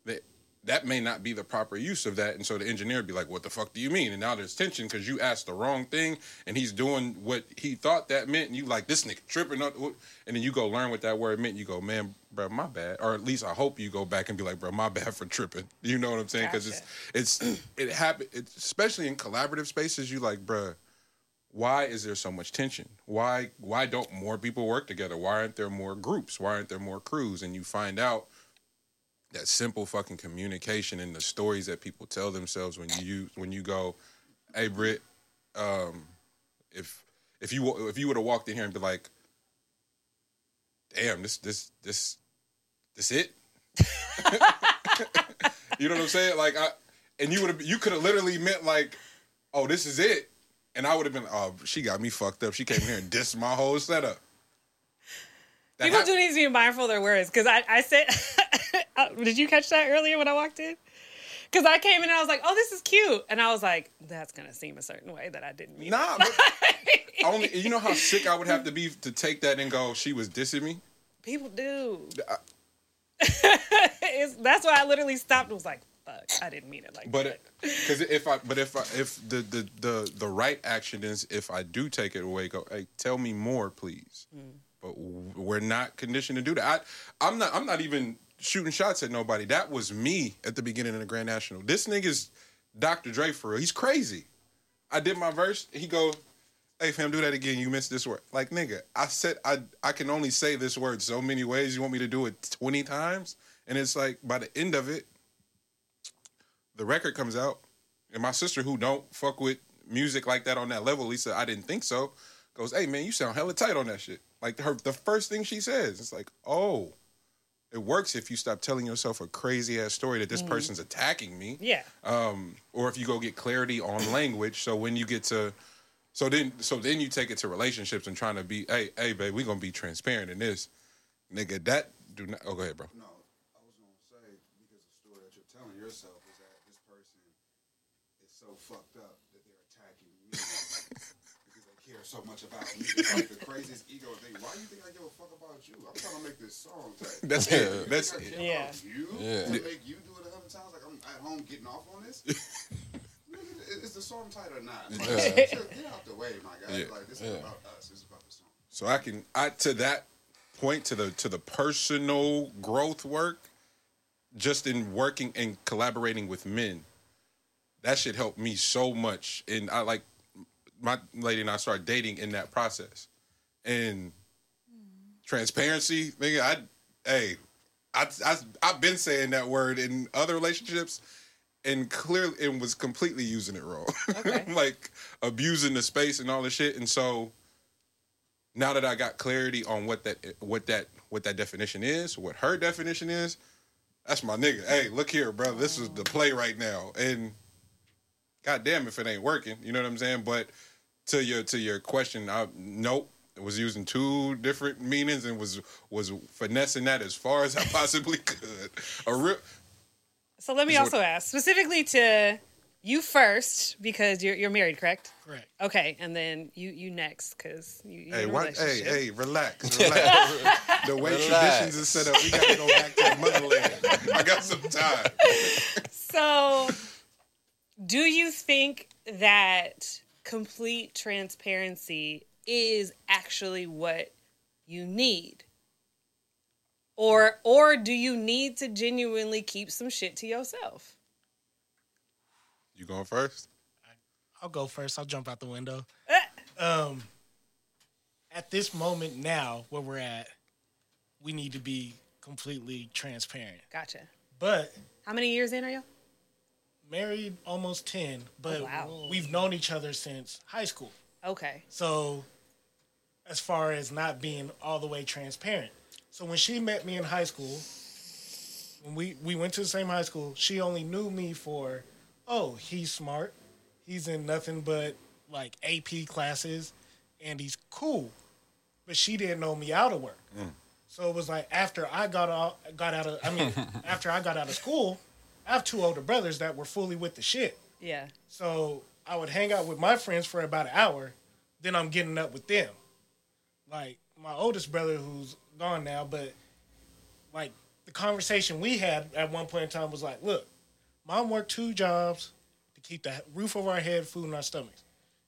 That that may not be the proper use of that, and so the engineer would be like, what the fuck do you mean? And now there's tension because you asked the wrong thing, and he's doing what he thought that meant, and you like this nigga tripping, up, and then you go learn what that word meant. You go, man, bro, my bad, or at least I hope you go back and be like, bro, my bad for tripping. *laughs* You know what I'm saying? Because it's it's it happen, especially in collaborative spaces. You like, bro, why is there so much tension? Why why don't more people work together? Why aren't there more groups? Why aren't there more crews? And you find out that simple fucking communication and the stories that people tell themselves when you when you go, hey Britt, um, if if you if you would have walked in here and be like, damn, this this this this it. *laughs* you know what I'm saying? Like I and you would have you could have literally meant like, oh, this is it. And I would have been, oh, she got me fucked up. She came here and dissed my whole setup. That People do need to be mindful of their words because I, I said, *laughs* uh, did you catch that earlier when I walked in? Because I came in and I was like, oh, this is cute. And I was like, that's going to seem a certain way that I didn't mean Nah, but *laughs* only you know how sick I would have to be to take that and go, she was dissing me. People do. I- *laughs* it's, that's why I literally stopped and was like, fuck, I didn't mean it like But that. because if I, but if I, if the, the the the right action is if I do take it away, go, hey, tell me more, please. Mm. But we're not conditioned to do that. I, I'm not. I'm not even shooting shots at nobody. That was me at the beginning of the Grand National. This nigga's Dr. Dre for real. He's crazy. I did my verse. He goes, "Hey fam, do that again. You missed this word." Like nigga, I said I I can only say this word so many ways. You want me to do it twenty times? And it's like by the end of it, the record comes out, and my sister who don't fuck with music like that on that level, Lisa, I didn't think so, goes, "Hey man, you sound hella tight on that shit." Like her, the first thing she says, it's like, "Oh." It works if you stop telling yourself a crazy ass story that this person's attacking me Yeah. um, or if you go get clarity on language. So when you get to, so then, so then you take it to relationships and trying to be, hey, hey, babe, we gonna be transparent in this, nigga. That do not. Oh, go ahead, bro. No, I was gonna say because the story that you're telling yourself is that this person is so fucked up that they're attacking me because they care so much about me. Like the craziest ego thing. Why you think I give a fuck about you? I'm trying to make this song. Type. *laughs* That's Yeah. it. That's it. Yeah. you Yeah. to make you do it a hundred times. Like I'm at home getting off on this. *laughs* Is the song tight or not? Like, Yeah. just Get out the way, my guy. Yeah. Like this Yeah. about us. This is about the song. So I can, I to that point to the to the personal growth work, just in working and collaborating with men, that should help me so much. And I like my lady and I started dating in that process, and transparency, nigga. I, hey, I, I I've been saying that word in other relationships. And clearly, and was completely using it wrong, Okay. *laughs* like abusing the space and all the shit. And so, now that I got clarity on what that what that what that definition is, what her definition is, that's my nigga. Hey, look here, bro. This is the play right now. And goddamn if it ain't working. You know what I'm saying? But to your to your question, I, nope. It was using two different meanings and was was finessing that as far as I *laughs* possibly could. A real So let me Is what- also ask specifically to you first because you're you're married, correct? Correct. Okay, and then you you next because you. you're hey, in a what? Hey, hey, relax, *laughs* relax. the way Relax. traditions is set up, we gotta go back to the motherland. I got some time. So, do you think that complete transparency is actually what you need? Or or do you need to genuinely keep some shit to yourself? You going first? I'll go first. I'll jump out the window. Eh. Um, at this moment now, where we're at, we need to be completely transparent. Gotcha. But How many years in are you? Married almost ten, but Oh, wow. we've known each other since high school. Okay. So, as far as not being all the way transparent, so when she met me in high school, when we we went to the same high school, she only knew me for, oh, he's smart, he's in nothing but like AP classes, and he's cool, but she didn't know me out of work. Mm. So it was like after I got out, got out of, I mean, *laughs* after I got out of school, I have two older brothers that were fully with the shit. Yeah. So I would hang out with my friends for about an hour, then I'm getting up with them. Like my oldest brother who's gone now, but like the conversation we had at one point in time was like, look, mom worked two jobs to keep the roof over our head, food in our stomachs.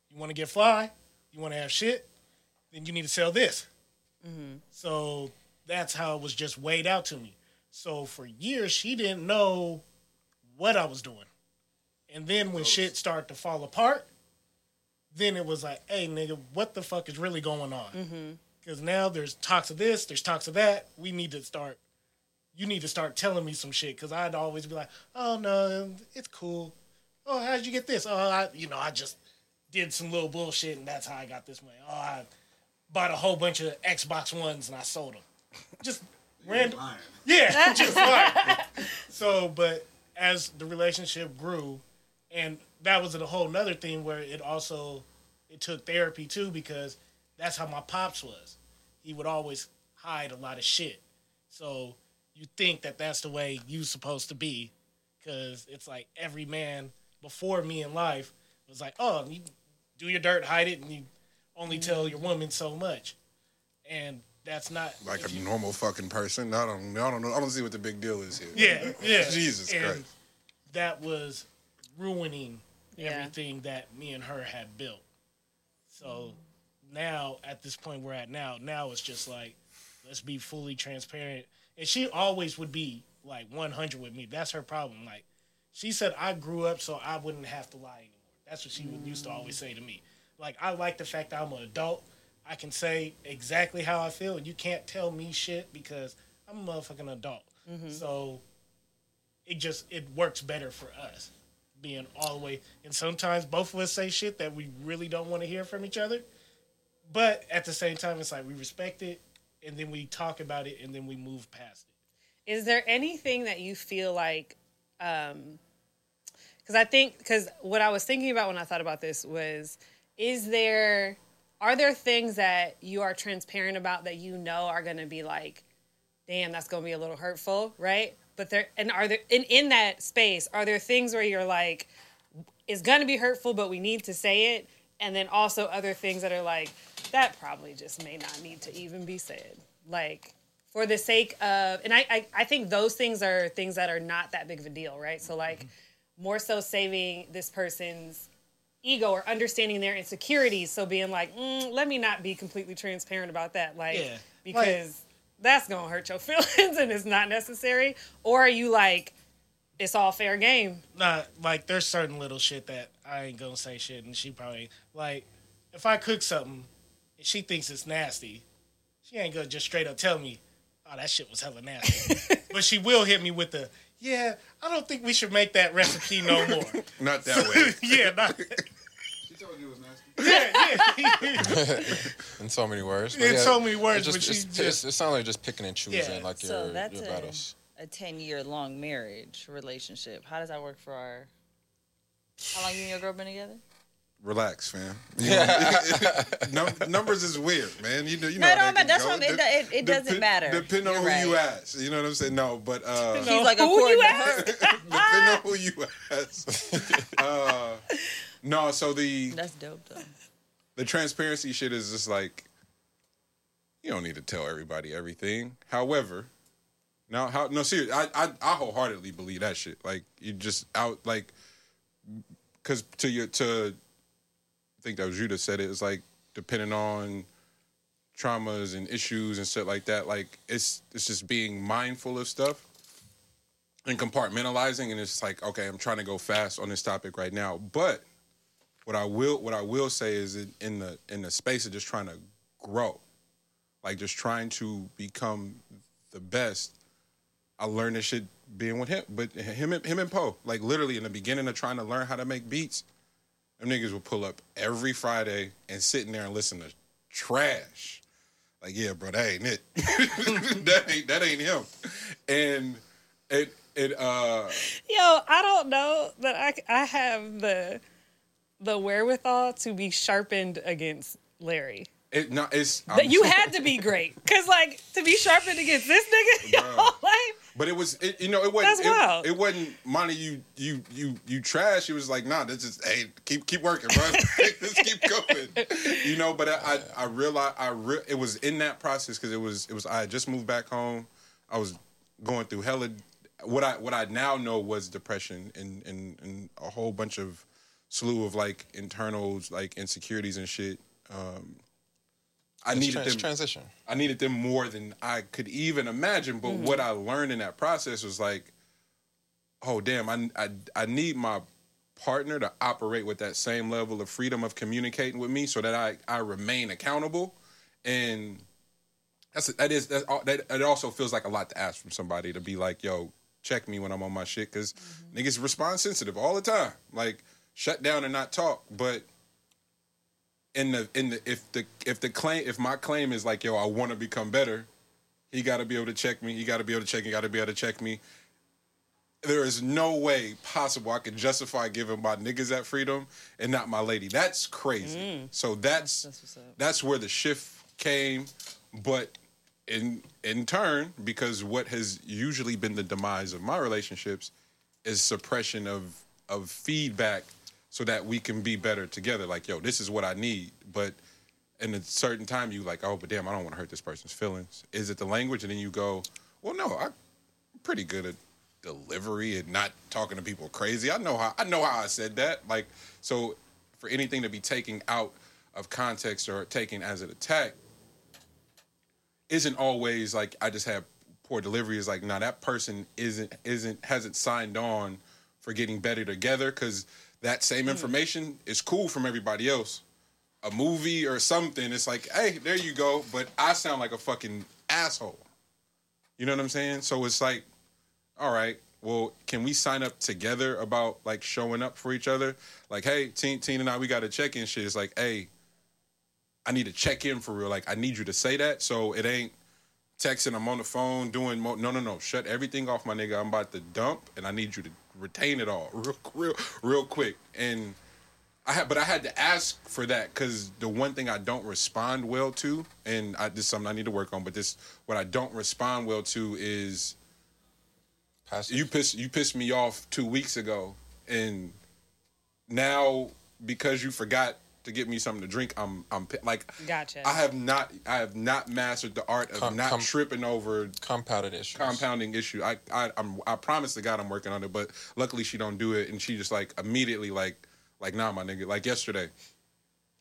You want to get fly, you want to have shit, then you need to sell this. Mm-hmm. So that's how it was just weighed out to me. So for years, she didn't know what I was doing. And then when shit started to fall apart, then it was like, hey, nigga, what the fuck is really going on? Mm-hmm. Because now there's talks of this, there's talks of that. We need to start, you need to start telling me some shit. Because I'd always be like, oh, no, it's cool. Oh, how'd you get this? Oh, I, you know, I just did some little bullshit and that's how I got this money. Oh, I bought a whole bunch of Xbox Ones and I sold them. Just *laughs* random. Yeah, *laughs* just like *laughs* so. But as the relationship grew, and that was a whole nother thing where it also it took therapy too because that's how my pops was. He would always hide a lot of shit. So you think that that's the way you supposed to be, because it's like every man before me in life was like, oh, you do your dirt, hide it, and you only tell mm-hmm. your woman so much, and that's not Like a you- normal fucking person. I don't. I don't know. I don't see what the big deal is here. Yeah, *laughs* yeah. Jesus and Christ. That was ruining Yeah. everything that me and her had built. So now, at this point we're at now, now it's just like, let's be fully transparent. And she always would be like 100 with me. That's her problem. Like, she said, I grew up so I wouldn't have to lie anymore. That's what she would used to always say to me. Like, I like the fact that I'm an adult. I can say exactly how I feel, and you can't tell me shit because I'm a motherfucking adult. So it just it works better for us being all the way. And sometimes both of us say shit that we really don't want to hear from each other, but at the same time, it's like we respect it, and then we talk about it, and then we move past it. Is there anything that you feel like, um, because I think, because what I was thinking about when I thought about this was, is there, are there things that you are transparent about that you know are going to be like, damn, that's going to be a little hurtful, right? But there, and are there, in, in that space, are there things where you're like, it's going to be hurtful, but we need to say it? And then also other things that are like, that probably just may not need to even be said. Like, for the sake of, and I, I, I think those things are things that are not that big of a deal, right? So, like, mm-hmm. more so saving this person's ego or understanding their insecurities. So, being like, mm, let me not be completely transparent about that. Like, Yeah. because that's going to hurt your *laughs* feelings and it's not necessary. Or are you like, it's all fair game? Not like there's certain little shit that I ain't gonna say shit, and she probably like if I cook something and she thinks it's nasty, she ain't gonna just straight up tell me, "Oh, that shit was hella nasty." *laughs* but she will hit me with the, "Yeah, I don't think we should make that recipe no *laughs* more." Not that way. *laughs* yeah, not, *laughs* She told you it was nasty. yeah, yeah. in so many words. In so many words, it but just, she it's, just- it sounds like just picking and choosing Yeah. like So your, that's your a, battles. a 10 year long marriage relationship. How does that work for our. How long you and your girl been together? Relax, fam. You know, *laughs* num- numbers is weird, man. You know, you know. No, how no, that's what I'm- it De- do- it- it doesn't depen- matter. Depending on You're who you ask, you know what I'm saying. No, but uh, He's like, Who according you ask? her. *laughs* depending on who you ask. *laughs* uh, no, so the That's dope though. the transparency shit is just like you don't need to tell everybody everything. However, now how no seriously, I I, I wholeheartedly believe that shit. Like you just out like because to your to I think that was you that said it. It's like depending on traumas and issues and shit like that. Like it's it's just being mindful of stuff and compartmentalizing. And it's like okay, I'm trying to go fast on this topic right now, but what I will what I will say is in, in the in the space of just trying to grow, like just trying to become the best. I learned this shit being with him, but him and him and Poe, like literally in the beginning of trying to learn how to make beats, them niggas would pull up every Friday and sit in there and listen to trash. Like, yeah, bro, that ain't it. *laughs* that ain't that ain't him. And it it uh Yo, I don't know that I, I have the the wherewithal to be sharpened against Larry. it no it's That you had to be great, cause like to be sharpened against this nigga, your *laughs* Bruh. whole life. But it was, it, you know, it wasn't. That's it, wild. It wasn't money. You, you, you, you trash. It was like, nah, this is, hey, keep, keep working, bro. *laughs* Let's keep going. You know, but I, I, I realized, I, re- it was in that process because it was, it was. I had just moved back home. I was going through hella. What I, what I now know was depression and, and, and a whole bunch of slew of like internals, like insecurities and shit. Um, I needed tra- it's them. transition. I needed them more than I could even imagine. But what mm-hmm. I learned in that process was like, oh damn, I, I I need my partner to operate with that same level of freedom of communicating with me, so that I I remain accountable. And that's that is that that it also feels like a lot to ask from somebody to be like, yo, check me when I'm on my shit, because mm-hmm. niggas respond sensitive all the time. Like shut down and not talk, but in the in the if the if the claim if my claim is like yo I want to become better, he got to be able to check me. He got to be able to check. He got to be able to check me. There is no way possible I could justify giving my niggas that freedom and not my lady. That's crazy. Mm. So that's That's that's where the shift came, but in in turn because what has usually been the demise of my relationships is suppression of of feedback so that we can be better together. Like yo this is what i need. But in a certain time you like oh but damn i don't want to hurt this person's feelings. Is it the language? And then you go well no i'm pretty good at delivery and not talking to people crazy. I know how i know how i said that. Like so for anything to be taken out of context or taken as an attack isn't always like I just have poor delivery. Is like, nah, that person isn't isn't hasn't signed on for getting better together. Because that same hmm. information is cool from everybody else. A movie or something, it's like, hey, there you go. But I sound like a fucking asshole. You know what I'm saying? So it's like, all right, well, can we sign up together about like showing up for each other? Like, hey, Teen, Teen and I, we got to check in shit. It's like, hey, I need to check in for real. Like, I need you to say that. So it ain't texting, I'm on the phone doing mo- no, no, no. Shut everything off, my nigga. I'm about to dump, and I need you to retain it all *laughs* real, real, real quick. And I had, but I had to ask for that because the one thing I don't respond well to, and I, this is something I need to work on. But this, what I don't respond well to is you piss you pissed me off two weeks ago, and now because you forgot to get me something to drink, I'm I'm like Gotcha. I have not I have not mastered the art of Com- not com- tripping over compounded issues. compounding issue. I I I'm, I promise to God I'm working on it, but luckily she don't do it, and she just like immediately like like nah my nigga. Like yesterday,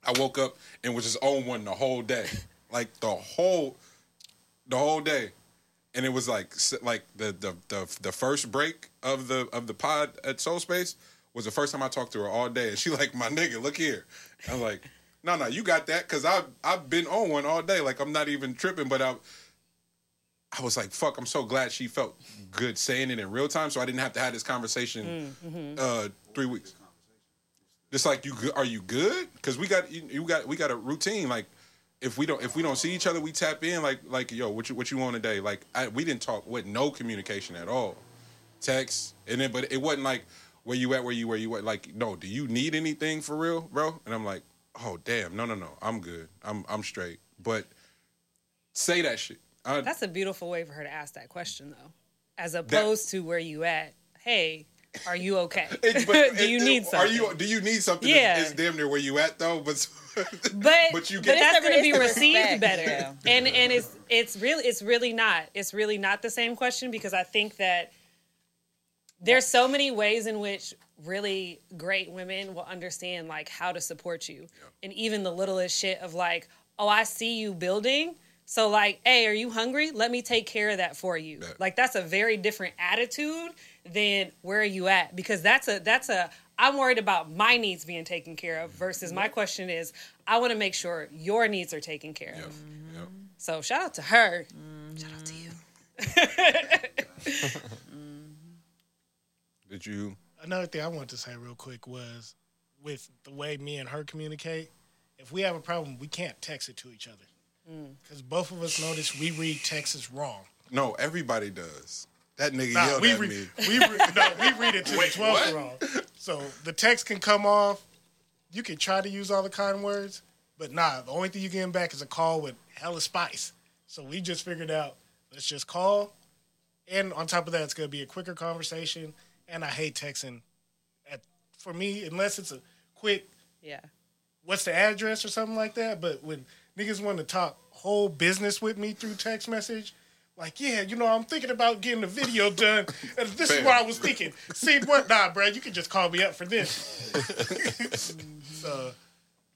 I woke up and was just on one the whole day, *laughs* like the whole the whole day, and it was like like the the the the first break of the of the pod at Soul Space was the first time I talked to her all day, and she like my nigga, look here. I'm like. No, no, you got that because I've I've been on one all day. Like I'm not even tripping, but I I was like, fuck, I'm so glad she felt good saying it in real time, so I didn't have to have this conversation uh, three weeks. Just like you, are you good? Because we got you, you got we got a routine. Like if we don't if we don't see each other, we tap in. Like like yo, what you what you want today? Like I, we didn't talk with no communication at all, text, and then but it wasn't like where you at? Where you where you at? Like, no, do you need anything for real, bro? And I'm like, oh damn, no, no, no, I'm good. I'm I'm straight. But say that shit. I, That's a beautiful way for her to ask that question, though, as opposed to where you at. Hey, are you okay? *laughs* It- but *laughs* do you it- need Are something? you? Do you need something? Yeah. It's, it's damn near where you at though. But *laughs* but but you but get that's It's going to be received better yeah. and and it's it's really it's really not it's really not the same question because i think that there's so many ways in which really great women will understand like how to support you. And even the littlest shit of like oh i see you building. So like hey are you hungry? Let me take care of that for you. Yeah. like that's a very different attitude than where are you at because that's a that's a i'm worried about my needs being taken care of versus my question is i want to make sure your needs are taken care Yep, of. Yep. so shout out to her. Mm-hmm. Shout out to you *laughs* *laughs* Did you? Another thing I wanted to say real quick was with the way me and her communicate, if we have a problem, we can't text it to each other. Mm. Because both of us notice we read texts wrong. No, everybody does. That nigga Nah, yelled we, at re- me. we, re- *laughs* no, we read it to Wait, the 12th what? wrong. So the text can come off. You can try to use all the kind words, but nah, the only thing you're getting back is a call with hella spice. So we just figured out, let's just call. And on top of that, it's going to be a quicker conversation. And I hate texting. At, for me, unless it's a quick, yeah what's the address or something like that. But when niggas want to talk whole business with me through text message, like, yeah, you know, I'm thinking about getting a video done. And this is what I was thinking. See what? Nah, bro, you can just call me up for this. *laughs* so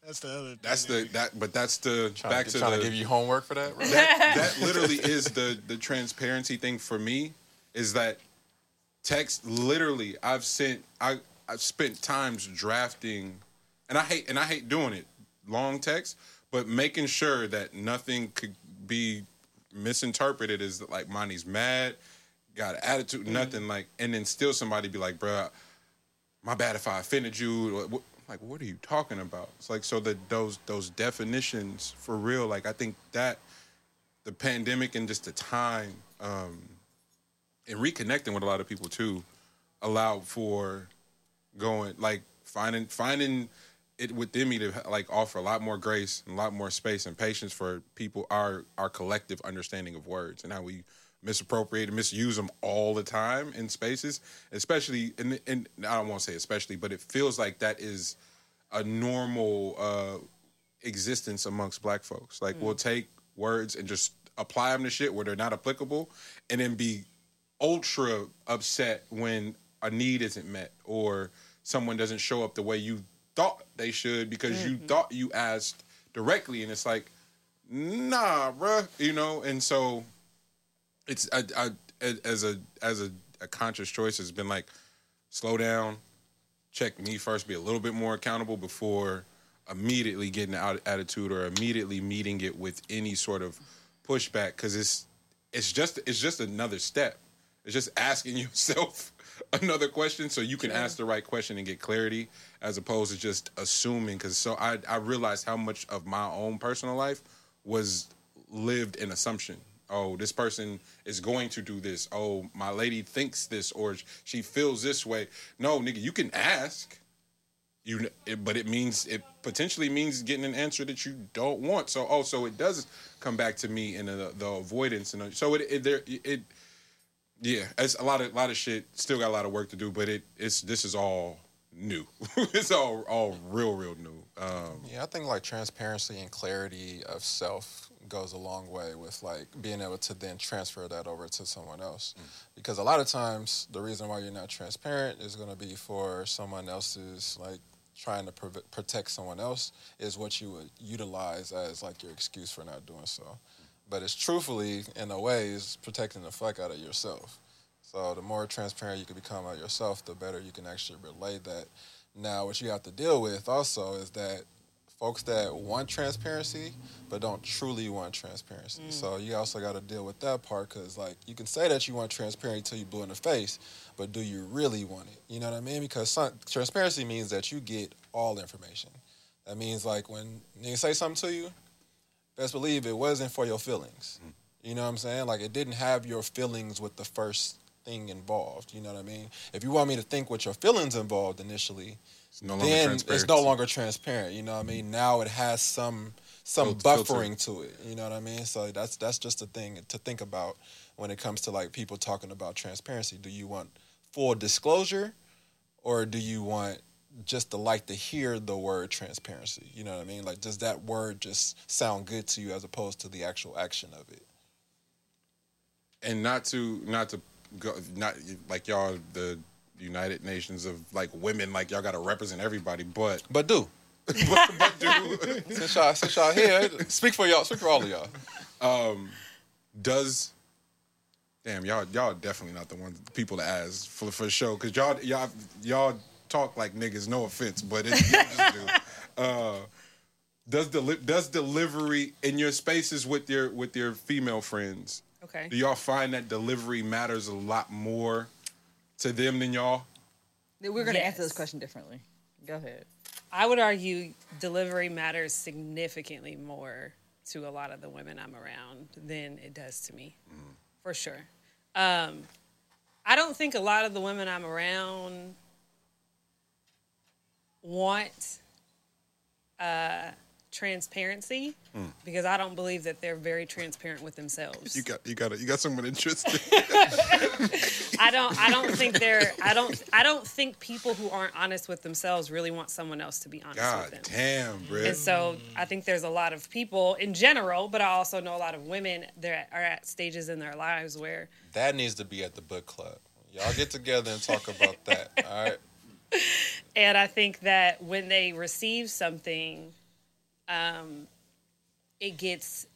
that's the other. That's thing the that, but that's the Trying, back to, to trying the to give you homework for that. Bro? that, that *laughs* literally is the the transparency thing for me is that text literally I've sent I I've spent times drafting and I hate and I hate doing it long text but making sure that nothing could be misinterpreted as like Monty's mad got an attitude nothing like and then still somebody be like bruh my bad if I offended you. Like, what are you talking about? It's like so that those those definitions for real. Like, I think that the pandemic and just the time um, and reconnecting with a lot of people too allowed for going like finding finding it within me to like offer a lot more grace and a lot more space and patience for people our our collective understanding of words and how we misappropriate and misuse them all the time in spaces especially and and I don't want to say especially but it feels like that is a normal uh existence amongst black folks. Like we'll take words and just apply them to shit where they're not applicable and then be ultra upset when a need isn't met or someone doesn't show up the way you thought they should because you mm-hmm. thought you asked directly and it's like nah bruh you know? And so it's I, I as a as a, a conscious choice has been like slow down check me first be a little bit more accountable before immediately getting out attitude or immediately meeting it with any sort of pushback because it's it's just it's just another step it's just asking *laughs* yourself another question so you can ask the right question and get clarity as opposed to just assuming because so I, I realized how much of my own personal life was lived in assumption. Oh this person is going to do this. Oh my lady thinks this or she feels this way. No nigga you can ask. You it, but it means it potentially means getting an answer that you don't want. So oh so it does come back to me in the, the avoidance and so it, it there it yeah it's a lot of lot of shit still got a lot of work to do but it it's this is all new *laughs* it's all all real real new um Yeah, I think like transparency and clarity of self goes a long way with like being able to then transfer that over to someone else. Because a lot of times the reason why you're not transparent is going to be for someone else's like trying to prov- protect someone else is what you would utilize as like your excuse for not doing so. But it's truthfully in a way is protecting the fuck out of yourself. So the more transparent you can become about yourself, the better you can actually relay that. Now, what you have to deal with also is that folks that want transparency but don't truly want transparency. Mm. So you also got to deal with that part because, like, you can say that you want transparency till you blue in the face, but do you really want it? You know what I mean? Because some, transparency means that you get all information. That means like when they say something to you, best believe it wasn't for your feelings. Mm. You know what I'm saying? Like it didn't have your feelings with the first thing involved. You know what I mean? If you want me to think with your feelings involved initially, It's no then it's no longer transparent. You know what I mean? Now it has some some filter. buffering to it. You know what I mean? So that's that's just a thing to think about when it comes to like people talking about transparency. Do you want full disclosure, or do you want just to like to hear the word transparency? You know what I mean? Like, does that word just sound good to you as opposed to the actual action of it? and not to not to go not like y'all the United Nations of like women like y'all got to represent everybody, but But do *laughs* but, but do, *laughs* since y'all since y'all here, speak for y'all. Speak for all of y'all. Um, does damn y'all y'all definitely not the ones people to ask for for sure because y'all y'all y'all talk like niggas. No offense, but it, just do. *laughs* Uh, does deli- does delivery in your spaces with your with your female friends? Okay. Do y'all find that delivery matters a lot more to them than y'all? We're gonna answer this question differently. Go ahead. I would argue delivery matters significantly more to a lot of the women I'm around than it does to me, for sure. Um, I don't think a lot of the women I'm around want uh, transparency because I don't believe that they're very transparent with themselves. You got you got it. you got someone interested. *laughs* *laughs* I don't I don't think they're I don't I don't think people who aren't honest with themselves really want someone else to be honest God with them. damn, bro. And so I think there's a lot of people in general, but I also know a lot of women that are at stages in their lives where That needs to be at the book club. Y'all get together and talk about that. *laughs* All right. *laughs* and I think that when they receive something, um, it gets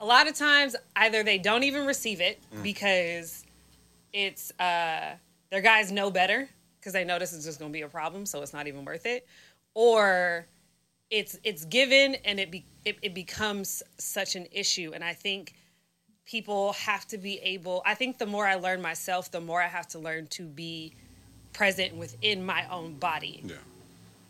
a lot of times either they don't even receive it because it's uh, their guys know better because they know this is just going to be a problem, so it's not even worth it, or it's it's given and it be it, it becomes such an issue, and I think people have to be able i think the more i learn myself the more i have to learn to be present within my own body. Yeah.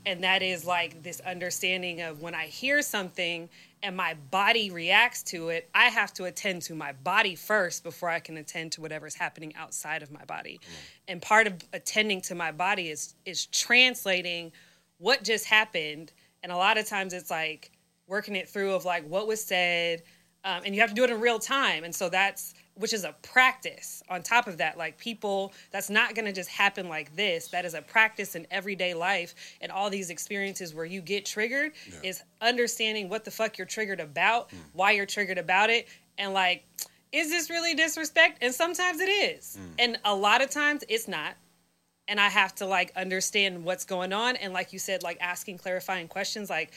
and that is like this understanding of when i hear something and my body reacts to it i have to attend to my body first before i can attend to whatever's happening outside of my body. And part of attending to my body is is translating what just happened. And a lot of times it's like working it through of like what was said um, and you have to do it in real time. And so that's which is a practice. On top of that like people that's not going to just happen like this. That is a practice in everyday life. And all these experiences where you get triggered is understanding what the fuck you're triggered about why you're triggered about it. And like is this really disrespect? And sometimes it is. And a lot of times it's not. And I have to like understand what's going on. And like you said like asking clarifying questions like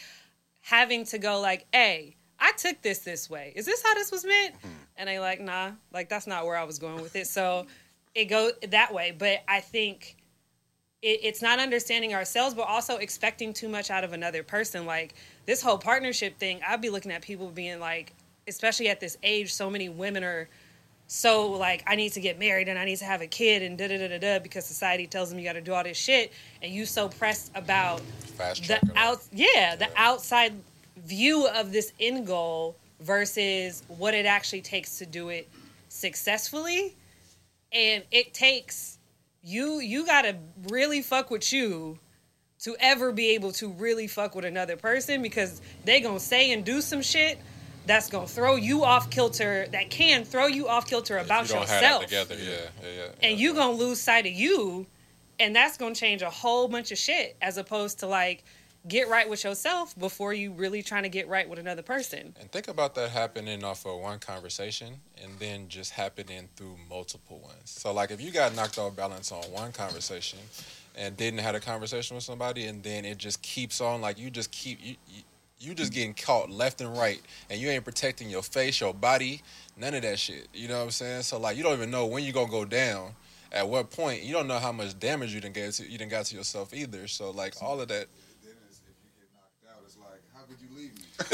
having to go like hey I took this this way. Is this how this was meant? And they like nah like that's not where I was going with it. So it go that way. But I think it, it's not understanding ourselves but also expecting too much out of another person. Like this whole partnership thing I'd be looking at people being like especially at this age so many women are so like I need to get married and I need to have a kid and da da da da da because society tells them you got to do all this shit and you so pressed about Fast the out yeah the outside view of this end goal versus what it actually takes to do it successfully and it takes you you got to really fuck with you to ever be able to really fuck with another person because they gonna say and do some shit that's gonna throw you off kilter that can throw you off kilter about you yourself together. Yeah, yeah, yeah. and you gonna lose sight of you and that's gonna change a whole bunch of shit as opposed to like get right with yourself before you really trying to get right with another person And think about that happening off of one conversation and then just happening through multiple ones. So, like, if you got knocked off balance on one conversation and didn't have a conversation with somebody, and then it just keeps on, like, you just keep, you, you, you just getting caught left and right, and you ain't protecting your face, your body, none of that shit. You know what I'm saying? So, like, you don't even know when you're to go down. At what point you don't know how much damage you didn't get to you didn't got to yourself either. So like all of that Then it's, if you get knocked out, it's like, how could you leave me? *laughs*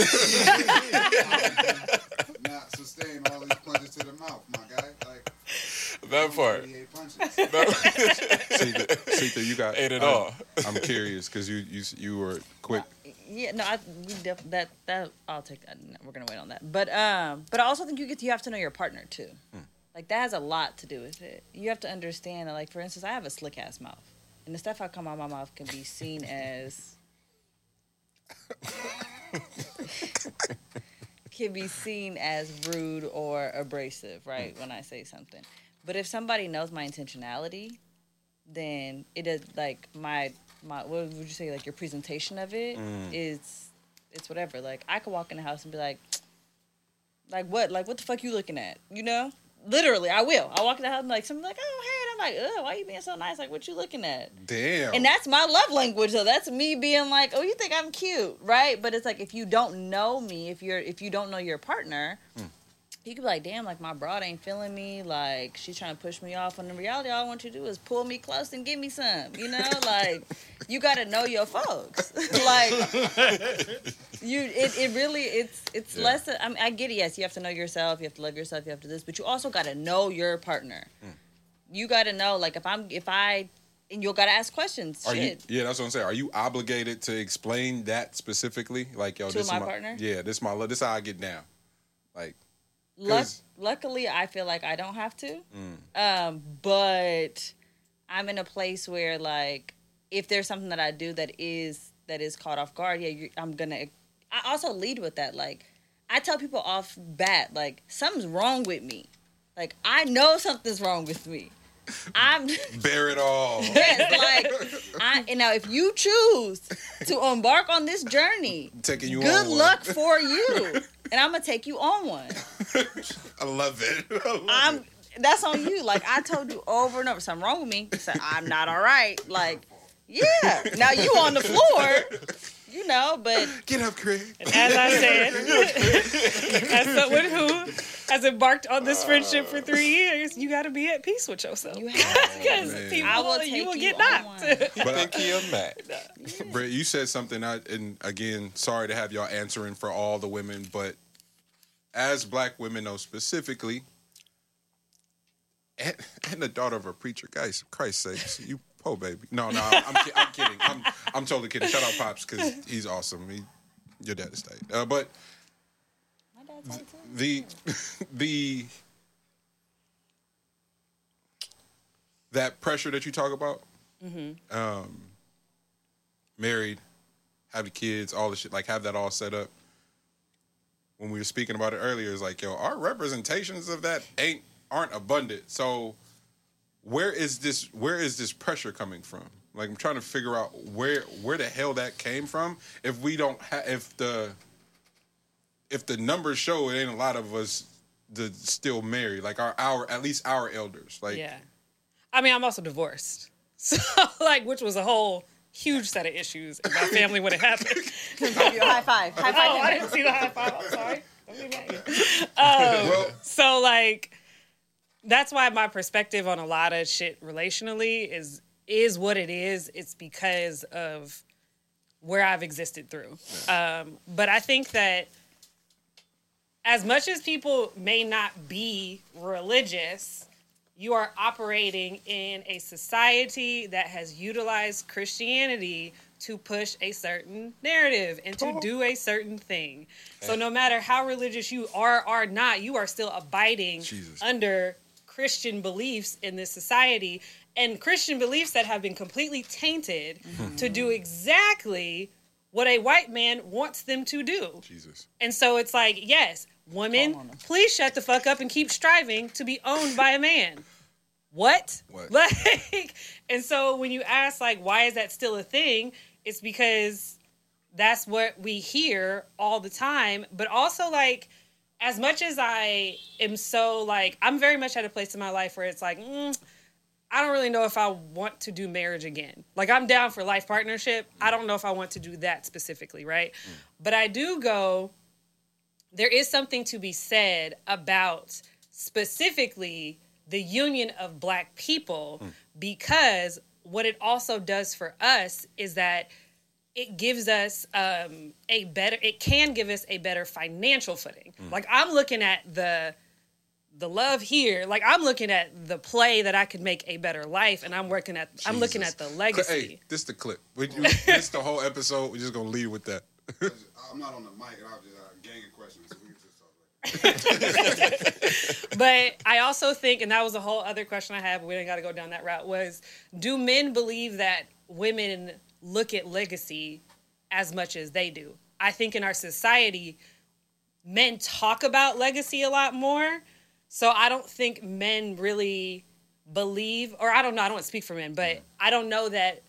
Not sustain all these punches to the mouth, my guy. Like that part. 38 punches. *laughs* Seetha, you got Ate it I- all. I'm curious because you you you were quick. Yeah, no, I, we def- that that I'll take that. No, we're gonna wait on that. But um, but I also think you get you have to know your partner too. Like that has a lot to do with it. You have to understand that, like for instance, I have a slick ass mouth, and the stuff I come out my mouth can be seen as *laughs* can be seen as rude or abrasive, right? Mm. When I say something, but if somebody knows my intentionality, then it is like my my what would you say like your presentation of it mm. is it's whatever. Like I could walk in the house and be like, like what? Like what the fuck you looking at? You know? Literally, I will. I walk in the house and be like something like, oh hey, like, ugh, why you being so nice? Like what you looking at? Damn. And that's my love language. So that's me being like, oh, you think I'm cute, right? But it's like if you don't know me, if you're if you don't know your partner, you could be like, damn, like my broad ain't feeling me. Like she's trying to push me off. When in reality, all I want you to do is pull me close and give me some. You know, *laughs* like you got to know your folks. *laughs* like you, it, it really it's it's Yeah. less. I, mean, I get it. Yes, you have to know yourself. You have to love yourself. You have to this, but you also got to know your partner. Hmm. You got to know, like if I'm if I. And you got to ask questions. Are you? Yeah, that's what I'm saying. Are you obligated to explain that specifically? Like, yo, To this my is my partner? Yeah, this my love. this how I get down. Like, Luck, luckily, I feel like I don't have to. Mm. Um, but I'm in a place where, like, if there's something that I do that is that is caught off guard, yeah, you, I'm gonna. I also lead with that. Like, I tell people off bat, like, something's wrong with me. Like, I know something's wrong with me. I'm bear it all. *laughs* yes, like, I and now if you choose to embark on this journey, Taking you good on one. luck for *laughs* you, and I'm gonna take you on one. I love it. *laughs* I it. that's on you. Like I told you over and over, something wrong with me. You said I'm not all right. Like, yeah. Now you on the floor, you know, but *laughs* Get up, Craig. As I said, *laughs* as someone who has embarked on this friendship for three uh. years, you got to be at peace with yourself. you have Because man. people, I will you will get knocked. one. *laughs* But I, Think he a Mac. Brett, you said something. I and again, sorry to have y'all answering for all the women, but as black women know specifically, and, and the daughter of a preacher, guys, Christ's sakes, you po baby. No, no, I'm, I'm, ki- I'm kidding. I'm, I'm totally kidding. Shout out pops because he's awesome. He, your dad is tight. Uh, but My dad's like, the *laughs* the that pressure that you talk about um married have the kids all the shit like have that all set up when we were speaking about it earlier is like yo our representations of that ain't aren't abundant so where is this where is this pressure coming from like i'm trying to figure out where where the hell that came from if we don't have if the if the numbers show it ain't a lot of us that still married like our our at least our elders like Yeah. I mean, I'm also divorced. *laughs* So, like, which was a whole huge set of issues in my family when it *laughs* happened. give you a high five. High *laughs* oh, five. I didn't see the high five. I'm sorry. Don't be mad. Um, well So like that's why my perspective on a lot of shit relationally is is what it is. It's because of where I've existed through. Um, but I think that as much as people may not be religious, you are operating in a society that has utilized Christianity to push a certain narrative and to do a certain thing. So no matter how religious you are or not, you are still abiding Jesus. under Christian beliefs in this society and Christian beliefs that have been completely tainted mm-hmm. to do exactly what a white man wants them to do. jesus And so it's like, yes, women, please shut the fuck up and keep striving to be owned by a man. What? What? *laughs* Like, and so when you ask, like, why is that still a thing? It's because that's what we hear all the time. But also, like, as much as I am so, like, I'm very much at a place in my life where it's like, mm, I don't really know if I want to do marriage again. Like I'm down for life partnership. I don't know if I want to do that specifically, right? But I do go there is something to be said about specifically the union of black people because what it also does for us is that it gives us um, a better it can give us a better financial footing. Like i'm looking at the the love here. Like i'm looking at the play that i could make a better life and i'm working at i'm looking at the legacy hey this the clip. We, *laughs* we, this the whole episode. We're just gonna lead with that. *laughs* I'm not on the mic, and I was just a gang of questions. So we can just talk *laughs* but I also think, and that was a whole other question I had, but we didn't got to go down that route. Was do men believe that women look at legacy as much as they do? I think in our society, men talk about legacy a lot more. So I don't think men really believe, or I don't know, I don't speak for men, but I don't know that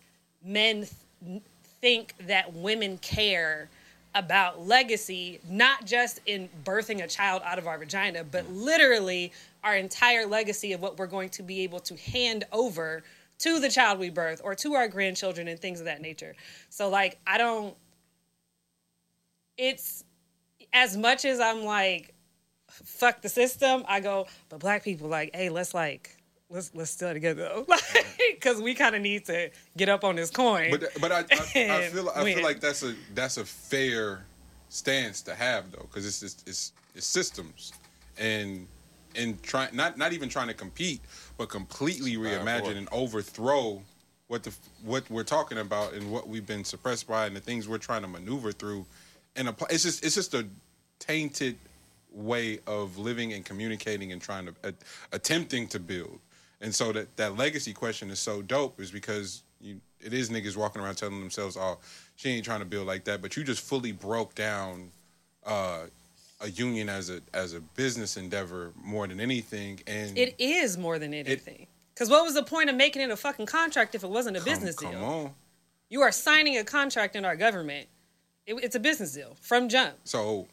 men th- think that women care about legacy, not just in birthing a child out of our vagina, but literally our entire legacy of what we're going to be able to hand over to the child we birth or to our grandchildren and things of that nature. So, like, I don't, it's as much as I'm like, fuck the system, I go, but black people, like, hey, let's like, let's let's still together though, *laughs* because we kind of need to get up on this coin. But but I, I, I *laughs* feel I win. feel like that's a that's a fair stance to have though, because it's, it's it's it's systems, and and try not not even trying to compete, but completely reimagine and overthrow what the what we're talking about and what we've been suppressed by and the things we're trying to maneuver through, and apply, it's just it's just a tainted way of living and communicating and trying to uh, attempting to build. And so that that legacy question is so dope is because you it is niggas walking around telling themselves, "Oh, she ain't trying to build like that," but you just fully broke down uh, a union as a as a business endeavor more than anything. And It is more than anything. Because what was the point of making it a fucking contract if it wasn't a come, business come deal? on. You are signing a contract in our government. It, it's a business deal from jump. So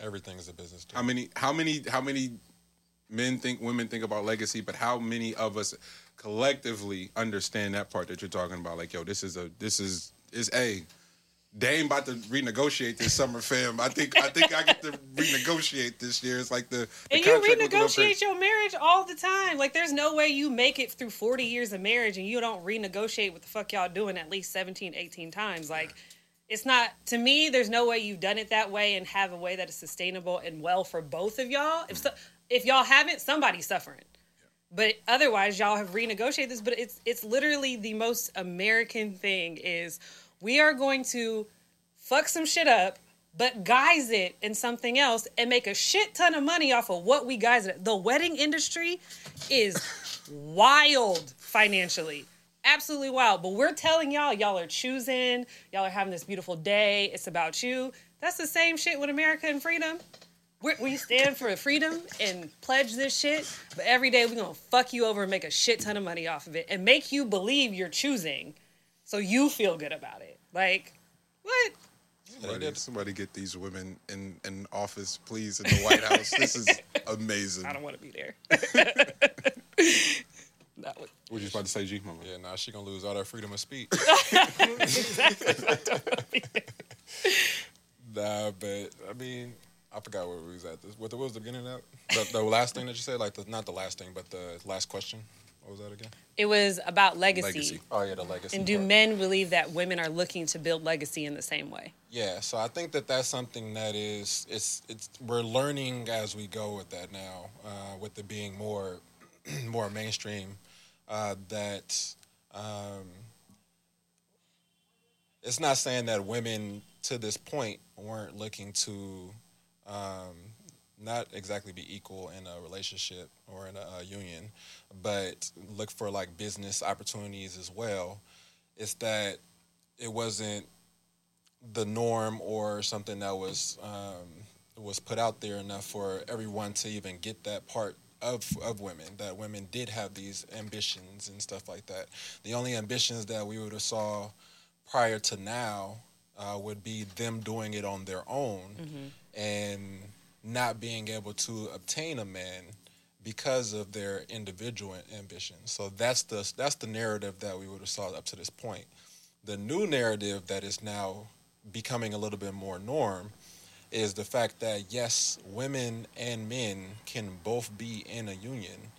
Everything is a business deal. how many how many how many men think women think about legacy, but how many of us collectively understand that part that you're talking about? Like, yo, this is a this is is a Dame about to renegotiate this summer, fam. I think I think I get to renegotiate this year. It's like the, the And you contract with the little renegotiate your marriage all the time. Like, there's no way you make it through 40 years of marriage and you don't renegotiate what the fuck y'all doing at least 17, 18 times. Like, it's not, to me, there's no way you've done it that way and have a way that is sustainable and well for both of y'all. If, mm. so, if y'all haven't, somebody's suffering. But otherwise, y'all have renegotiated this. But it's it's literally the most American thing is we are going to fuck some shit up, but guise it in something else and make a shit ton of money off of what we guise it. The wedding industry is wild financially. Absolutely wild. But we're telling y'all, y'all are choosing, y'all are having this beautiful day. It's about you. That's the same shit with America and freedom. We're, we stand for freedom and pledge this shit, but every day we're gonna fuck you over and make a shit ton of money off of it and make you believe you're choosing so you feel good about it. Like, what? Somebody, somebody get these women in, in office, please, in the White *laughs* House. this is amazing. I don't want to be there. *laughs* that would, What you about to say, G? Mama? Yeah, nah, she gonna lose all that freedom of speech. *laughs* nah, but I mean, I forgot where we was at. This, what, what was the beginning of that? The, the last thing that you said, like the, not the last thing, but the last question. What was that again? it was about legacy. Legacy. Oh yeah, the legacy. And do part. men believe that women are looking to build legacy in the same way? Yeah, so I think that that's something that is it's it's we're learning as we go with that now, uh, with it being more *clears throat* more mainstream. Uh, that um, it's not saying that women to this point weren't looking to um, not exactly be equal in a relationship or in a, a union, but look for like business opportunities as well. It's that it wasn't the norm or something that was um, was put out there enough for everyone to even get that part of of women that women did have these ambitions and stuff like that. The only ambitions that we would have saw prior to now uh, would be them doing it on their own and not being able to obtain a man because of their individual ambitions. So that's the that's the narrative that we would have saw up to this point. The new narrative that is now becoming a little bit more norm is the fact that yes, women and men can both be in a union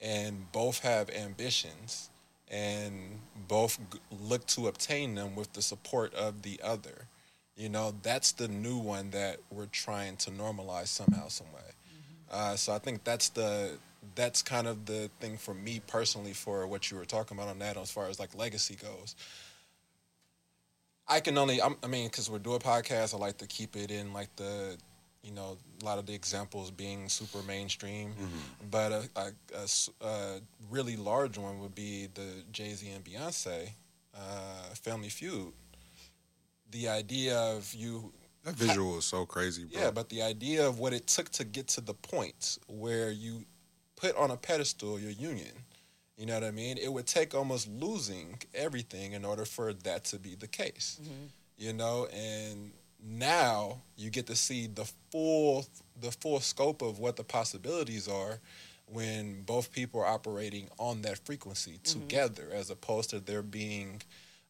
and both have ambitions and both look to obtain them with the support of the other. You know, that's the new one that we're trying to normalize somehow, some way. Uh, so I think that's the that's kind of the thing for me personally for what you were talking about on that as far as like legacy goes. I can only I'm, I mean because we're doing podcasts, I like to keep it in like the you know, a lot of the examples being super mainstream, but a a really large one would be the Jay Z and Beyonce uh, Family Feud. The idea of you That visual is so crazy, bro. yeah, but the idea of what it took to get to the point where you put on a pedestal your union, you know what I mean? It would take almost losing everything in order for that to be the case. Mm-hmm. You know, and now you get to see the full the full scope of what the possibilities are when both people are operating on that frequency mm-hmm. together as opposed to there being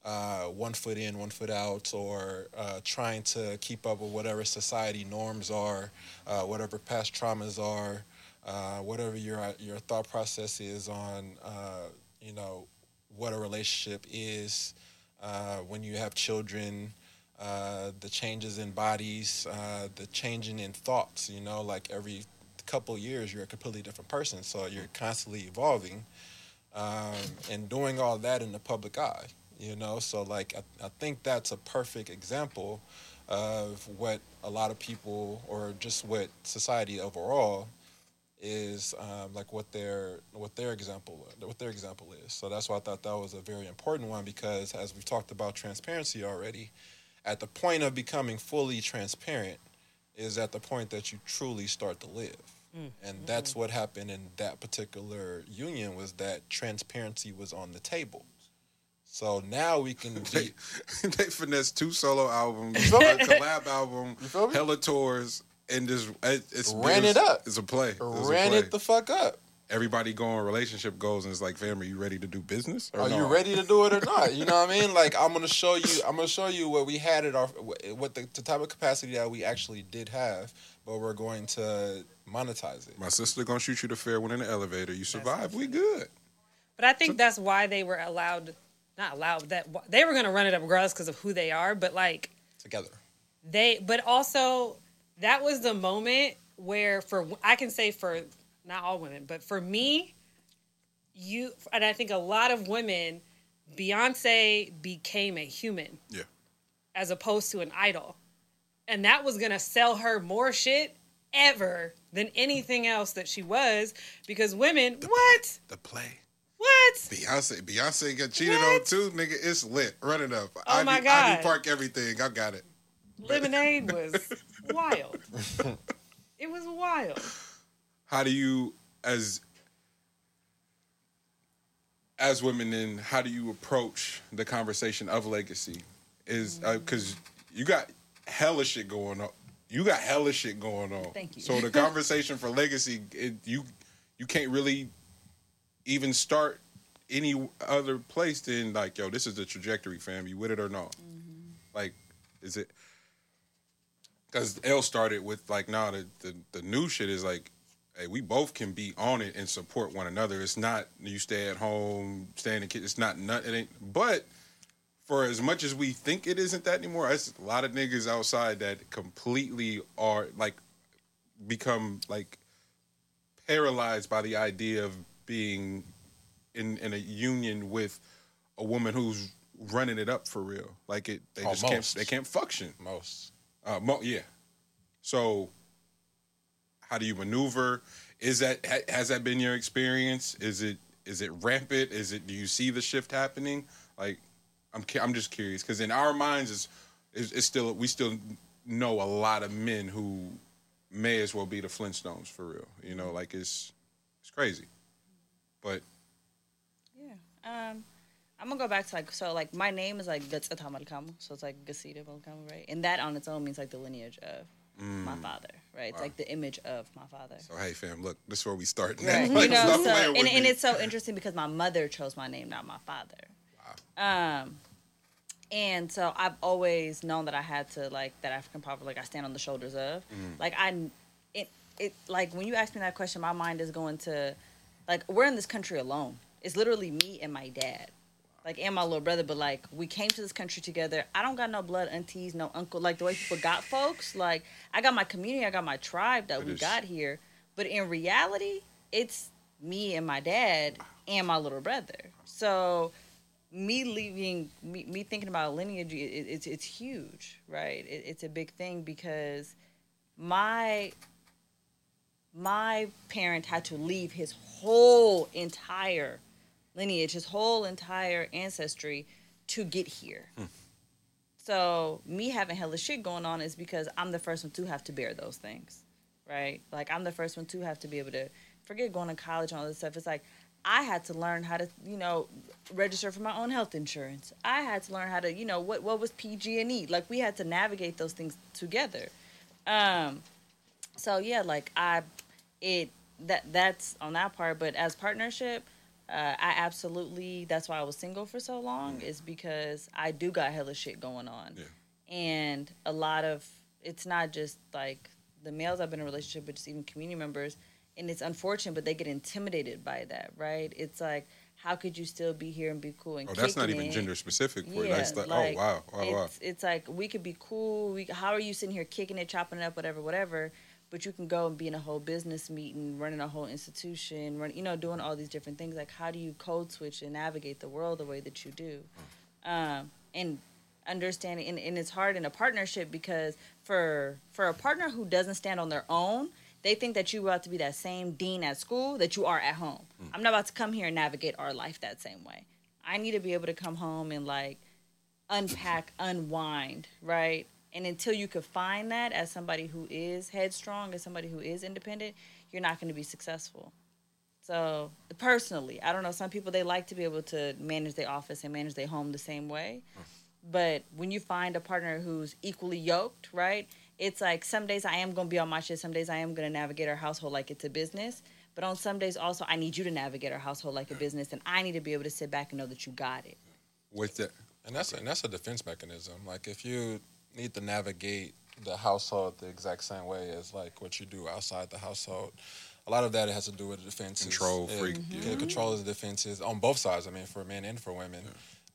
uh, one foot in, one foot out, or uh, trying to keep up with whatever society norms are, uh, whatever past traumas are, uh, whatever your your thought process is on, uh, you know, what a relationship is uh, when you have children. The changes in bodies, the changing in thoughts. You know, like every couple years, you're a completely different person. So you're constantly evolving um, and doing all that in the public eye. You know, so like I, I think that's a perfect example of what a lot of people, or just what society overall, is um, like what their what their example what their example is. So that's why I thought that was a very important one because as we've talked about transparency already, at the point of becoming fully transparent is at the point that you truly start to live. Mm, and mm, that's mm. what happened in that particular union was that transparency was on the table. So now we can *laughs* They, be, *laughs* they finessed two solo albums, a *laughs* feel collab album, hella tours, and just it, it's Ran it's, it up. It's a play. It's a ran play. it the fuck up. Everybody going relationship goals, and it's like, fam, are you ready to do business? Or Are no? you ready to do it or not? You know what I mean? Like I'm gonna show you. I'm gonna show you what we had at our what the, the type of capacity that we actually did have, but we're going to monetize it. My sister gonna shoot you the fair one in the elevator. You survive, we good. But I think that's why they were allowed, not allowed, that they were going to run it up regardless because of who they are. But like Together. they, but also that was the moment where, for I can say for not all women, but for me, you and I think a lot of women, Beyonce became a human Yeah. as opposed to an idol, and that was gonna sell her more shit ever than anything else that she was because women, what, The play. What? Beyonce, Beyonce got cheated What? on too, nigga. It's lit. Run it up. Oh my Ivy, God. Ivy Park, everything. I got it. Lemonade *laughs* was wild. It was wild. how do you as as women then how do you approach the conversation of legacy is uh, mm. because you got hella shit going on you got hella shit going on Thank you. so the *laughs* conversation for legacy it, you you can't really even start any other place than like yo this is the trajectory fam. You with it or not? Mm-hmm. Like is it because L started with like now the, the the new shit is like hey we both can be on it and support one another. It's not you stay at home stay in the kid it's not not it ain't but for as much as we think it isn't that anymore it's a lot of niggas outside that completely are like become like paralyzed by the idea of being in in a union with a woman who's running it up for real like it they just can't they can't function Most. uh, mo- yeah. So, how do you maneuver? Is that ha- has that been your experience? Is it is it rampant? Is it do you see the shift happening? Like, I'm I'm just curious because in our minds is is it's still we still know a lot of men who may as well be the Flintstones for real. You know, like it's it's crazy. But Yeah. Um, I'm gonna go back to like so like my name is like Gatsata Malkamu, so it's like Gasita Malkamu, right? And that on its own means like the lineage of my father, right? It's like the image of my father. so hey fam, look, this is where we start. Right. *laughs* Like, you know, so and, and it's so interesting because my mother chose my name, not my father. Wow. Um, and so I've always known that I had to like that African proverb, like I stand on the shoulders of. Like I, it it like when you ask me that question, my mind is going to, like we're in this country alone. It's literally me and my dad. Like and my little brother, but like we came to this country together. I don't got no blood aunties, no uncle. Like the way people got folks. Like I got my community, I got my tribe that It we is- got here. But in reality, it's me and my dad and my little brother. So me leaving, me, me thinking about lineage, it, it's it's huge, right? It, it's a big thing because my my parent had to leave his whole entire lineage, his whole entire ancestry to get here. So me having hella shit going on is because I'm the first one to have to bear those things, right? Like I'm the first one to have to be able to forget going to college and all this stuff. It's like I had to learn how to, you know, register for my own health insurance. I had to learn how to, you know, what what was PG and E. Like we had to navigate those things together. Um, so yeah, like I, it that that's on that part. But as partnership, uh, I absolutely. That's why I was single for so long. Is because I do got hella shit going on, Yeah. and a lot of it's not just like the males I've been in a relationship with, just even community members. And it's unfortunate, but they get intimidated by that, right? It's like, how could you still be here and be cool and Oh, that's not even it? gender specific for. Yeah, That's like, like, oh wow, wow, wow. it's, it's like we could be cool. We, how are you sitting here kicking it, chopping it up, whatever, whatever? But you can go and be in a whole business meeting, running a whole institution, run, you know, doing all these different things. Like, how do you code switch and navigate the world the way that you do? Um, and understanding, and, and it's hard in a partnership because for for a partner who doesn't stand on their own, they think that you're about to be that same dean at school that you are at home. I'm not about to come here and navigate our life that same way. I need to be able to come home and like unpack, unwind, right? And until you could find that as somebody who is headstrong, as somebody who is independent, you're not going to be successful. So personally, I don't know. Some people they like to be able to manage their office and manage their home the same way. But when you find a partner who's equally yoked, right? It's like some days I am going to be on my shit. Some days I am going to navigate our household like it's a business. But on some days also, I need you to navigate our household like a business, and I need to be able to sit back and know that you got it. With that, And that's and that's a defense mechanism. Like if you need to navigate the household the exact same way as like what you do outside the household, a lot of that has to do with defenses. Control It- freak, Yeah, yeah. control is defenses on both sides. I mean, for men and for women.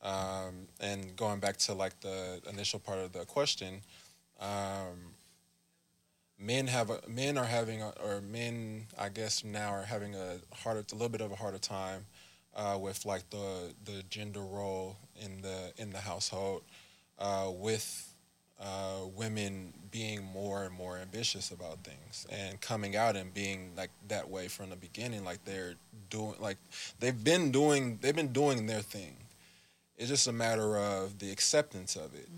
Um, and going back to like the initial part of the question, um, men have a, men are having a, or men I guess now are having a harder a little bit of a harder time uh, with like the the gender role in the in the household uh, with uh, women being more and more ambitious about things and coming out and being like that way from the beginning like they're doing like they've been doing they've been doing their thing. It's just a matter of the acceptance of it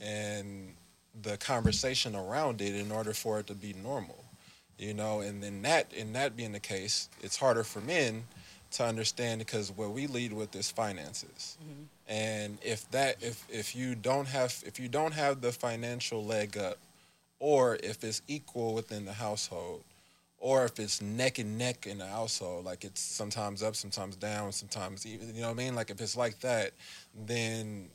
and the conversation around it in order for it to be normal you know? And then that in that being the case it's harder for men to understand because what we lead with is finances and if that if if you don't have if you don't have the financial leg up or if it's equal within the household or if it's neck and neck in the household like it's sometimes up sometimes down sometimes even you know what i mean? Like if it's like that then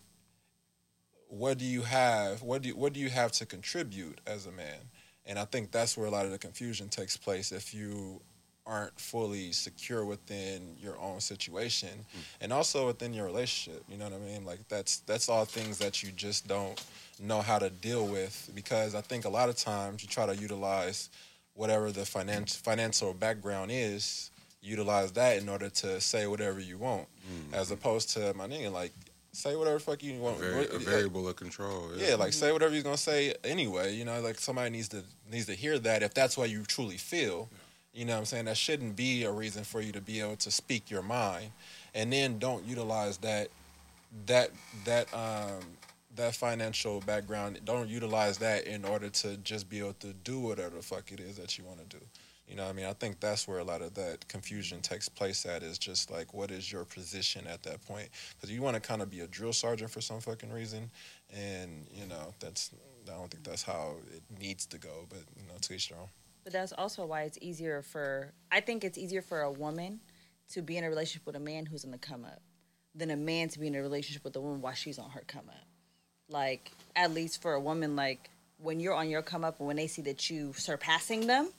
what do you have what do you, what do you have to contribute as a man? And i think that's where a lot of the confusion takes place if you aren't fully secure within your own situation hmm. and also within your relationship you know what i mean like that's that's all things that you just don't know how to deal with because i think a lot of times you try to utilize whatever the finance, financial background is utilize that in order to say whatever you want hmm. as opposed to my nigga like say whatever the fuck you want Vari- a Yeah. variable of control. Yeah, like say mm-hmm. whatever you're gonna say anyway. You know, like somebody needs to needs to hear that if that's what you truly feel. You know what I'm saying? That shouldn't be a reason for you to be able to speak your mind. And then don't utilize that that that um that financial background, don't utilize that in order to just be able to do whatever the fuck it is that you want to do. You know what I mean? I think that's where a lot of that confusion takes place at is just like, what is your position at that point? Because you want to kind of be a drill sergeant for some fucking reason. And, you know, that's, I don't think that's how it needs to go, but, you know, to each their own. But that's also why it's easier for I think it's easier for a woman to be in a relationship with a man who's on the come up than a man to be in a relationship with a woman while she's on her come up. Like at least for a woman, like when you're on your come up and when they see that you surpassing them,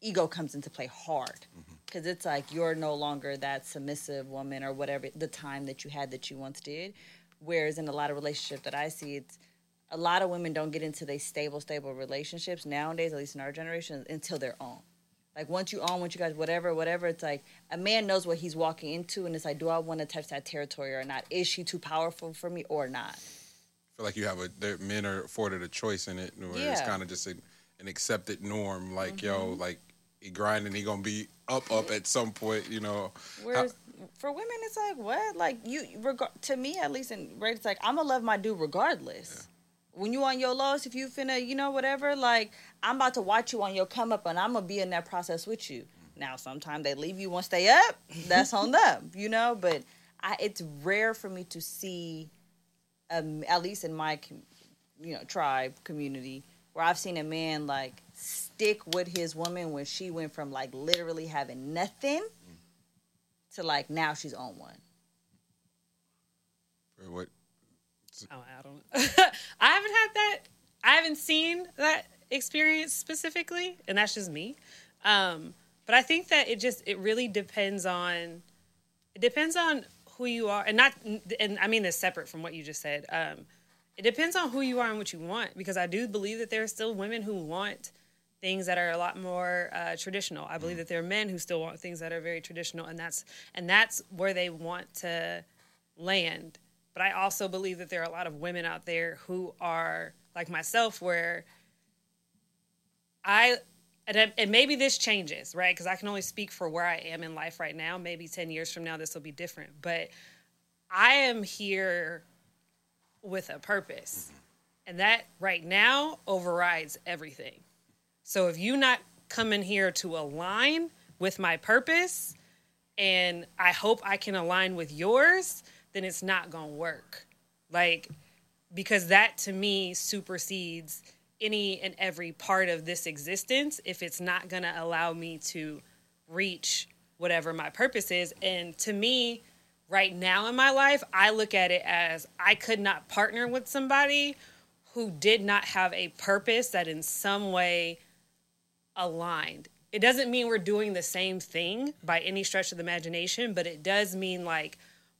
ego comes into play hard mm-hmm. because it's like you're no longer that submissive woman or whatever the time that you had that you once did. Whereas in a lot of relationships that I see, it's a lot of women don't get into these stable, stable relationships nowadays, at least in our generation, until they're on. Like once you own, once you guys, whatever, whatever, it's like a man knows what he's walking into, and it's like, do I want to touch that territory or not? Is she too powerful for me or not? I feel like you have a there, men are afforded a choice in it where it's kind of just a, an accepted norm. Like yo, Mm-hmm. like he grinding, he gonna be up up at some point. You know, Whereas for women, it's like what? Like you, reg- to me at least, in right, it's like I'm gonna love my dude regardless. When you on your lowest, if you finna, you know, whatever, like I'm about to watch you on your come up, and I'm gonna be in that process with you. Now, sometimes they leave you, to stay up. That's on *laughs* them, you know. But I, it's rare for me to see, um, at least in my, you know, tribe community, where I've seen a man like stick with his woman when she went from like literally having nothing to like now she's on one. what? Oh, I don't. *laughs* I haven't had that. I haven't seen that experience specifically, and that's just me. Um, but I think that it just it really depends on it depends on who you are, and not and I mean this separate from what you just said. Um, it depends on who you are and what you want, because I do believe that there are still women who want things that are a lot more uh, traditional. I believe that there are men who still want things that are very traditional, and that's and that's where they want to land. But I also believe that there are a lot of women out there who are like myself, where I and, and maybe this changes, right? Because I can only speak for where I am in life right now. Maybe ten years from now, this will be different. But I am here with a purpose, mm-hmm. and that right now overrides everything. So if you not coming here to align with my purpose, and I hope I can align with yours, then it's not gonna work. Like, because that to me supersedes any and every part of this existence if it's not gonna allow me to reach whatever my purpose is. And to me, right now in my life, I look at it as I could not partner with somebody who did not have a purpose that in some way aligned. It doesn't mean we're doing the same thing by any stretch of the imagination, but it does mean like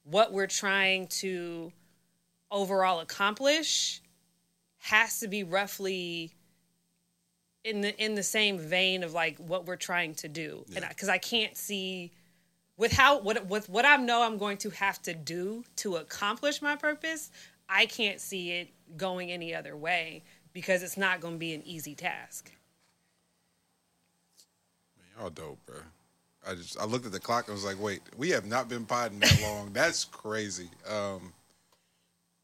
what we're trying to overall accomplish has to be roughly in the in the same vein of like what we're trying to do. And because I, can't see with how what with what I know I'm going to have to do to accomplish my purpose, I can't see it going any other way because it's not going to be an easy task. Y'all dope, bro. I just I looked at the clock and was like, wait, we have not been podding that long. That's crazy. Um,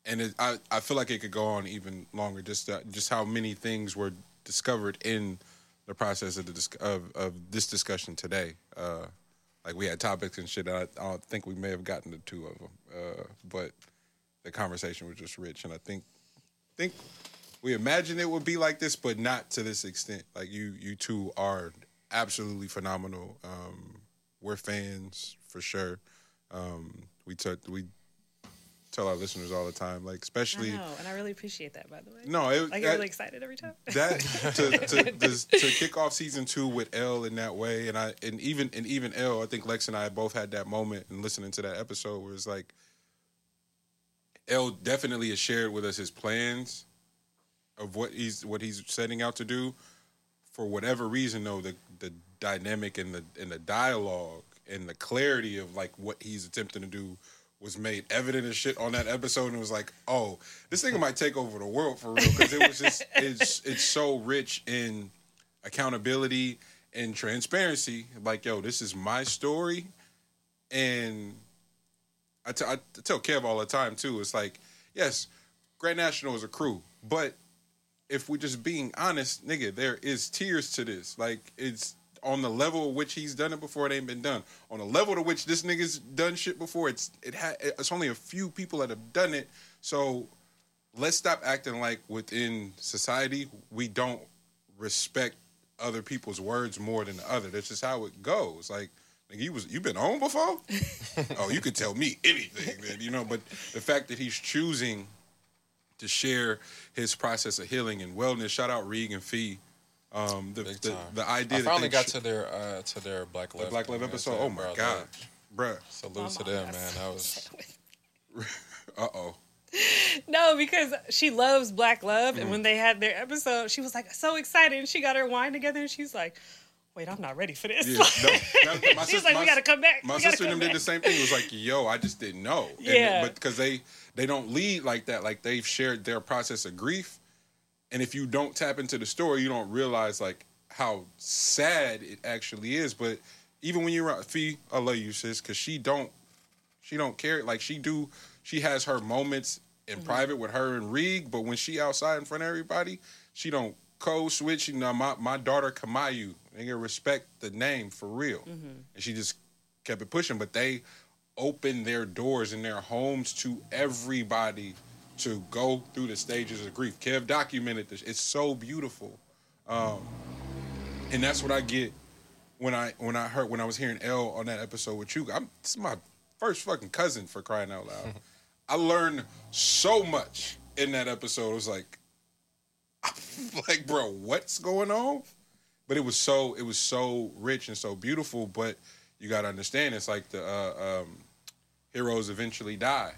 and it, I I feel like it could go on even longer. Just uh, just how many things were discovered in the process of the dis- of of this discussion today. Uh, like we had topics and shit. I, I don't think we may have gotten to two of them, uh, but the conversation was just rich. And I think think we imagined it would be like this, but not to this extent. Like you, you two are absolutely phenomenal. Um, we're fans for sure. Um, we took we tell our listeners all the time, like I especially know, and I really appreciate that. By the way, no, it, I get that, really excited every time. that *laughs* to, to, to, to kick off season two with L in that way, and I and even and even L, I think Lex and I both had that moment and listening to that episode where it's like L definitely has shared with us his plans of what he's what he's setting out to do. For whatever reason, though, the dynamic and the and the dialogue and the clarity of like what he's attempting to do was made evident as shit on that episode, and it was like, oh, this thing might take over the world for real because it was just *laughs* it's it's so rich in accountability and transparency. Like, yo, this is my story, and I t- I tell Kev all the time too. It's like, yes, Grand National is a crew, but if we're just being honest, nigga, there is tiers to this. Like, it's on the level of which he's done it before, it ain't been done. On the level to which this nigga's done shit before, it's it ha- it's only a few people that have done it. So let's stop acting like within society we don't respect other people's words more than the other. That's just how it goes. Like, nigga, you was you been on before? *laughs* oh, you could tell me anything, then, you know. But the fact that he's choosing to share his process of healing and wellness. Shout out Regan Fee. Um, the, Big the, time. the idea I that finally they got sh- to their uh, to their Black the Love Black Love episode. Oh my god, bruh. Salute to them, man. That was *laughs* Uh oh. No, because she loves Black Love, Mm. and when they had their episode, she was like so excited, and she got her wine together, and she's like, "Wait, I'm not ready for this." Yeah, no, *laughs* that- my She's sis- like, my- "We gotta come back. My sister and them come did the same thing. It was like, yo, I just didn't know. And- Yeah. but because they they don't lead like that. Like they've shared their process of grief, And if you don't tap into the story, you don't realize like how sad it actually is. But even when you're around Fee, I love you, sis, because she don't she don't care. Like she do, she has her moments in mm-hmm. private with her and Reeg, but when she outside in front of everybody, she don't code switch. You know, my my daughter Kamayu, nigga, respect the name for real, mm-hmm. and she just kept it pushing. But they opened their doors and their homes to everybody to go through the stages of grief. Kev documented this. It's so beautiful, um, and that's what I get when I when I heard when I was hearing L on that episode with you. I'm this is my first fucking cousin for crying out loud. *laughs* I learned so much in that episode. It was like, *laughs* like, bro, what's going on? But it was so it was so rich and so beautiful. But you gotta understand, it's like the uh, um, heroes eventually die.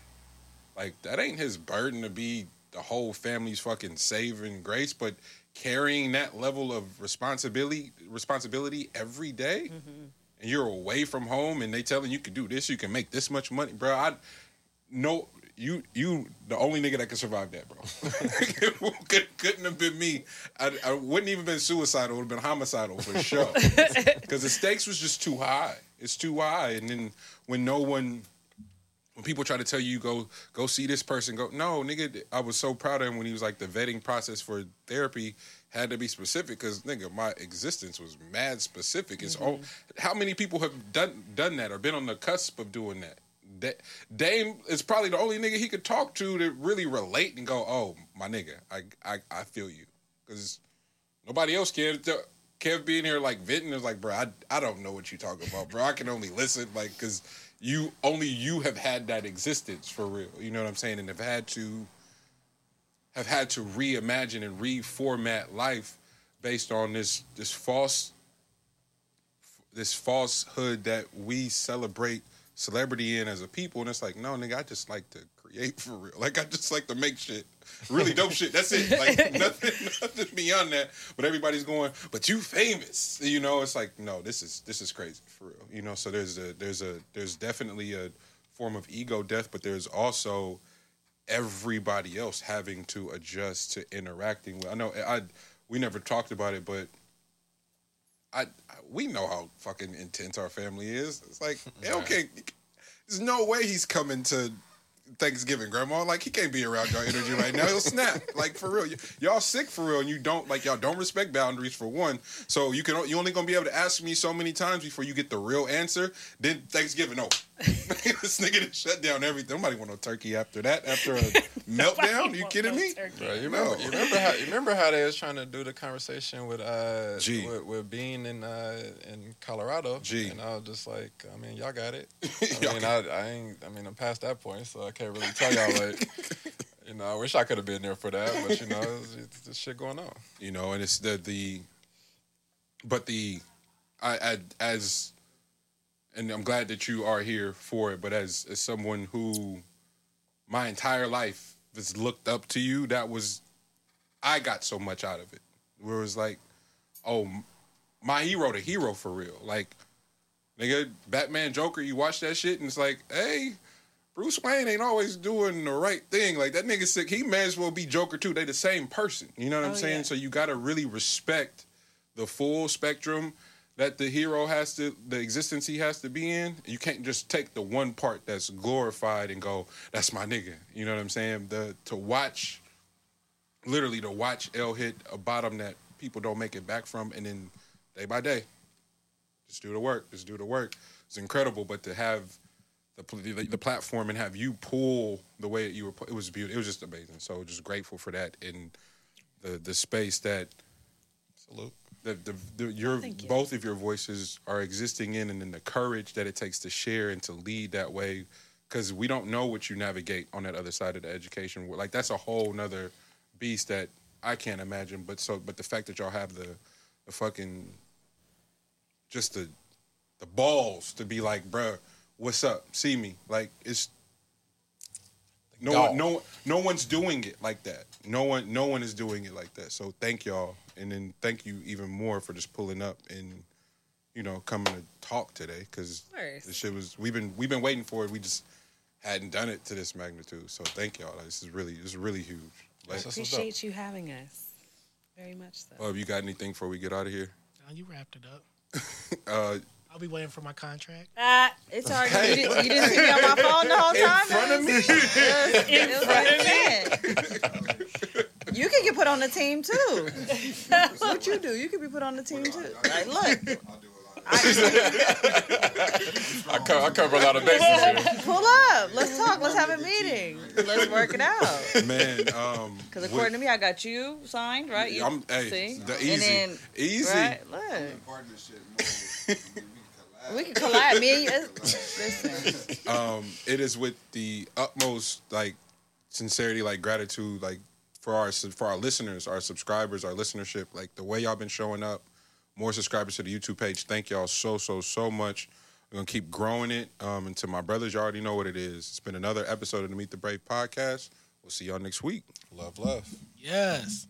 Like that ain't his burden to be the whole family's fucking saving grace, but carrying that level of responsibility responsibility every day, mm-hmm. and you're away from home and they telling you can do this, you can make this much money, bro. I no you you the only nigga that could survive that, bro. *laughs* Could, couldn't have been me. I, I wouldn't even been suicidal. It Would have been homicidal for sure. *laughs* Because the stakes was just too high. It's too high, and then when no one when people try to tell you go go see this person, go no nigga. I was so proud of him when he was like the vetting process for therapy had to be specific because nigga my existence was mad specific. It's all mm-hmm. how many people have done done that or been on the cusp of doing that. Da- Dame is probably the only nigga he could talk to to really relate and go, oh my nigga, I I, I feel you because nobody else can. Kev being here like venting is like, bro, I, I don't know what you talking about, bro. I can only listen, like, because you only you have had that existence for real. You know what I'm saying? And have had to have had to reimagine and reformat life based on this this false this falsehood that we celebrate celebrity in as a people. And it's like, no, nigga, I just like to create *laughs* for real. Like I just like to make shit. Really dope shit. That's it. Like *laughs* nothing nothing beyond that. But everybody's going, but you famous. You know, it's like, no, this is this is crazy for real. You know, so there's a there's a there's definitely a form of ego death, but there's also everybody else having to adjust to interacting with I know I we never talked about it, but I, I we know how fucking intense our family is. It's like *laughs* okay, there's no way he's coming to Thanksgiving, Grandma. Like he can't be around y'all energy right now. He'll snap. *laughs* Like for real, Y- y'all sick for real, and you don't like y'all don't respect boundaries for one. So you can you only gonna be able to ask me so many times before you get the real answer. Then Thanksgiving, no, this nigga done shut down everything. Nobody want no turkey after that. After a *laughs* meltdown, you kidding me? Bro, you remember, No. you remember how you remember how they was trying to do the conversation with uh G. with, with Bean in uh in Colorado. G. And I was just like, I mean, y'all got it. *laughs* I mean, I, I ain't I mean I'm past that point, so I can't really tell y'all like *laughs* you know, I wish I could have been there for that, but you know, it's, it's, it's shit going on. you know and it's the the but the I, I as and i'm glad that you are here for it but as as someone who my entire life has looked up to you that was i got so much out of it where it was like oh my hero the hero for real like nigga batman joker you watch that shit and it's like hey Bruce Wayne ain't always doing the right thing. Like that nigga sick. He may as well be Joker too. They the same person. You know what I'm Oh, saying? yeah. So you gotta really respect the full spectrum that the hero has to, the existence he has to be in. You can't just take the one part that's glorified and go, "That's my nigga." You know what I'm saying? The to watch, literally to watch L hit a bottom that people don't make it back from, and then day by day, just do the work. Just do the work. It's incredible, but to have the, the the platform and have you pull the way that you were it was beautiful it was just amazing so just grateful for that and the the space that Salute. The, the, the your Thank you. both of your voices are existing in and then the courage that it takes to share and to lead that way because we don't know what you navigate on that other side of the education like that's a whole nother beast that i can't imagine but so but the fact that y'all have the the fucking just the the balls to be like bruh what's up see me like it's no Dog. one, no no one's doing it like that. No one no one is doing it like that. So thank y'all, and then thank you even more for just pulling up and you know coming to talk today because Of course. this shit was we've been we've been waiting for it. We just hadn't done it to this magnitude. So thank y'all. Like, this is really this is really huge. Like, That's what's up. Appreciate you having us. Very much so. have you got anything before we get out of here? Now you wrapped it up. *laughs* Uh, I'll be waiting for my contract. Ah, It's already. You, didn't, you didn't see me on my phone the whole *laughs* time. in front of me. It was like that. *laughs* You can get put on the team too. *laughs* what you do? You can be put on the team too. Like, look, I'll do. *laughs* I, co- I cover a lot of bases here. pull up. Let's talk. Let's have a meeting. Let's work it out. Man, um, Because according to me, I got you signed, right? You, I'm hey, see? the And easy, then- easy. Right? Look. Partnership mode. I mean, We we can can collab. Me and you. *laughs* Listen. um, it is with the utmost like sincerity, like gratitude, like for our for our listeners, our subscribers, our listenership, like the way y'all been showing up. More subscribers to the YouTube page. Thank y'all so so so much. We're gonna keep growing it. Um, and to my brothers, you already know what it is. It's been another episode of the Meet the Brave podcast. We'll see y'all next week. Love, love. Yes.